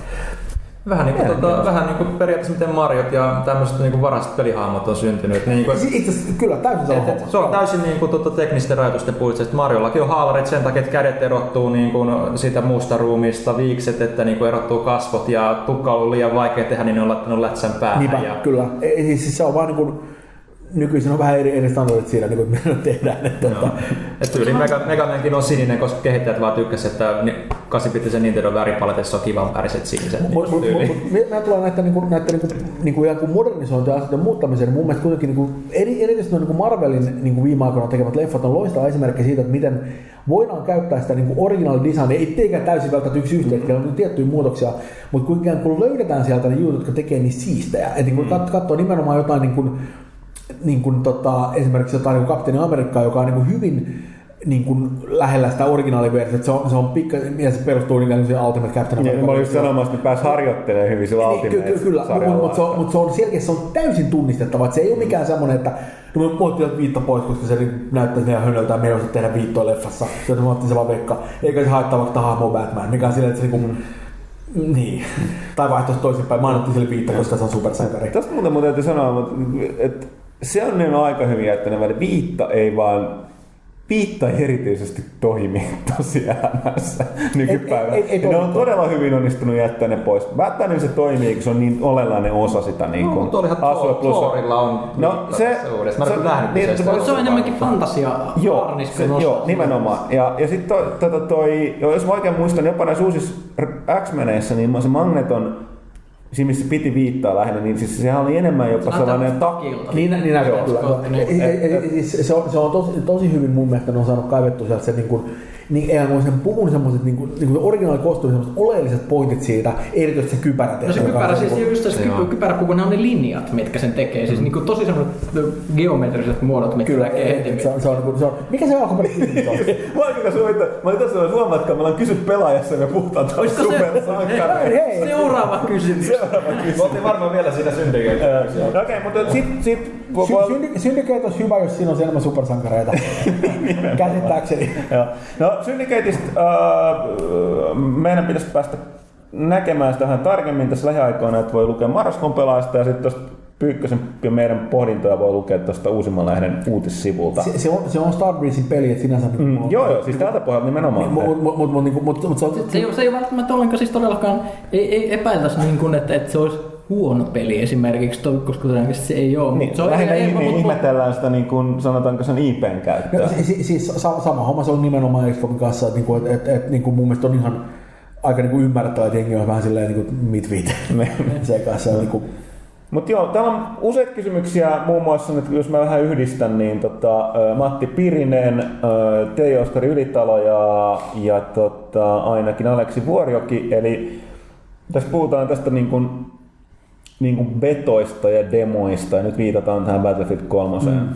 Vähän niin kuin, tota, vähän niin kuin periaatteessa miten Mariot ja tämmöiset niin kuin varaset pelihahmot on syntynyt. Niin kuin, Itse asiassa kyllä täysin sama et, et, homma. se on täysin niin kuin, tota, teknisten rajoitusten puitteissa. Marjollakin on haalarit sen takia, että kädet erottuu niin kuin, siitä muusta ruumista, viikset, että niin kuin, erottuu kasvot ja tukka on ollut liian vaikea tehdä, niin ne on laittanut lätsän päähän. Niinpä, ja, kyllä. Ei, siis se on vaan niin kuin, nykyisin on vähän eri, eri standardit siinä, niin kuin me tehdään. Että, tota, Et tyyli Mega, Megamankin on sininen, koska kehittäjät vaan tykkäsivät, että ni- 8 Nintendo väripaletissa on kivan väriset siniset. Niin Mut, mut, mut, mä tulee näitä, niinku, näitä niinku, niinku, kuin modernisointia asioiden muuttamiseen, niin mun mielestä kuitenkin niinku, eri, erityisesti niinku Marvelin niinku viime aikoina tekemät leffat on loistava esimerkki siitä, että miten voidaan käyttää sitä niinku original designia, ei tietenkään täysin välttämättä yksi yhteen, mm. on tiettyjä muutoksia, mutta kun, ikään kuin löydetään sieltä ne jutut, jotka tekee niin siistejä. Et niin kun mm. katsoo nimenomaan jotain niin kuin, niin kuin, tota, esimerkiksi jotain niin kuin Kapteeni Amerikkaa, joka on niin kuin hyvin niin kuin lähellä sitä originaaliversiota. Se on, se on pikka, ja se perustuu niin kuin Ultimate Captain Niin, mä olin just sanomassa, että pääsi harjoittelemaan hyvin sillä Niin, ky- ky- kyllä, mutta mut se, on, mut se on selkeästi se on täysin tunnistettava. että se ei ole mikään semmoinen, että no me otettiin viitto pois, koska se niin näyttää ihan hönöltä, me ei osaa tehdä viittoa leffassa, joten me otettiin se vaan veikka. Eikä se haittaa vaikka hahmo Batman, mikä on silleen, että se niinku, niin. tai vaihtoehto toisinpäin, mainittiin sille viitto, koska se on supersankari. Tästä muuten mun täytyy sanoa, mutta että se on niin aika hyvin jättänyt, että viitta ei vaan Viitta ei erityisesti toimi [LAUGHS] tosi elämässä nykypäivänä. ei- ei- ei ne on todella hyvin onnistunut jättää ne pois. Välttämättä se toimii, kun se on niin olennainen osa sitä niin No, kuin, mutta olihan Asua Plus- on No se, tässä uudessa. Mä se, niin, kyseistä. se, Se on enemmänkin fantasia Joo, se, joo, nimenomaan. Ja, ja sitten toi, toi, toi, joo, jos mä oikein muistan, jopa näissä uusissa X-meneissä, niin se Magneton, siinä missä piti viittaa lähinnä, niin siis sehän oli enemmän jopa sellainen... Ta- takilta. Niin, niin näyttää kyllä. Niin. E- e- e- siis Se on, se on tosi, tosi hyvin mun mielestä ne on saanut kaivettua sieltä se niin kuin, niin eihän voi sen puvun semmoiset niin kuin, niin kuin originaali koostui semmoiset oleelliset pointit siitä, erityisesti se kypärä. No se kypärä, on siis niin kuin- just se Joo. kypäräpuku, ne on ne linjat, mitkä sen tekee. Siis niinku tosi semmoiset geometriset muodot, mitkä Kyllä, näkee heti. se on, se on, niin kuin- se on, mikä se alkuperäinen kysymys on? Mä olin kyllä suvittu, mä olin tässä huomaa, että me ollaan kysynyt pelaajassa ja me puhutaan taas Olisiko se- supersankareista. Hei, Seuraava kysymys. Seuraava kysymys. Me oltiin varmaan vielä siinä syndikeessä. Okei, okay, mutta sit, sit Syndicate olisi hyvä, jos siinä on enemmän supersankareita. [LAUGHS] Käsittääkseni. Joo. No Syndicateista äh, meidän pitäisi päästä näkemään sitä vähän tarkemmin tässä lähiaikoina, että voi lukea marraskuun pelaajasta ja sitten tuosta Pyykkösen ja meidän pohdintoja voi lukea tuosta uusimman lehden uutissivulta. Se, se, on, se on Starbreezein peli, että sinänsä... Mm, joo, joo, siis tältä pohjalta nimenomaan. Mutta mut, mut, mut, niinku- mut, mut se on... Se ei, ole- se ei ole välttämättä ollenkaan siis todellakaan, ei, ei epäiltäisi niin kuin, että, että se olisi huono peli esimerkiksi, to- koska todennäköisesti se ei ole. Niin, se on lähinnä ei- niin, ihmetellään sitä, niin kuin, sanotaanko sen IPn käyttöä. No, si, si, siis sa, sama homma se on nimenomaan Xboxin kanssa, että niinku, et, et, et, niinku mun mielestä on ihan aika niinku ymmärrettävää, että jengi on vähän silleen niinku mitvit se kanssa. Niinku, Mutta joo, täällä on useita kysymyksiä, muun muassa nyt, jos mä vähän yhdistän, niin tota, Matti Pirinen, ö, Teijo Oskari Ylitalo ja, ja tota, ainakin Aleksi Vuorioki. Eli tässä puhutaan tästä niin kuin, niin kuin betoista ja demoista, ja nyt viitataan tähän Battlefield 3. Mm.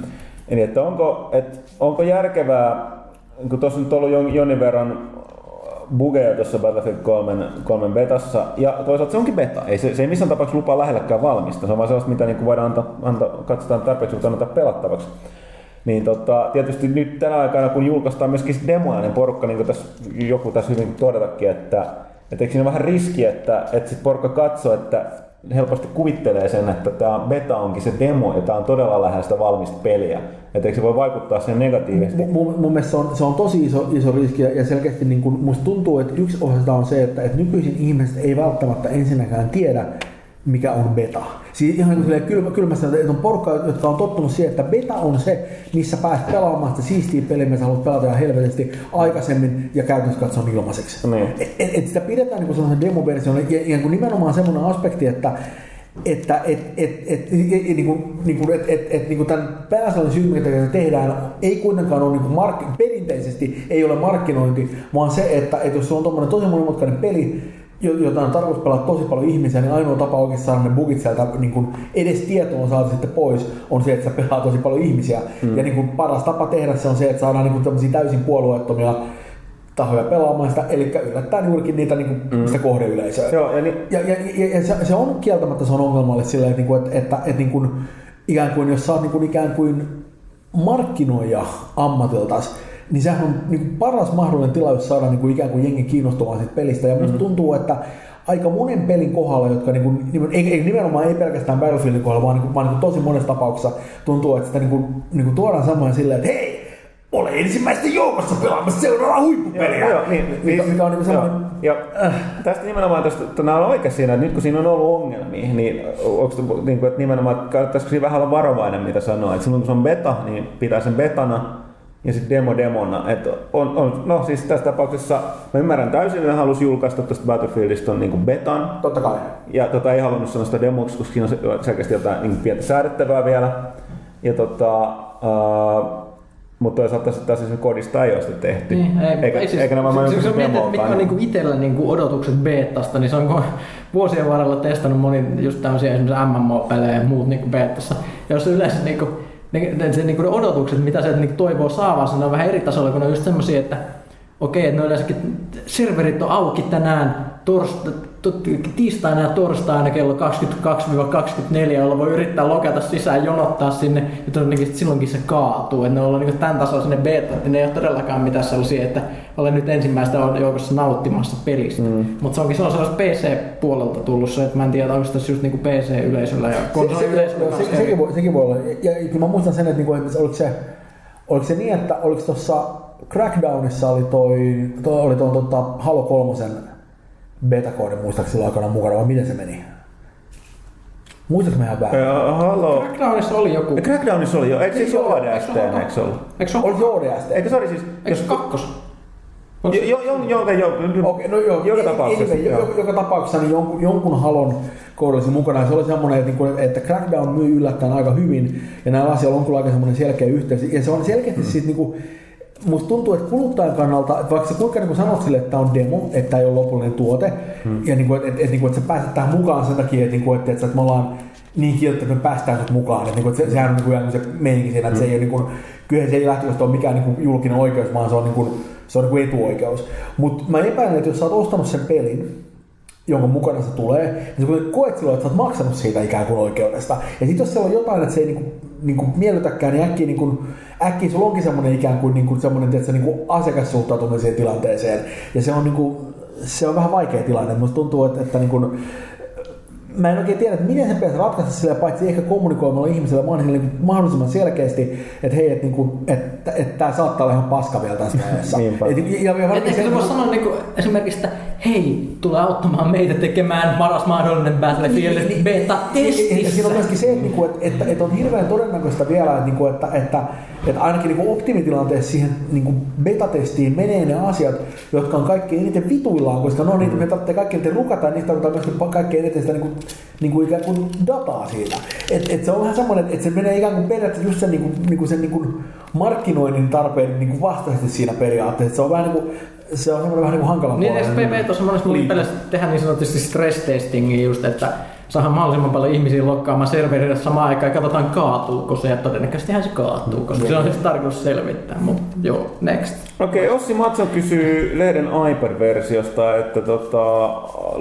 Eli että onko, et, onko järkevää, kun tuossa nyt on ollut jon- jonkin verran bugeja tuossa Battlefield 3, 3 betassa, ja toisaalta se onkin beta. Ei se, se ei missään tapauksessa lupaa lähelläkään valmista, se on vaan sellaista, mitä niin voidaan antaa, antaa, katsotaan tarpeeksi, mutta antaa pelattavaksi. Niin tota, tietysti nyt tänä aikana, kun julkaistaan myöskin demoja, niin porukka, niin kuin tässä, joku tässä hyvin todetakin, että, että eikö siinä ole vähän riski, että, että sit porukka katsoo, että helposti kuvittelee sen, että tämä beta onkin se demo ja tämä on todella lähellä sitä valmista peliä. Että eikö se voi vaikuttaa siihen negatiivisesti? mun, mun mielestä se on, se on tosi iso, iso riski ja, ja selkeästi niin kun, musta tuntuu, että yksi osa on se, että, että nykyisin ihmiset ei välttämättä ensinnäkään tiedä, mikä on beta. Siis ihan niin kylmä, kylmässä, että on porukka, jotka on tottunut siihen, että beta on se, missä pääset pelaamaan sitä siistiä peliä, missä haluat pelata ihan helvetisti aikaisemmin ja käytännössä katsoa ilmaiseksi. Niin. Et, et, et sitä pidetään niin sellaisen demoversion ja, ja kun nimenomaan semmoinen aspekti, että että et, et, et, et, niin kuin, niin kuin, et, et, et, niin kuin tämän pääasiallinen syy, mitä tehdään, ei kuitenkaan ole niin kuin mark, perinteisesti ei ole markkinointi, vaan se, että, että jos se on tuommoinen tosi monimutkainen peli, jota on tarkoitus pelata tosi paljon ihmisiä, niin ainoa tapa oikeasti saada ne bugit sieltä niin kuin edes tietoon saada sitten pois, on se, että sä pelaa tosi paljon ihmisiä. Mm. Ja niin kuin paras tapa tehdä se on se, että saadaan niin kuin täysin puolueettomia tahoja pelaamaan sitä, eli yllättää juurikin niitä niin kuin, mm. sitä kohdeyleisöä. Joo, ja niin, Ja, ja, ja, ja se, se, on kieltämättä se on ongelmallista sillä, että, niinku, että, että, että niin kuin, ikään kuin, jos sä oot niin kuin, ikään kuin markkinoija ammatiltas, niin sehän on niin kuin paras mahdollinen tila, jos saadaan niin kuin ikään kuin jengi kiinnostumaan siitä pelistä. Ja minusta tuntuu, että aika monen pelin kohdalla, jotka niin kuin, nimen- ei, ei, nimenomaan ei pelkästään Battlefieldin kohdalla, vaan, niin kuin, vaan niin kuin tosi monessa tapauksessa tuntuu, että sitä niin kuin, niin kuin tuodaan samoin silleen, että hei, ole ensimmäisten joukossa pelaamassa seuraavaa huippupeliä. Joo, joo, niin, mikä, niin, mikä on niin joo. semmoinen Ja tästä nimenomaan, tästä, että nämä on oikeassa siinä, että nyt kun siinä on ollut ongelmia, niin onko niin kuin, että nimenomaan, että kannattaisiko siinä vähän olla varovainen, mitä sanoo. Että silloin kun se on beta, niin pitää sen betana ja sitten demo demona. Että on, on, no siis tässä tapauksessa mä ymmärrän täysin, että halusi julkaista tuosta Battlefieldista on niin kuin betan, Totta kai. ja tota, ei halunnut sanoa sitä demoksi, koska siinä on selkeästi jotain niin pientä säädettävää vielä. Ja tota, uh, mutta toisaalta tässä taas esimerkiksi kodista ei ole sitä tehty. Niin, ei, eikä, ei siis, eikä nämä se, joku mietit, mitkä on niinku itsellä niinku odotukset beetasta, niin se on vuosien varrella testannut moni just tämmöisiä esimerkiksi MMO-pelejä ja muut niinku beetassa. Ja jos yleensä niinku, ne, ne, se, niinku ne odotukset, mitä se niinku toivoo saavansa, ne on vähän eri tasolla, kun ne on just semmoisia, että okei, ne yleensäkin serverit on auki tänään torsta, to- tiistaina ja torstaina kello 22-24, jolla voi yrittää lokata sisään, jonottaa sinne, ja todennäköisesti silloinkin se kaatuu. Että ne on ollut niin tämän tasolla sinne beta, että ne ei ole todellakaan mitään sellaisia, että olen nyt ensimmäistä joukossa nauttimassa pelistä. Mm. Mutta se onkin se on sellaista PC-puolelta tullut se, että mä en tiedä, onko tässä just niin PC-yleisöllä ja Se, se, konsoliyleisöllä se, se, eri. sekin, voi, sekin voi olla. Ja, ja kyllä mä muistan sen, että, niinku, että oliko se Oliko se niin, että oliko tuossa Crackdownissa oli toi, toi oli tuon tota, Halo 3 beta-koodi muistaakseni aikana mukana, vai miten se meni? Muistatko mä ihan väärin? Ää, Halo. Crackdownissa oli joku. Crackdownissa oli jo, eikö se Joo, ODST, eikö se ole? eikö se ollut? Eikö se ole? Oli se ODST? Eikö se oli siis... Eikö se kakkos? Jo, jo, jo, jo, jo, Okei, no joo, joka tapauksessa. joo. joka, tapauksessa niin jonkun, jonkun halon koodi olisi mukana. Ja se oli semmoinen, että, niinku, että Crackdown myy yllättäen aika hyvin. Ja näillä asioilla on kyllä aika semmoinen selkeä yhteys. Ja se on selkeästi mm. siis niinku, Musta tuntuu, että kuluttajan kannalta, että vaikka sä kuinka niin sanot sille, että tämä on demo, että tämä ei ole lopullinen tuote, hmm. ja niin kuin, että, että, että, niin kuin, että sä pääset tähän mukaan sen takia, että, niin kuin, että, että, että me ollaan niin kiltti, että me päästään sut mukaan. Että, niin kuin, että se, sehän on niin kuin, se meininki siinä, että se ei ole, niin kuin, kyllä se ei lähtökohtaisesti ole mikään niin kuin, julkinen oikeus, vaan se on, niin kuin, se on niin kuin etuoikeus. Mutta mä epäilen, että jos sä oot ostanut sen pelin, jonka mukana se tulee, niin sä koet silloin, että sä oot maksanut siitä ikään kuin oikeudesta. Ja sitten jos siellä on jotain, että se ei niinku, niinku miellytäkään, niin äkkiä, niinku, äkkiä sulla onkin semmoinen ikään kuin, niinku, semmoinen tiedätkö, niinku asiakassuhtautuminen siihen tilanteeseen. Ja se on, niinku, se on vähän vaikea tilanne. Musta tuntuu, että, että niinku, mä en oikein tiedä, että miten se pitäisi ratkaista sillä, paitsi ehkä kommunikoimalla ihmiselle mahdollisimman, niin kuin, mahdollisimman selkeästi, että hei, että, niin kuin, että, että tämä saattaa olla ihan paska vielä tässä vaiheessa. Niinpä. Et- ja, ja, ja Et varsinkin ehkä se, se voisi sanoa niinku, esimerkiksi, että hei, tule auttamaan meitä tekemään paras mahdollinen Battlefield Niin, niin, beta Ja siinä on myöskin se, että, niinku, että, että, että on hirveän todennäköistä vielä, että, niinku, että, että, että ainakin niinku optimitilanteessa siihen niinku beta-testiin menee ne asiat, jotka on kaikkein eniten vituillaan, koska ne on niitä, me tarvitsee kaikkein eniten rukata, ja niistä tarvitaan myöskin kaikkein eniten sitä niinku, niinku ikään kuin dataa siitä. Et, et se on vähän semmoinen, että se menee ikään kuin periaatteessa just sen, niinku, niinku sen niinku markkinoinnin tarpeen niinku vastaisesti siinä periaatteessa. Se on vähän niinku, se on semmoinen vähän niinku hankala Niin. SPV tuossa monessa muun pelissä tehdään niin sanotusti stress testingia just, että saadaan mahdollisimman paljon ihmisiä lokkaamaan serverille samaan aikaan ja katsotaan kaatuuko se ja todennäköisesti se kaatuu, koska se on siis tarkoitus selvittää, mutta joo, next. Okei, Ossi Matson kysyy lehden iPad-versiosta, että tota,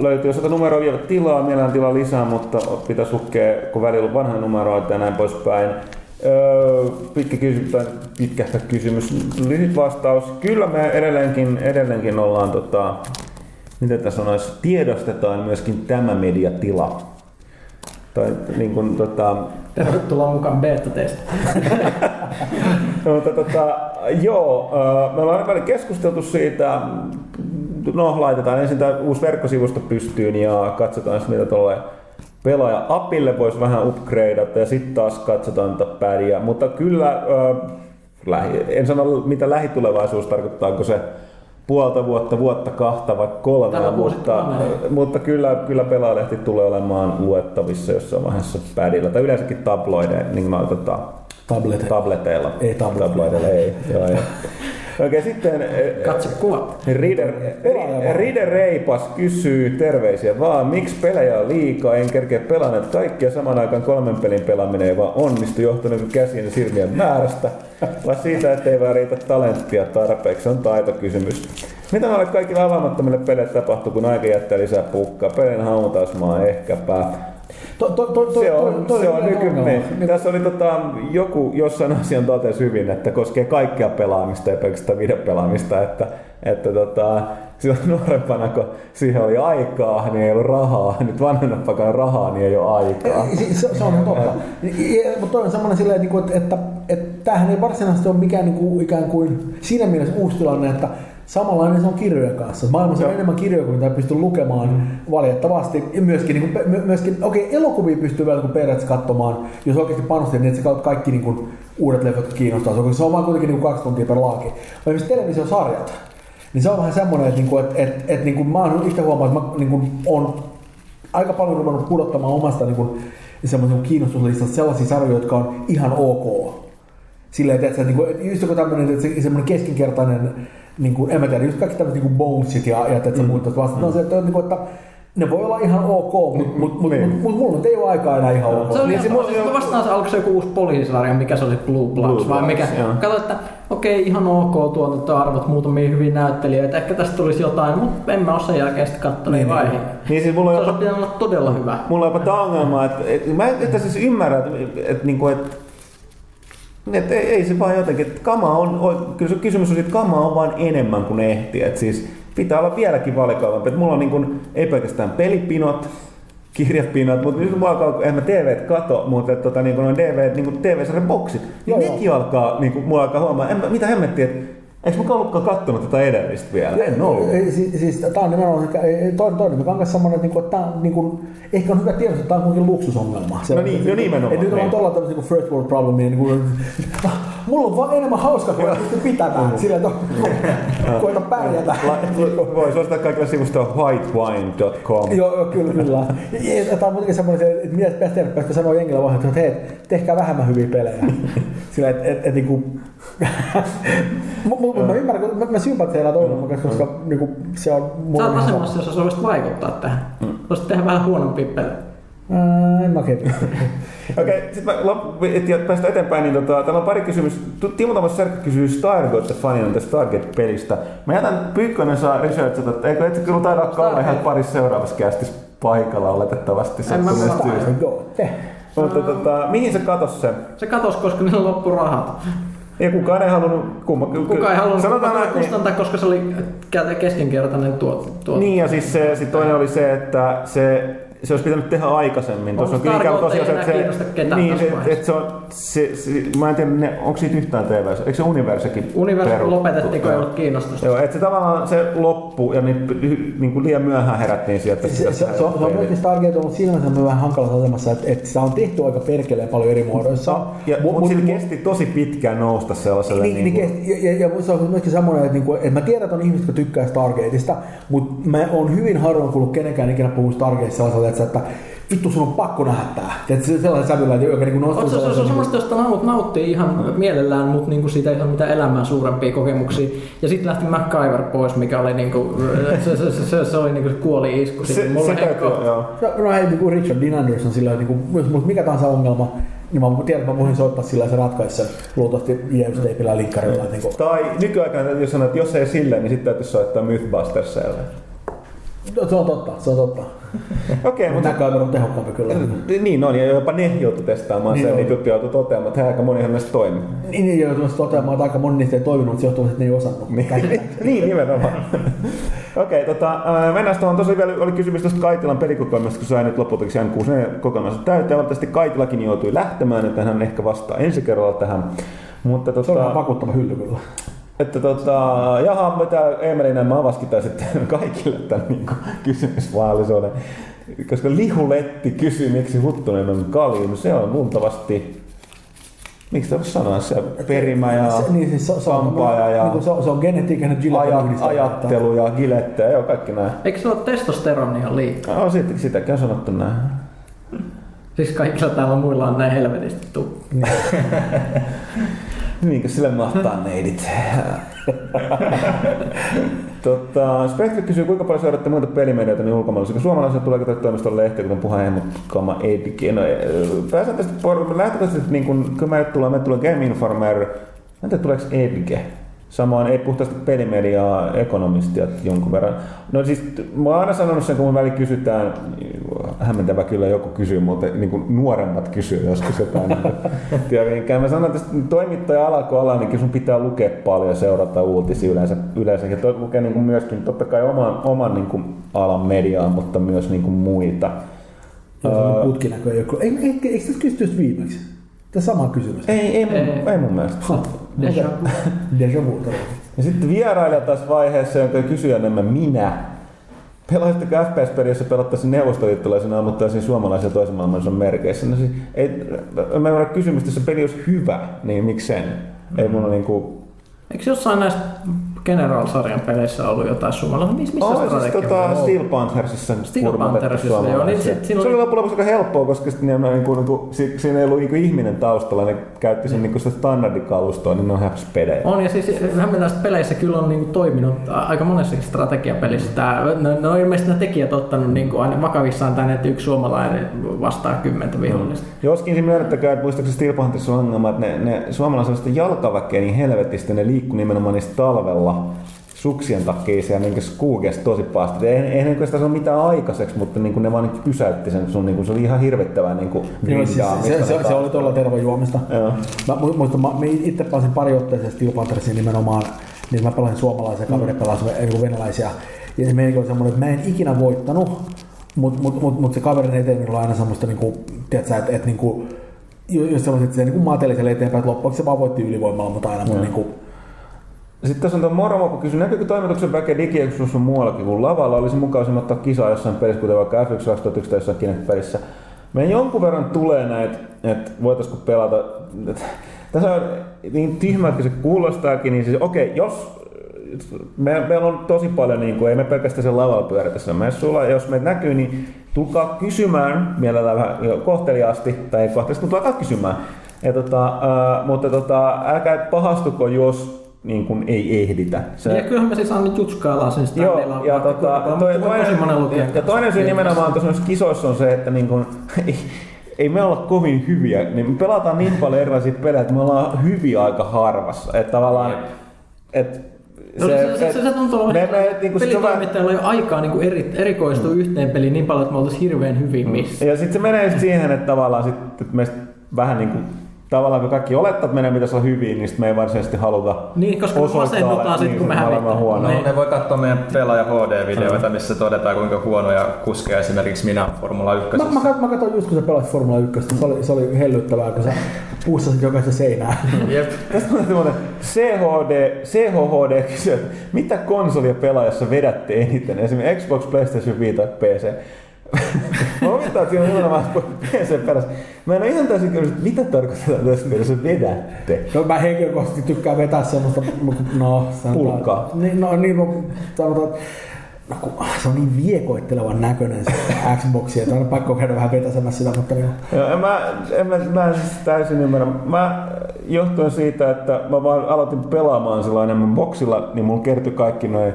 löytyy sata numeroa vielä tilaa, mielellään tilaa lisää, mutta pitäisi lukea, kun välillä on vanha numeroita ja näin poispäin. Öö, pitkä kysymys, tai pitkähtä kysymys, lyhyt vastaus. Kyllä me edelleenkin, edelleenkin ollaan, tota, miten tässä sanoisi, tiedostetaan myöskin tämä mediatila. Tai niin kuin, tota, Tervetuloa mukaan beta-testiin. [LAUGHS] No, mutta tota, joo, äh, me ollaan aina välillä keskusteltu siitä, no laitetaan ensin tämä uusi verkkosivusto pystyyn ja katsotaan mitä tuolle pelaaja apille voisi vähän upgradeata ja sitten taas katsotaan tätä pädiä. Mutta kyllä, äh, lähi, en sano mitä lähitulevaisuus tarkoittaa, onko se puolta vuotta, vuotta kahta vai kolmea, mutta, mutta kyllä, kyllä pelaajalehti tulee olemaan luettavissa jossain vaiheessa pädillä tai yleensäkin tabloiden, niin kuin tota, Tablet. Tableteilla. Ei tableteilla. Tabloideilla, ei. Joo, joo. [LAUGHS] Okei, sitten eh, Katso kuvat. Rider, Ri- Rider Reipas kysyy terveisiä vaan, miksi pelejä on liikaa, en kerkeä pelannut kaikkia saman aikaan kolmen pelin pelaaminen ei vaan onnistu johtuneeko käsien ja silmien määrästä, [LAUGHS] vai siitä, että ei vaan riitä talenttia tarpeeksi, on taitokysymys. Mitä näille kaikille avaamattomille peleille tapahtuu, kun aika jättää lisää pukkaa? Pelin hautausmaa ehkäpä. To, to, to, to, Se on, to, to, se on nykyinen. Niin- Tässä oli tota, joku jossain asian totesi hyvin, että koskee kaikkea pelaamista ja pelkästään videopelaamista, että, että tota, silloin nuorempana, kun siihen oli aikaa, niin ei ollut rahaa. Nyt vanhempana rahaa, niin ei ole aikaa. Se, se, on totta. Ja- Mutta toi on semmoinen silleen, että, että, että tämähän ei varsinaisesti ole mikään niin kuin, ikään kuin siinä mielessä uusi tilanne, että samanlainen se on kirjojen kanssa. Maailmassa on enemmän kirjoja kuin mitä pystyy lukemaan mm. valitettavasti. Ja myöskin, niin kuin, myöskin okei, okay, elokuvia pystyy vielä niin periaatteessa katsomaan, jos oikeasti panostaa niin, että sä kaikki niin kuin, uudet leffat jotka kiinnostaa. Se on vaan kuitenkin niin kuin kaksi tuntia per laaki. Vai esimerkiksi televisiosarjat, niin se on vähän semmoinen, että, niinku, että, että, että niin kuin mä oon itse huomannut, että mä niin kuin, on aika paljon ruvennut pudottamaan omasta niin kuin, semmoisen kiinnostuslistasta sellaisia sarjoja, jotka on ihan ok. Silleen, että niin kuin, just joku tämmöinen että se, semmoinen keskinkertainen, niin kuin, en mä tiedä, just kaikki tämmöiset niin Bonesit ja, ja että mm. muut vasta. Mm. No, se, että, niin kuin, että ne voi olla ihan ok, mutta mut, mut, Niin. mut, mut, mulla ei ole aikaa enää ihan ok. Se oli Niin, niin, se se, mu- mä vastaan se, alkoi se joku uusi poliisisarja, mikä se oli Blue Bloods, Blue vai mikä. Joo. Kato, että okei, ihan ok tuotantoarvot, muutamia hyviä näyttelijöitä, ehkä tästä tulisi jotain, mutta en mä ole sen jälkeen sitten katsonut Niin, niin, niin. vaihe. Niin siis mulla Se on olisi jopa, pitänyt olla todella hyvä. mulla on jopa tämä ongelma, että, että mä en että siis ymmärrä, että, että, että, niinku, että että ei, ei se vaan jotenkin, että kama on, kyllä se kysymys on, että kama on vaan enemmän kuin ehti. Että siis pitää olla vieläkin valikoivampi. Että mulla on niin kuin, ei pelkästään pelipinot, kirjapinnat, mutta nyt mulla alkaa, en mä TV kato, mutta et, tota, niin kuin DV, niin kuin TV-sarjan boksit, niin Joo, nekin alkaa, niin kuin, mulla alkaa huomaa, en, mä- mitä hemmettiä, että eikö mä ollutkaan kattonut tätä edellistä vielä? En ollut. Ei, siis, siis tämä on nimenomaan toinen, toinen mikä on myös semmoinen, että, niinku, että tämä on niin kuin, ehkä on hyvä tiedostaa, että tämä on kuitenkin luksusongelma. Se, No niin, no nimenomaan, Että nyt niin. tuolla tämmöisiä niin first world problemia, niin kuin, [LAUGHS] mulla on vaan enemmän hauskaa kuin pysty pitämään. Sillä, että [LAUGHS] koita pärjätä. La- Voi suosittaa kaikille sivustoa whitewine.com. Joo, joo, kyllä, kyllä. Tämä on muutenkin semmoinen, se, että mitä pitäisi tehdä, päästä sanoa jengillä vaan, että hei, tehkää vähemmän hyviä pelejä. [LAUGHS] Sillä, että et, et, niinku... [LAUGHS] Mutta mä ymmärrän, kun mä, mä sympatiseeraan toivon kanssa, koska niinku, se on... mulle Sä oot asemassa, jossa sä voisit vaikuttaa tähän. Voisit tehdä vähän huonompia pelejä. Ää, En mä. [LAUGHS] Okei, sitten mä lop- et- ja päästä eteenpäin, niin tota, täällä on pari kysymys. Timo Thomas Särkkä kysyy Stargate fanina tästä Stargate-pelistä. Mä jätän Pyykkönen saa researchata, että eikö et sä kyllä taida olla ihan parissa seuraavassa kästissä paikalla oletettavasti En mä sattuneesta syystä. Mutta tota, mihin se katos se? Se katos, koska niillä loppu rahat. Ja kukaan ei halunnut, kumma, Kukaan ei halunnut sanotaan näin, niin, kustantaa, koska se oli keskinkertainen tuote. tuote. niin ja siis se, sit toinen oli se, että se, se olisi pitänyt tehdä aikaisemmin. Tuossa on kyllä ikävä tosiaan että kiinnosta se, ketään niin, tässä se, että se on, se, se, mä en tiedä, ne, onko siitä yhtään TV, eikö se Universekin Universum peruttu? lopetettiin, kun ei ollut kiinnostusta. Joo, että se tavallaan se loppu ja niin, niin kuin liian myöhään herättiin sieltä. Se, se, se, se, on myöskin Stargate ollut siinä mielessä vähän hankalassa asemassa, että, että sitä on tehty aika perkeleen paljon eri muodoissa. Ja, Mut- mutta mut- sillä kesti tosi pitkään nousta sellaiselle. Niin, niin, kuin- niin, ja, ja, ja se on myöskin semmoinen, että, niinku, että mä tiedän, että on ihmiset, jotka tykkää Stargateista, mutta mä oon hyvin harvoin kuullut kenenkään ikinä puhua Stargateista sellaisella, että, että vittu sun on pakko nähdä tää. Että se sellainen sävyllä, joka niinku nostaa On, se, se, se on sellaisen- semmoista, josta naut, nauttii ihan mielellään, mutta niinku siitä ei ole mitään elämää suurempia kokemuksia. Ja sitten lähti MacGyver pois, mikä oli niinku, se, se, se, se, se oli niinku kuoli isku. se, Sitten mulla se on täytyy, joo. No, no hei, niin kuin Richard Dean Anderson sillä niin kuin, jos mulla mikä tahansa ongelma, niin mä tiedän, että mä voin soittaa sillä se ratkaisi sen luultavasti jäävysteipillä ja linkkarilla. Niin kuin. Tai nykyaikana täytyy sanoa, että jos ei silleen, niin sitten täytyy soittaa Mythbustersille. No, se on totta, se on totta. [LAUGHS] Okei, Mutta mutta MacGyver on tehokkaampi kyllä. niin on, ja jopa ne joutu testaamaan Niin sen, on. niitä juttuja joutu toteamaan, että aika monihan näistä toimii. Niin, niin joutuu toteamaan, että aika moni niistä ei toiminut, mutta se johtuu, että ne ei osannut. Niin, [LAUGHS] niin nimenomaan. [LAUGHS] Okei, okay, tota, ää, mennään tuohon. Tuossa vielä oli kysymys tuosta Kaitilan pelikokoelmasta, kun sai nyt lopultakin N64 kokonaisuus täyteen. Valitettavasti Kaitilakin joutui lähtemään, että hän ehkä vastaa ensi kerralla tähän. Mutta Se on tota, vakuuttava hylly kyllä. Että tota, jaha, mitä Emelinen mä avaskin tää sitten [LAUGHS] kaikille tämän niin kysymysmaalisuuden. Koska Lihuletti kysyy, miksi Huttunen on kalju, no se on luultavasti Miksi voisi sanoa se perimä ja Se, niin siis se, se, on, kampaaja ja niin kuin se, on- se on genetiikan ja yhdistelmä. ajattelu ja gilette ja joo, kaikki nämä. Eikö se ole testosteronia liikaa? No, sit, sitäkin on sanottu näin. Siis kaikilla täällä muilla on näin helvetisti tuu. [LAUGHS] Niinkö sille mahtaa neidit? tota, Spektri kysyy, kuinka paljon seuraatte muita pelimedioita niin ulkomaalaisilla. Suomalaisilla tuleeko teille toimistolle lehtiä, kuten Hemmot, Kama, Epic? No, eh, pääsääntöisesti por- lähtökohtaisesti, niin kun, kyllä meille tulee, meille tulee Game Informer, en tiedä tuleeko Epic. Samoin ei puhtaasti pelimediaa, ekonomistia jonkun verran. No siis mä oon aina sanonut sen, kun mun väli kysytään, hämmentävä kyllä joku kysyy, mutta niin kuin nuoremmat kysyy joskus jotain. [LAUGHS] niin tiedätkö, mä sanon, että toimittaja alako ala, niin sun pitää lukea paljon ja seurata uutisia yleensä. yleensä. Ja toi lukee niin kuin myöskin totta kai oman, oman niin kuin alan mediaa, mutta myös niin kuin muita. Semmoinen putkinäkö ei ole. Eikö, eikö, eikö tässä kysytty viimeksi? Tämä sama kysymys. Ei, ei, mun, Ei. ei mun mielestä. Ha, Deja okei. Deja vu. [LAUGHS] Ja sitten vierailija taas vaiheessa, jonka kysyjä enemmän minä. Pelaisitteko FPS-pelissä pelattaisiin neuvostoliittolaisena ammuttaisiin suomalaisia toisen maailmansodan merkeissä? No siis, ei, mä en ole kysymystä, jos se peli olisi hyvä, niin miksi sen? Ei mun ole niinku... Eikö jossain näistä General-sarjan peleissä ollut jotain suomalaisia? Missä, missä Oh, siis tota, on? Steel Panthersissa Steel Panthersissa, joo, niin sit Se oli oli- loppujen lopuksi aika helppoa, koska sitten ne, on niinku, niinku, si- siinä ei ollut niinku ihminen taustalla, ne käytti sen niinku sitä standardikalustoa, niin ne on häppäs pelejä. On, ja siis hämmentävästi peleissä kyllä on niinku toiminut a- aika monessakin strategiapelissä. Tää, ne, ne on ilmeisesti ne tekijät ottanut niinku aina vakavissaan tänne, että yksi suomalainen vastaa kymmentä vihollista. Joskin se myönnettäkää, että muistaakseni Steel Pantherissa on ongelma, että ne, ne suomalaiset jalkaväkeä niin helvetisti, ne liikkuu nimenomaan niistä talvella suksien takia siellä niin skuugessa tosi pahasti. Ei, ei niin sitä saa mitään aikaiseksi, mutta niin ne vaan niin pysäytti sen sun, niin se oli ihan hirvittävää niin Joo, siis se, se, se, oli tuolla tervajuomista. Joo. Mä mu- muistan, mä, mä itse pelasin pari otteeseen Steel Panthersia nimenomaan, niin mä pelasin suomalaisia, kaveri pelasi niin venäläisiä. Ja se meininki oli semmoinen, että mä en ikinä voittanut, Mutta mut, mut, mut se kaverin eteneminen on aina semmoista, niinku, tiedätkö, että et, niinku, ju- just semmoista, että se niinku mateliselle eteenpäin, että loppuksi se vaan voitti ylivoimalla, mutta aina mun niinku, Sitten tässä on tuo Moromopo kysy, näkyykö toimituksen väkeä digiekskussa muuallakin kuin lavalla? Olisi mukaisemmin ottaa kisaa jossain pelissä, kuten vaikka F1 2011 tai jossain Kinect-pelissä. Meidän jonkun verran tulee näitä, että voitaisiko pelata. Tässä on niin tyhmältä se kuulostaakin, niin siis okei, jos me, meillä on tosi paljon, niin kuin, ei me pelkästään sen lavalla pyörä tässä messuilla, ja jos meitä näkyy, niin tulkaa kysymään mielellään vähän kohteliaasti, tai ei kohteliaasti, mutta tulkaa kysymään. Ja tota, äh, mutta tota, älkää pahastuko, jos niin kuin ei ehditä. Se, Ja kyllähän me siis aina jutskaillaan sen Joo, standilla. ja, tota, kuinka paljon, toi, toinen, ja kanssa toinen syy nimenomaan tuossa kisoissa on se, että niin kun, [LAUGHS] ei, ei me olla kovin hyviä, niin me pelataan niin paljon erilaisia pelejä, että me ollaan hyviä aika harvassa. Että tavallaan, että No, se, se, se, se tuntuu olevan, me, me, niin kuin, se on vähän- pelitoimittajalla ei ole aikaa niin kuin eri, erikoistua mm. yhteen peliin niin paljon, että me oltaisiin hirveän hyvin missä. Ja sitten se menee just siihen, että tavallaan sit, että me vähän niin kuin, tavallaan kun kaikki olettaa, että meidän pitäisi olla hyviä, niin me ei varsinaisesti haluta Niin, koska me osoittaa, masennutaan että sit, niin, kun me hävitään. huono. Niin. Ne voi katsoa meidän pelaaja HD-videoita, missä todetaan kuinka huonoja kuskeja esimerkiksi minä Formula 1. Mä, mä, mä katsoin just kun sä pelasit Formula 1, se oli, se oli hellyttävää, kun sä pussasit jokaista seinää. Jep. [LAUGHS] Tästä on semmoinen CHD, CHD kysyy, että mitä konsolia pelaajassa vedätte eniten? Esimerkiksi Xbox, PlayStation 5 tai PC. Mä omittaa, että siinä on nimenomaan PC perässä. Mä en ole ihan täysin kyllä, että mitä tarkoittaa tässä, mitä sä vedätte. No mä henkilökohtaisesti tykkään vetää semmoista, no Pulkkaa. Niin, no niin, no, sanotaan, no kun se on niin viekoittelevan näköinen se Xbox, että on pakko käydä vähän vetäsemässä sitä, mutta niin, Joo, en mä, en mä, mä en siis täysin ymmärrä. Mä johtuen siitä, että mä vaan aloitin pelaamaan sillä enemmän boksilla, niin mulla kertyi kaikki noin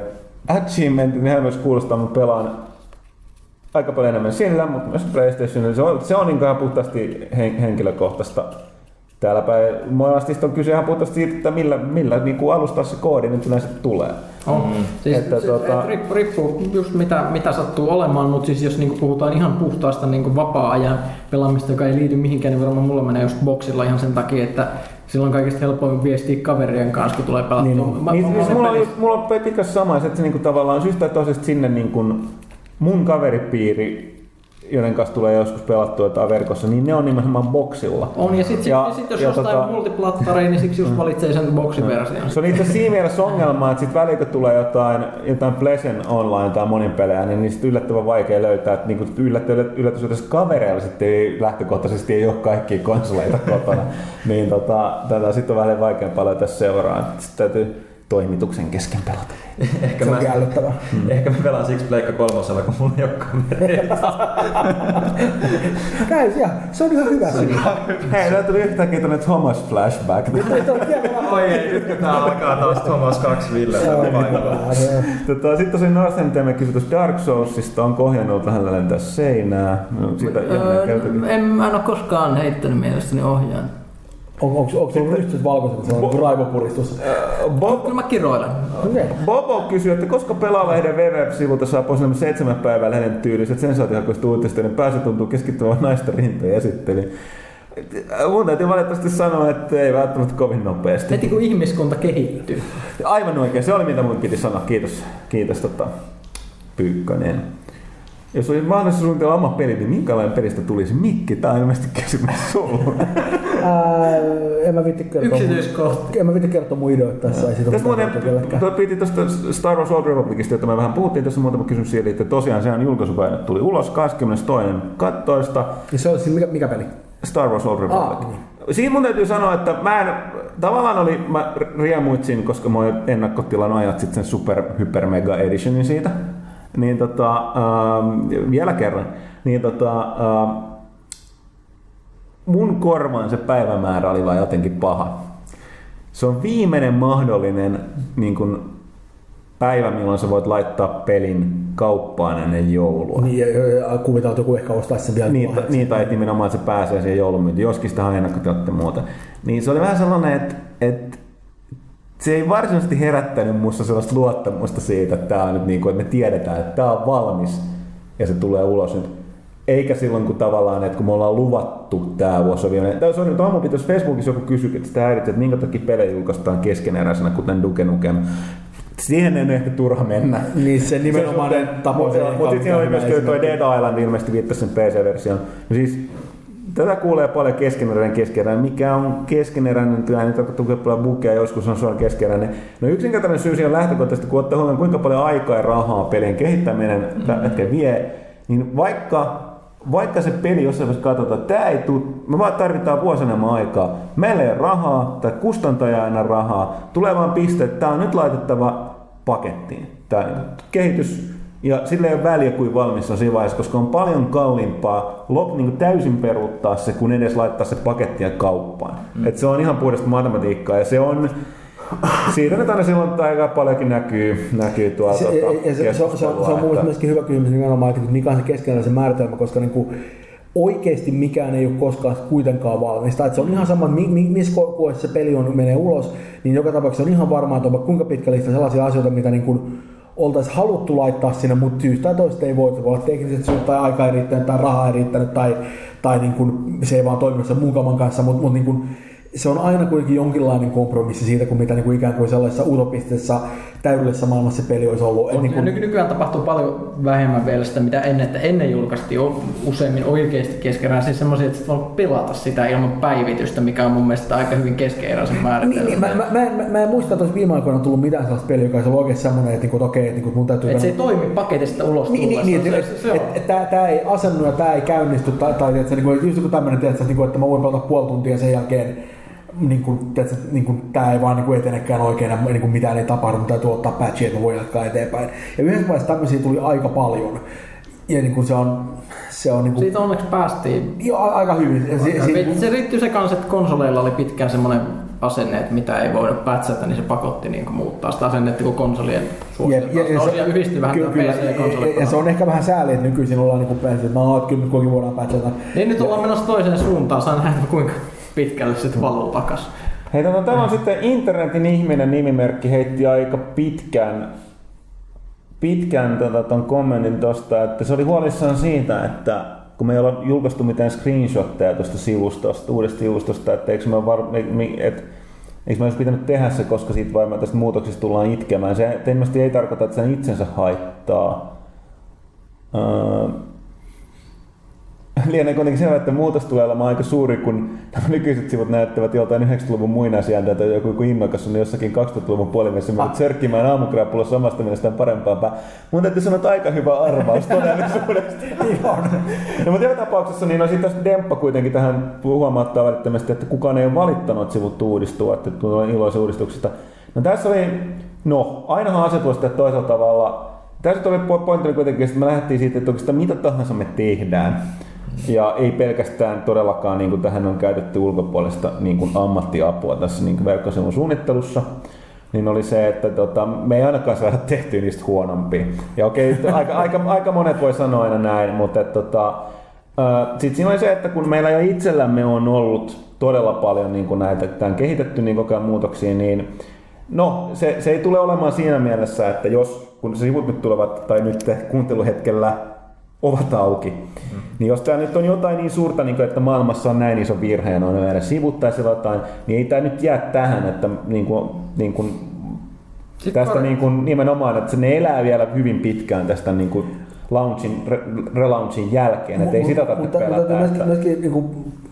achievementit, nehän myös kuulostaa, mä pelaan aika paljon enemmän sillä, mutta myös PlayStationilla. Se on, se on niin puhtaasti hen, henkilökohtaista. Täällä päin monesti on kyse ihan puhtaasti siitä, että millä, millä niin kuin alustaa se koodi nyt yleensä tulee. On. Mm. Siis, Että että, tota- tota... riippuu, riippuu just mitä, mitä sattuu olemaan, mutta siis jos niinku puhutaan ihan puhtaasta niinku vapaa-ajan pelaamista, joka ei liity mihinkään, niin varmaan mulla menee just boksilla ihan sen takia, että silloin kaikista helpoin viestiä kaverien kanssa, kun tulee pelattua. Niin Mä- Niin, mä- siis mä- mulla, on, mulla on pitkässä sama, että se niinku tavallaan syystä toisesta sinne niinku mun kaveripiiri, joiden kanssa tulee joskus pelattua jotain verkossa, niin ne on nimenomaan boksilla. On, ja sitten sit, Ja- sit, jos ja jostain tota- multiplattareja, niin siksi just valitsee sen boksiversion. Se on itse siinä mielessä ongelma, että sit välillä tulee jotain, jotain Pleasant Online tai monin pelejä, niin niistä yllättävän vaikea löytää, että niinku yllätys, yllätys että kavereilla sitten ei, lähtökohtaisesti ei ole kaikkia konsoleita kotona. [LAUGHS] niin tota, tätä sitten on vähän vaikeampaa löytää seuraa. Sitten täytyy toimituksen kesken pelata. [LAUGHS] Ehkä se mä, on älyttävää. [LAUGHS] ehkä mä pelaan siksi Pleikka kolmosella, kun mulla ei ole kavereita. Näin, ja, se on ihan hyvä syy. Hei, tää tuli yhtäkkiä tuonne Thomas flashback. Oi ei, nyt tää alkaa taas Thomas 2 Ville. Tota, Sitten tosi Northern Teemme kysyi tuosta Dark Soulsista, onko ohjannut vähän lentää seinää? No, Öö, en, mä en ole koskaan heittänyt mielestäni ohjaan. On, onko, onko sulla nyt valkoiset, se on niin raivopuristus? Bob, Kyllä mä kiroilen. Okei. Bobo kysyy, että koska pelaalehden WWF-sivulta saa pois nämä seitsemän päivää lehden tyyliset sensaatiohakuista uutista, niin pääsy tuntuu keskittyvän naisten rintojen esittelyyn. Mun täytyy valitettavasti sanoa, että ei välttämättä kovin nopeasti. Heti kun ihmiskunta kehittyy. Aivan oikein, se oli mitä mun piti sanoa. Kiitos, kiitos tota, Pyykkönen. Jos olisi mahdollista suunnitella oma peli, niin minkälainen pelistä tulisi Mikki? Tämä on ilmeisesti kysymys sulle. [LAUGHS] Ää, en mä vitti kertoa. Yksityiskohtia. En mä vitti kertoa mun ideoita tässä. Ei siitä Tästä ole muuten, tuo piti tuosta Star Wars Old Republicista, jota me vähän puhuttiin, tässä muutama kysymys siitä, että tosiaan sehän julkaisupäivä tuli ulos 22. Ja se on siis mikä, mikä peli? Star Wars Old Republic. Ah, niin. Siinä mun täytyy sanoa, että mä en, tavallaan oli, mä riemuitsin, koska mä olin ennakkotilan ajat sitten sen Super Hyper Mega Editionin siitä. Niin tota, ähm, vielä kerran. Niin tota, ähm, mun korvaan se päivämäärä oli vaan jotenkin paha. Se on viimeinen mahdollinen niin kun, päivä, milloin sä voit laittaa pelin kauppaan ennen joulua. Niin, ja, ja, kuvitaan, että joku ehkä ostaisi sen vielä. Niin, niin tai että nimenomaan se pääsee siihen joulumyyntiin, joskin sitä ennakkotilat ja muuta. Niin se oli vähän sellainen, että, että se ei varsinaisesti herättänyt musta sellaista luottamusta siitä, että, tää on nyt niin kuin, että me tiedetään, että tämä on valmis ja se tulee ulos nyt. Eikä silloin, kun tavallaan, että kun me ollaan luvattu tämä vuosi on viimeinen. Tämä on nyt aamu pitäisi Facebookissa joku kysyi, että sitä häiritsee, että minkä takia pelejä julkaistaan keskeneräisenä, kuten Duke Nukem. siihen en ehkä turha mennä. Niin se on se, Mutta sitten siinä oli myös toi Dead Island, ilmeisesti viittasi sen PC-versioon. No siis Tätä kuulee paljon keskeneräinen keskeneräinen. Mikä on keskeneräinen, tämä ei tarkoita paljon bukeja, joskus on suoraan keskeneräinen. No yksinkertainen syy siihen lähtökohtaisesti, kun ottaa huomioon kuinka paljon aikaa ja rahaa pelien kehittäminen mm-hmm. vie, niin vaikka vaikka se peli jossain vaiheessa katsotaan, että tämä ei tule, me vaan tarvitaan vuosi enemmän aikaa, meillä ei ole rahaa tai kustantaja aina rahaa, tulee vaan piste, että tämä on nyt laitettava pakettiin. Tämä kehitys ja sillä ei ole väliä kuin valmis on siinä vaiheessa, koska on paljon kalliimpaa lop, niin täysin peruuttaa se, kun edes laittaa se pakettia kauppaan. Mm. Et se on ihan puhdasta matematiikkaa ja se on siitä nyt aina silloin aika paljonkin näkyy, näkyy tuolta se, tuota, se, se, se, on, se, on, se on mun myöskin hyvä kysymys nimenomaan, että mikä on se keskeinen se määritelmä, koska niin kuin, oikeasti mikään ei ole koskaan kuitenkaan valmista. Että se on ihan sama, missä kohdassa se peli on, menee ulos, niin joka tapauksessa on ihan varmaa, että kuinka pitkä lista sellaisia asioita, mitä niin kuin oltaisiin haluttu laittaa sinne, mutta syystä tai toista ei voi. Voi olla tekniset syyt tai aika ei riittänyt tai raha ei riittänyt tai, tai niin kuin, se ei vaan toiminut sen muun kanssa, mutta, mutta niin kuin, se on aina kuitenkin jonkinlainen kompromissi siitä, kuin mitä niin kuin ikään kuin sellaisessa utopistisessa täydellisessä maailmassa se peli olisi ollut. On, niin kuin... Nykyään tapahtuu paljon vähemmän vielä sitä, mitä ennen, että ennen julkaistiin useimmin oikeasti keskenään siis semmoisia, että voi pelata sitä ilman päivitystä, mikä on mun mielestä aika hyvin keskeeräisen määritelmä. Niin, niin, mä, mä, mä, mä, en muista, että olisi viime aikoina tullut mitään sellaista peliä, joka olisi ollut oikeasti semmoinen, että, että okei, että mun täytyy... Että se ei toimi paketista ulos niin, niin, niin, että, että, että, tämä ei asennu ja tämä ei käynnisty, tai, tai että, niin kuin, just joku tämmöinen, että, että mä voin pelata puoli tuntia sen jälkeen niin kuin, tiedätkö, niin kuin, tämä ei vaan niin kuin etenekään oikein, niin kuin mitään ei tapahdu, mutta täytyy ottaa patchia, että voi jatkaa eteenpäin. Ja yhdessä vaiheessa tämmöisiä tuli aika paljon. Ja niin kuin se on, se on niin kuin, Siitä onneksi päästiin. Jo, aika hyvin. Aika se, hyvin. se riittyi se kanssa, että konsoleilla oli pitkään semmoinen asenne, että mitä ei voida pätsätä, niin se pakotti niin kuin muuttaa sitä asennetta, kun konsolien suosittaa. Ja, ja, ja, yhdistyi vähän kyllä, PC ja. Ja, se on ehkä vähän sääli, että nykyisin ollaan niin kuin että no, kyllä nyt voidaan pätsätä. Niin nyt ollaan menossa toiseen suuntaan, saa nähdä kuinka pitkälle sitten valuu takas. Hei, tota, täällä on sitten internetin ihminen nimimerkki heitti aika pitkän pitkän tota, ton kommentin tosta, että se oli huolissaan siitä, että kun me ei olla julkaistu mitään screenshotteja tuosta sivustosta, uudesta sivustosta, että eikö me, var, et, eikö me olisi pitänyt tehdä se, koska siitä varmaan tästä muutoksista tullaan itkemään. Se ilmeisesti ei tarkoita, että sen itsensä haittaa. Öö, [LAUGHS] lienee kuitenkin selvä, että muutos tulee olemaan aika suuri, kun nämä nykyiset sivut näyttävät joltain 90-luvun muinaisjääntä tai joku, joku innokas on jossakin 2000-luvun puolivälissä mennyt sörkkimään aamukrapulla omasta mielestään parempaa päin. Mun täytyy sanoa, että aika hyvä arvaus [LAUGHS] todellisuudesta. no, mutta joka tapauksessa niin on sitten Demppa kuitenkin tähän huomauttaa välittömästi, että kukaan ei ole valittanut, että sivut uudistuu, että tulee iloisia uudistuksista. No tässä oli, no ainahan asetus toisella tavalla tässä oli pointti kuitenkin, että me lähdettiin siitä, että oikeastaan mitä tahansa me tehdään, ja ei pelkästään todellakaan, niin kuin tähän on käytetty ulkopuolista niin kuin ammattiapua tässä niin verkkosivun suunnittelussa, niin oli se, että tota, me ei ainakaan saada tehtyä niistä huonompia. Ja okei, [LAUGHS] aika, aika, aika monet voi sanoa aina näin, mutta että, tota, sitten siinä oli se, että kun meillä jo itsellämme on ollut todella paljon niin kuin näitä, tämän kehitetty niin koko ajan muutoksia, niin no, se, se ei tule olemaan siinä mielessä, että jos, kun sivut nyt tulevat, tai nyt kuunteluhetkellä ovat auki. Mm. Niin jos tämä nyt on jotain niin suurta, niin kuin, että maailmassa on näin iso virhe ja on meidän sivut tai jotain, niin ei tämä nyt jää tähän, että niin kuin, niin kuin, tästä par... niin kuin, nimenomaan, että se ne elää vielä hyvin pitkään tästä niin kuin, launchin, re, relaunchin jälkeen, että ei sitä tarvitse mutta, pelätä. Mutta myöskin, myöskin niin kuin,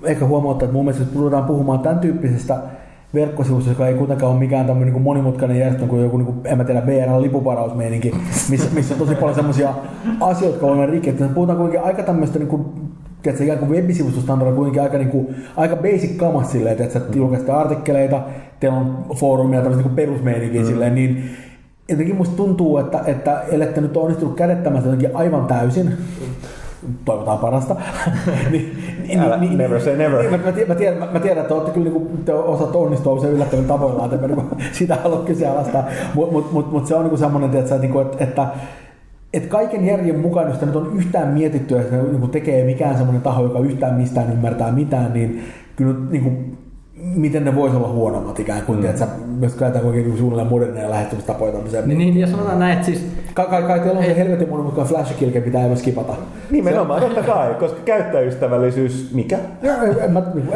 ehkä huomauttaa, että mun mielestä jos ruvetaan puhumaan tämän tyyppisestä verkkosivusto, joka ei kuitenkaan ole mikään tämmöinen niin monimutkainen järjestelmä kuin joku, niin kuin, en mä tiedä, VR-lipuparausmeininki, missä, missä on tosi paljon semmoisia asioita, jotka on rikki. Puhutaan kuitenkin aika tämmöistä niin kuin, tiedätkö, ikään kuin webisivustostandardilla kuitenkin aika, niin kuin, aika basic kamas silleen, että mm. julkaisette artikkeleita, teillä on foorumia, tämmöistä niin perusmeininkiä mm. silleen, niin jotenkin musta tuntuu, että, että ellette nyt onnistunut kädettämässä jotenkin aivan täysin, toivotaan parasta. [LAUGHS] niin, niin, Älä, niin, never say never. Niin, mä, mä, tiedän, mä, tiedän, mä tiedän, että olette kyllä niin te osaatte onnistua usein yllättävän tavoillaan, että niin [LAUGHS] sitä haluat kyseenalaistaa. Mutta mut, mut, mut se on niin semmoinen, että, että, että, että että kaiken järjen mukaan, jos nyt on yhtään mietitty, että niin tekee mikään semmoinen taho, joka yhtään mistään ymmärtää mitään, niin kyllä niin kuin, miten ne voisi olla huonommat ikään kuin, mm. että jos käytetään kuitenkin suunnilleen moderneja lähestymistapoja tämmöiseen. Niin, niin, ja sanotaan näin, että siis Kai, kai, kai teillä on se helvetin moni, mutta flash kilke pitää aivan skipata. Nimenomaan, totta kai, koska käyttäjäystävällisyys, mikä?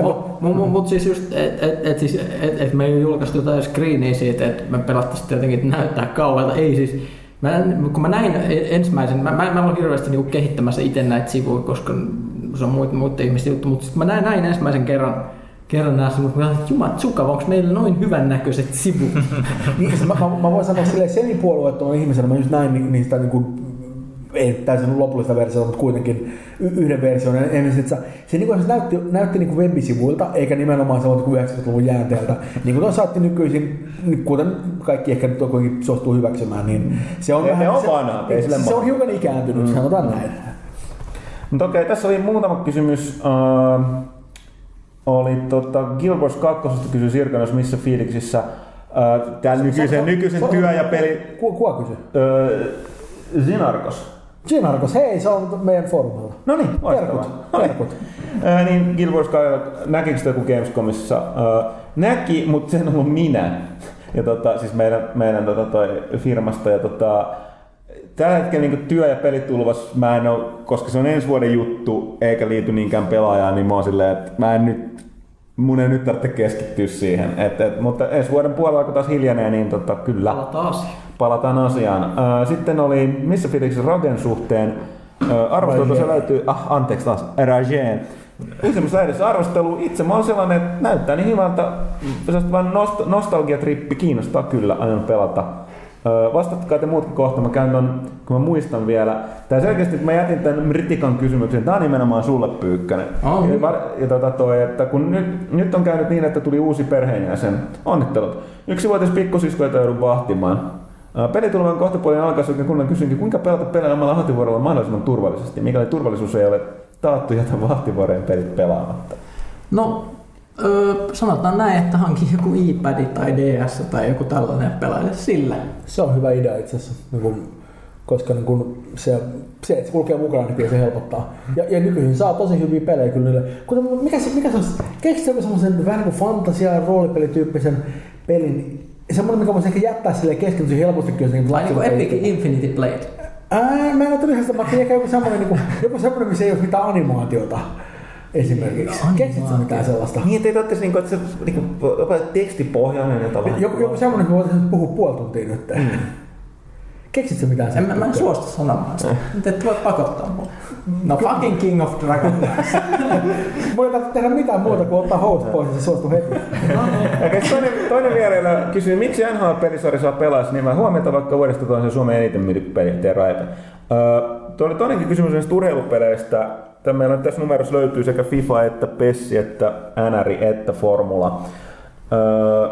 Mutta mut, mut siis just, että et, et, siis, et, et me ei julkaistu jotain screeniä siitä, että me pelattaisiin jotenkin että näyttää kauhealta. Ei siis, mä, kun mä näin ensimmäisen, mä, mä, mä ole hirveästi niinku kehittämässä itse näitä sivuja, koska se on muiden, muiden ihmisten juttu, mutta mä näin, näin ensimmäisen kerran, kerran nämä sivut, mä olin, jumat suka, onko meillä noin hyvän näköiset sivut? [LAUGHS] niin, se, mä, mä, mä, voin sanoa silleen semipuolueettoman ihmisenä, mä just näin ni- niistä niin kuin, ei täysin lopullista versiota, mutta kuitenkin y- yhden version. Ennen sit, se, niin kuin, se näytti, näytti niin kuin webisivuilta, eikä nimenomaan sellaista kuin 90-luvun jäänteeltä. Niin kuin saatti nykyisin, niin kuten kaikki ehkä nyt kuitenkin suostuu hyväksymään, niin se on, ne on se, vanhat, ei sille se, se on hiukan ikääntynyt, mm. sanotaan näin. Mutta okei, tässä oli muutama kysymys. Uh, oli tota, Wars 2. kysyi Sirkanos, missä fiiliksissä uh, tämän nykyisen, nykyisen työ- ja peli... Ku, kuka kysyi? Zinarkos. Ginarkos, hei, se on meidän foorumilla. No niin, Terkut. No niin. terkut. [LAUGHS] Ää, niin Wars 2, näkikö sitä joku Gamescomissa? Ää, näki, mutta se en ollut minä. Ja tota, siis meidän, meidän tota, toi firmasta. Ja tota, tällä hetkellä niin työ- ja pelitulvas mä en ole, koska se on ensi vuoden juttu, eikä liity niinkään pelaajaan, niin mä oon silleen, että mä en nyt, mun ei nyt tarvitse keskittyä siihen. Et, et, mutta ensi vuoden puolella, kun taas hiljenee, niin tota, kyllä Palataan asiaan. palataan asiaan. Sitten oli missä fiiliksissä Ragen suhteen. Arvostelu tuossa löytyy, ah anteeksi taas, Ragen. Useimmissa lähdössä arvostelu. Itse mä oon sellainen, että näyttää niin hyvältä. Vaan nost- nostalgiatrippi kiinnostaa kyllä, aion pelata. Vastatkaa te muutkin kohta, mä käyn ton, kun mä muistan vielä. Tää selkeästi, että mä jätin tämän Ritikan kysymyksen, tää on nimenomaan sulle Pyykkänen. Oh. Ja, var- ja tota toi, että kun nyt, nyt on käynyt niin, että tuli uusi perheenjäsen. Onnittelut. Yksi vuotias pikkusisko, jota joudun vahtimaan. Pelitulvan kohtapuolinen alkaessa oikein kunnan kysynkin, kuinka pelata pelejä omalla hahtivuorolla mahdollisimman turvallisesti, mikäli turvallisuus ei ole taattu, jätä vahtivuorojen pelit pelaamatta. No, öö, sanotaan näin, että hankin joku iPad tai DS tai joku tällainen ja pelaile sillä. Se on hyvä idea itse asiassa, niin kun, koska niin kun se, se, että se kulkee mukana, niin kyllä se helpottaa. Ja, ja nykyisin saa tosi hyviä pelejä kyllä niille. Kuten, mikä se, mikä se on, keksitkö joku semmoisen vähän niin kuin fantasia- ja roolipelityyppisen pelin, semmoinen, mikä voisi ehkä jättää sille kesken tosi helposti kyllä. Niin Tai niinku Epic Infinity Blade. Ää, mä en ole todella sitä, mä ajattelin ehkä joku semmoinen, niin kuin, joku semmoinen, missä ei ole mitään animaatiota esimerkiksi. Keksitkö mitään sellaista? Niin, että ei tarvitsisi, niinku, että se niinku, jopa tekstipohjainen ja tavallaan. Joku, joku semmoinen, että me voitaisiin puhua puoli tuntia nyt. Mm. Keksitkö mitään En, mä, mä en suostu sanomaan sitä. Nyt et voi pakottaa mua. No fucking King of Dragon. [LAUGHS] Voi ei tarvitse tehdä mitään muuta kuin ottaa host pois ja se suostuu heti. Okei, toinen, toinen vierailla kysyy, miksi NHL-pelisarja saa pelaa niin mä huomiota vaikka vuodesta toiseen Suomen eniten myyty peli, tee raipe. Öö, tuo oli toinenkin kysymys näistä urheilupeleistä. Tämä meillä on tässä numerossa löytyy sekä FIFA että PES että NR että Formula. Öö,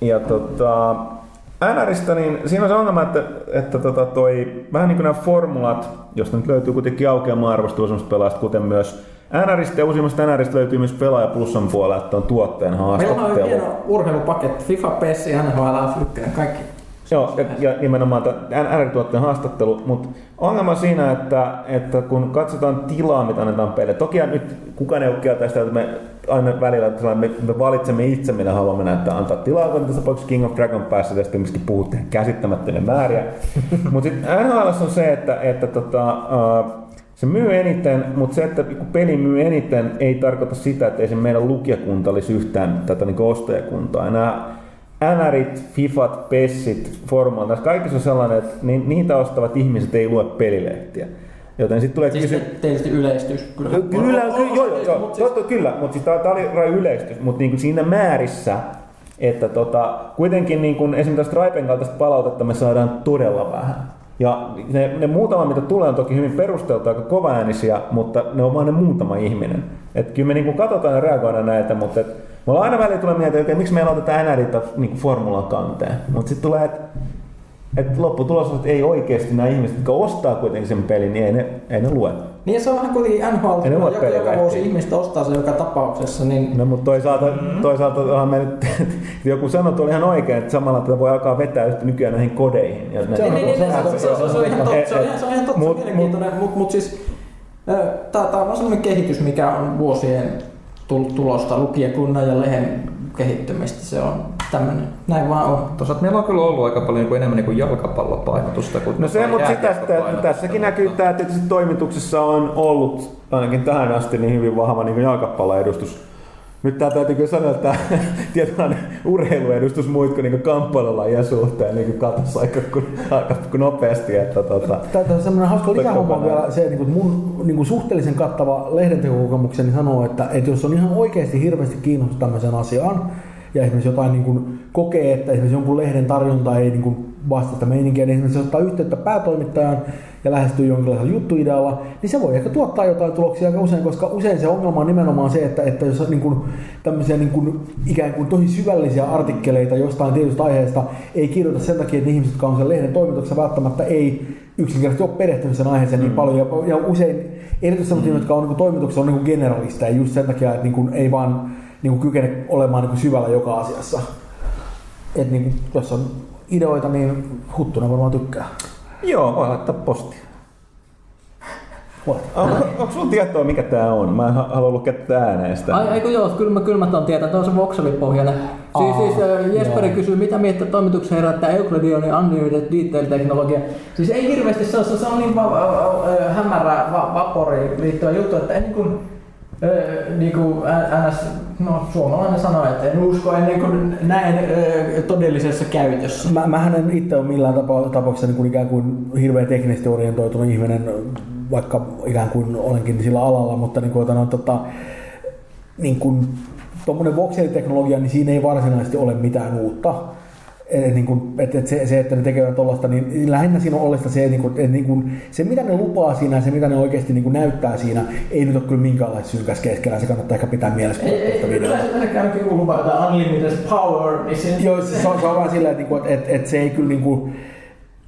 ja tota, NRistä, niin siinä on se ongelma, että, että tota toi, vähän niin kuin nämä formulat, josta nyt löytyy kuitenkin aukeamaan arvostelua semmoista pelaajista, kuten myös NRistä ja uusimmasta NRistä löytyy myös pelaaja plussan puolella, että on tuotteen Meillä on haastattelu. hieno urheilupaketti. FIFA, PES, NHL, F1, kaikki. Joo, ja, ja nimenomaan NR-tuotteen haastattelu, mutta ongelma siinä, että, että kun katsotaan tilaa, mitä annetaan peille, toki nyt kukaan ei ole kieltä sitä, että me aina välillä sellainen, me, me, valitsemme itse, millä haluamme näyttää antaa tilaa, kun tässä tapauksessa King of Dragon päässä tästä myöskin puhutte käsittämättömiä määriä. [LAUGHS] mutta sitten NHL on se, että, että tota, uh, se myy eniten, mutta se, että kun peli myy eniten, ei tarkoita sitä, että ei se meidän lukijakunta olisi yhtään tätä niin ostajakuntaa. Ja nämä NRit, Fifat, Pessit, Formulat, näissä kaikissa on sellainen, että ni- niitä ostavat ihmiset ei lue pelilehtiä. Joten sitten tulee Siis kysy... tietysti yleistys. Kyllä, Kyllä, kyllä, joo, joo, joo, Mut siis- totta, kyllä, mutta siis tämä oli raju yleistys, mutta niinku siinä määrissä, että tota, kuitenkin niin kuin esimerkiksi tästä Raipen kaltaista palautetta me saadaan todella vähän. Ja ne, ne muutama, mitä tulee, on toki hyvin perusteltu, aika kovaäänisiä, mutta ne on vain ne muutama ihminen. Et kyllä me niin katsotaan ja reagoidaan näitä, mutta et, me ollaan aina välillä tulee mieltä, että miksi meillä otetaan NRitä niin formulan kanteen. Mutta sitten tulee, että et lopputulos on, että ei oikeasti nämä ihmiset, jotka ostaa kuitenkin sen pelin, niin ei ne, ei ne lue. Niin se on vähän kuitenkin NHL, Ei ne joka, pelejä joka vuosi ihmistä ostaa se joka tapauksessa, niin No mutta toisaalta, toisaalta onhan me nyt, [LAUGHS] joku sanoi oli ihan oikein, että samalla tätä voi alkaa vetää yhtä nykyään näihin kodeihin. Ja Se on- niin, niin, niin, se- se, se, on ihan totta, se on ihan, se on ihan totta, Mut- on mielenkiintoinen, mutta mut siis tämä on sellainen kehitys, mikä on vuosien tulosta lukijakunnan ja lehen kehittymistä. Se on tämmöinen, näin vaan on. Toisaalta meillä on kyllä ollut aika paljon niin kuin enemmän niin kuin jalkapallopainotusta kuin No se, mutta sitä, että tässäkin näkyy tämä, että tietysti toimituksessa on ollut ainakin tähän asti niin hyvin vahva niin jalkapalloedustus. Nyt tää täytyy kyllä sanoa, että [LAUGHS] tietynlainen urheiluedustus muut kuin, niin kamppailulajien suhteen niin katosi aika, aika nopeasti. Että, tota, Tämä on semmoinen hauska lisähomma vielä se, että niin mun niin kuin suhteellisen kattava lehdentekokokemukseni sanoo, että, että jos on ihan oikeasti hirveästi kiinnostunut tämmöiseen asiaan, ja esimerkiksi jotain niin kuin kokee, että esimerkiksi jonkun lehden tarjonta ei niin kuin vastaa sitä meininkiä, niin esimerkiksi ottaa yhteyttä päätoimittajan ja lähestyy jonkinlaisella juttuidealla, niin se voi ehkä tuottaa jotain tuloksia aika usein, koska usein se ongelma on nimenomaan se, että, että jos on niin kuin tämmöisiä niin kuin ikään kuin tosi syvällisiä artikkeleita jostain tietystä aiheesta ei kirjoita sen takia, että ihmiset, jotka on sen lehden toimituksessa välttämättä ei yksinkertaisesti ole perehtynyt sen aiheeseen niin paljon. Ja, ja usein erityisesti sellaisia, jotka on niin toimituksessa on niin generalisteja just sen takia, että niin kuin ei vaan niin kuin kykene olemaan niin kuin syvällä joka asiassa. Et niin kuin, jos on ideoita, niin Huttunen varmaan tykkää. joo, voi laittaa postia. Onko sulla tietoa, mikä tää on? Mä en ha- halua lukea tätä ääneen sitä. Ai, eikö joo, kyllä mä, kyllä mä ton tietän, tuo on se voxelipohjainen. Siis, siis äh, Jesperi joo. kysyy, mitä mieltä toimituksen herättää Euclideonin Unlimited Detail-teknologia. Siis ei hirveästi, se on, se on niin va- va- va- hämärä va- vaporiin liittyvä juttu, että ei niin kuin, äh, niin kuin NS, no suomalainen sanoo, että en usko ennen kuin näen äh, todellisessa käytössä. Mä, mähän en itse ole millään tapa, tapauksessa niin kuin ikään kuin hirveän teknisesti orientoitunut ihminen, vaikka ikään kuin olenkin sillä alalla, mutta niin kuin, no, tota, niin kuin, tuommoinen voxeliteknologia, niin siinä ei varsinaisesti ole mitään uutta. Et, niin kuin, et, et se, se, että ne tekevät tuollaista, niin lähinnä siinä on oleellista se, niin kuin, että niin kuin, se mitä ne lupaa siinä ja se mitä ne oikeasti niin kuin näyttää siinä, ei nyt ole kyllä minkäänlaista synkäs keskellä. Se kannattaa ehkä pitää mielessä, Ei, ei, videota. kyllä se käy joku lupaa Unlimited Power, niin se, Joo, se, se, on, se on vaan silleen, että, niinku, että, että se ei kyllä niinku,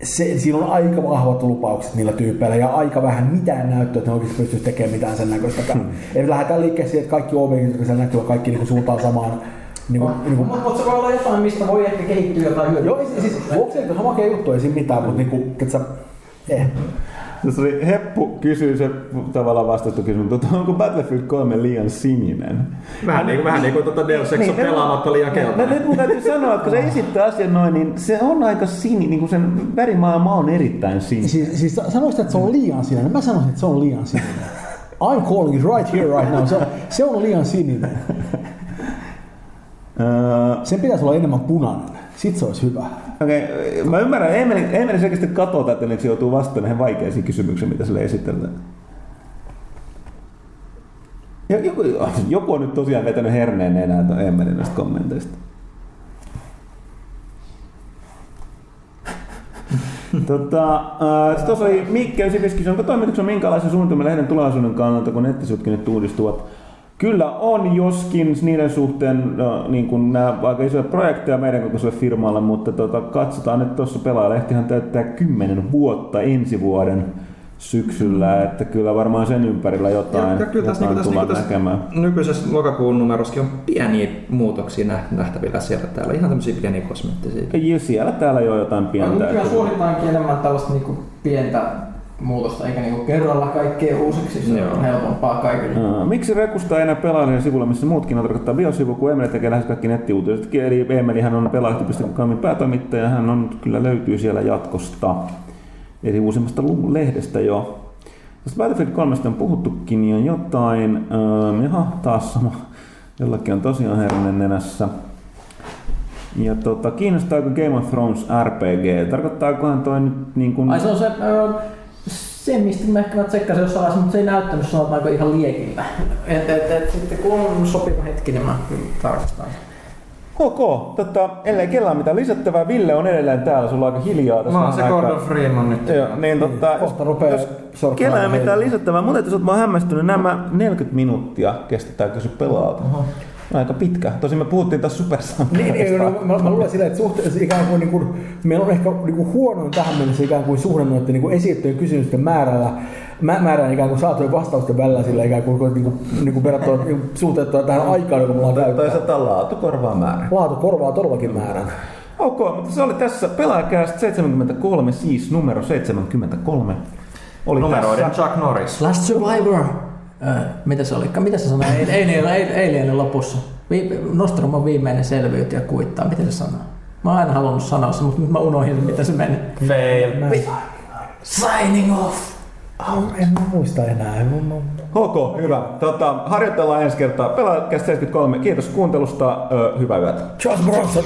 se, siinä on aika vahvat lupaukset niillä tyypeillä ja aika vähän mitään näyttöä, että ne oikeasti pystyisi tekemään mitään sen näköistäkään. Hmm. Eli lähdetään liikkeelle siihen, että kaikki objektit, jotka näkyy, kaikki niinku suuntaan samaan. Niinku, niinku, Mutta mut se voi olla jotain, mistä voi ehkä kehittyä jotain hyötyä. joo, siis, siis voxelit on makea juttu, ei siinä mitään, mutta niinku, et sä, eh. Tässä oli Heppu kysyy se tavallaan vastattu kysymys, mutta onko Battlefield 3 liian sininen? Vähän niin kuin, vähän niin kuin tuota Deus Ex on Niin, pelaamatta liian No keltainen. nyt mun täytyy sanoa, että kun se esittää asian noin, niin se on aika sini, niin kuin sen värimaailma on erittäin sininen. Siis, siis sanoisit, että se on liian sininen. Mä sanoisin, että se on liian sininen. I'm calling it right here, right now. Se on, se on liian sininen. Öö, Sen pitäisi olla enemmän punainen. Sitten se olisi hyvä. Okei, okay. mä ymmärrän, Emeli, Emeli selkeästi tätä, niin se joutuu vastaamaan näihin vaikeisiin kysymyksiin, mitä sille esitellään. Joku, joku on nyt tosiaan vetänyt herneen enää tuon Emelin näistä kommenteista. [LAUGHS] Tota, äh, tuossa oli Mikke 95, onko toimituksen minkälaisen suunnitelman lehden tulevaisuuden kannalta, kun nettisivutkin nyt uudistuvat? Kyllä on, joskin niiden suhteen no, niin kuin nämä aika isoja projekteja meidän kokoiselle firmalle, mutta tota, katsotaan nyt tuossa pelaajalehtihan täyttää 10 vuotta ensi vuoden syksyllä, että kyllä varmaan sen ympärillä jotain, Ja, ja kyllä tässä, niin jotain tässä, niin tullaan tässä näkemään. nykyisessä lokakuun numerossakin on pieniä muutoksia nä- nähtävillä siellä täällä. Ihan tämmöisiä pieniä kosmeettisia. Ja siellä täällä jo jotain No, pientä. nykyään että- suositaankin enemmän tällaista niinku pientä muutosta, eikä niinku kerralla kaikkea uusiksi. Se Joo. on helpompaa kaikille. Aa, Miksi Rekusta ei enää pelaajien sivulla, missä muutkin on tarkoittaa biosivu, kun Emeli tekee lähes kaikki nettiuutiset. Eli Emelihän on pelaajalehti.comin päätoimittaja, hän on, kyllä löytyy siellä jatkosta. Eli uusimmasta lehdestä jo. Tästä Battlefield 3 on puhuttukin jo jotain. Öö, jaha, taas sama. Jollakin on tosiaan hernen nenässä. Ja tota, kiinnostaako Game of Thrones RPG? Tarkoittaakohan toi nyt niin kuin... Ai se on se, ö, se mistä mä ehkä mä tsekkasin jossain vaiheessa, mutta se ei näyttänyt sanotaanko ihan liekillä. Et, et, et, sitten kun on sopiva hetki, niin mä kyllä tarkastan. sen. Ok, tota, ellei kellään mitään lisättävää, Ville on edelleen täällä, sulla on aika hiljaa tässä. Mä oon se. Gordon Freeman nyt. Joo, niin tota, Kohta rupeaa jos sorkkaamaan kellään mitään lisättävää, mutta sä oot vaan hämmästynyt, nämä 40 minuuttia kestetään kysy pelaalta. Aika pitkä. Tosin me puhuttiin taas Niin, supersankareista. niin, no, mä, mä luulen silleen, että suhteessa ikään kuin, niin kuin, meillä on ehkä niin kuin huonoin tähän mennessä ikään kuin suhde noiden niin kuin esitettyjen kysymysten määrällä, mä, määrään ikään kuin saatujen vastausten välillä sillä ikään kuin, niin kuin, niin kuin verrattuna niin kuin suhteutettua tähän aikaan, joka mulla on Tai käyttää. se laatu korvaa määrä. Laatu korvaa todellakin määrän. Ok, mutta se oli tässä pelaajakäästä 73, siis numero 73. Oli Numeroiden tässä. Chuck Norris. Last Survivor. Mitä se oli? Mitä se sanoi? Ei, ei, ei, ei, ei, ei lopussa. Vi- Nostrum on viimeinen selviytyjä kuittaa. Miten se sanoo? Mä oon aina halunnut sanoa se, mutta nyt mä unohdin, mitä se meni. Fail. Mä en, Signing off! ah, en mä muista enää. Ok, hyvä. Tota, harjoitellaan ensi kertaa. Pelaajakästä 73. Kiitos kuuntelusta. Ö, hyvää yötä. Charles Bronson!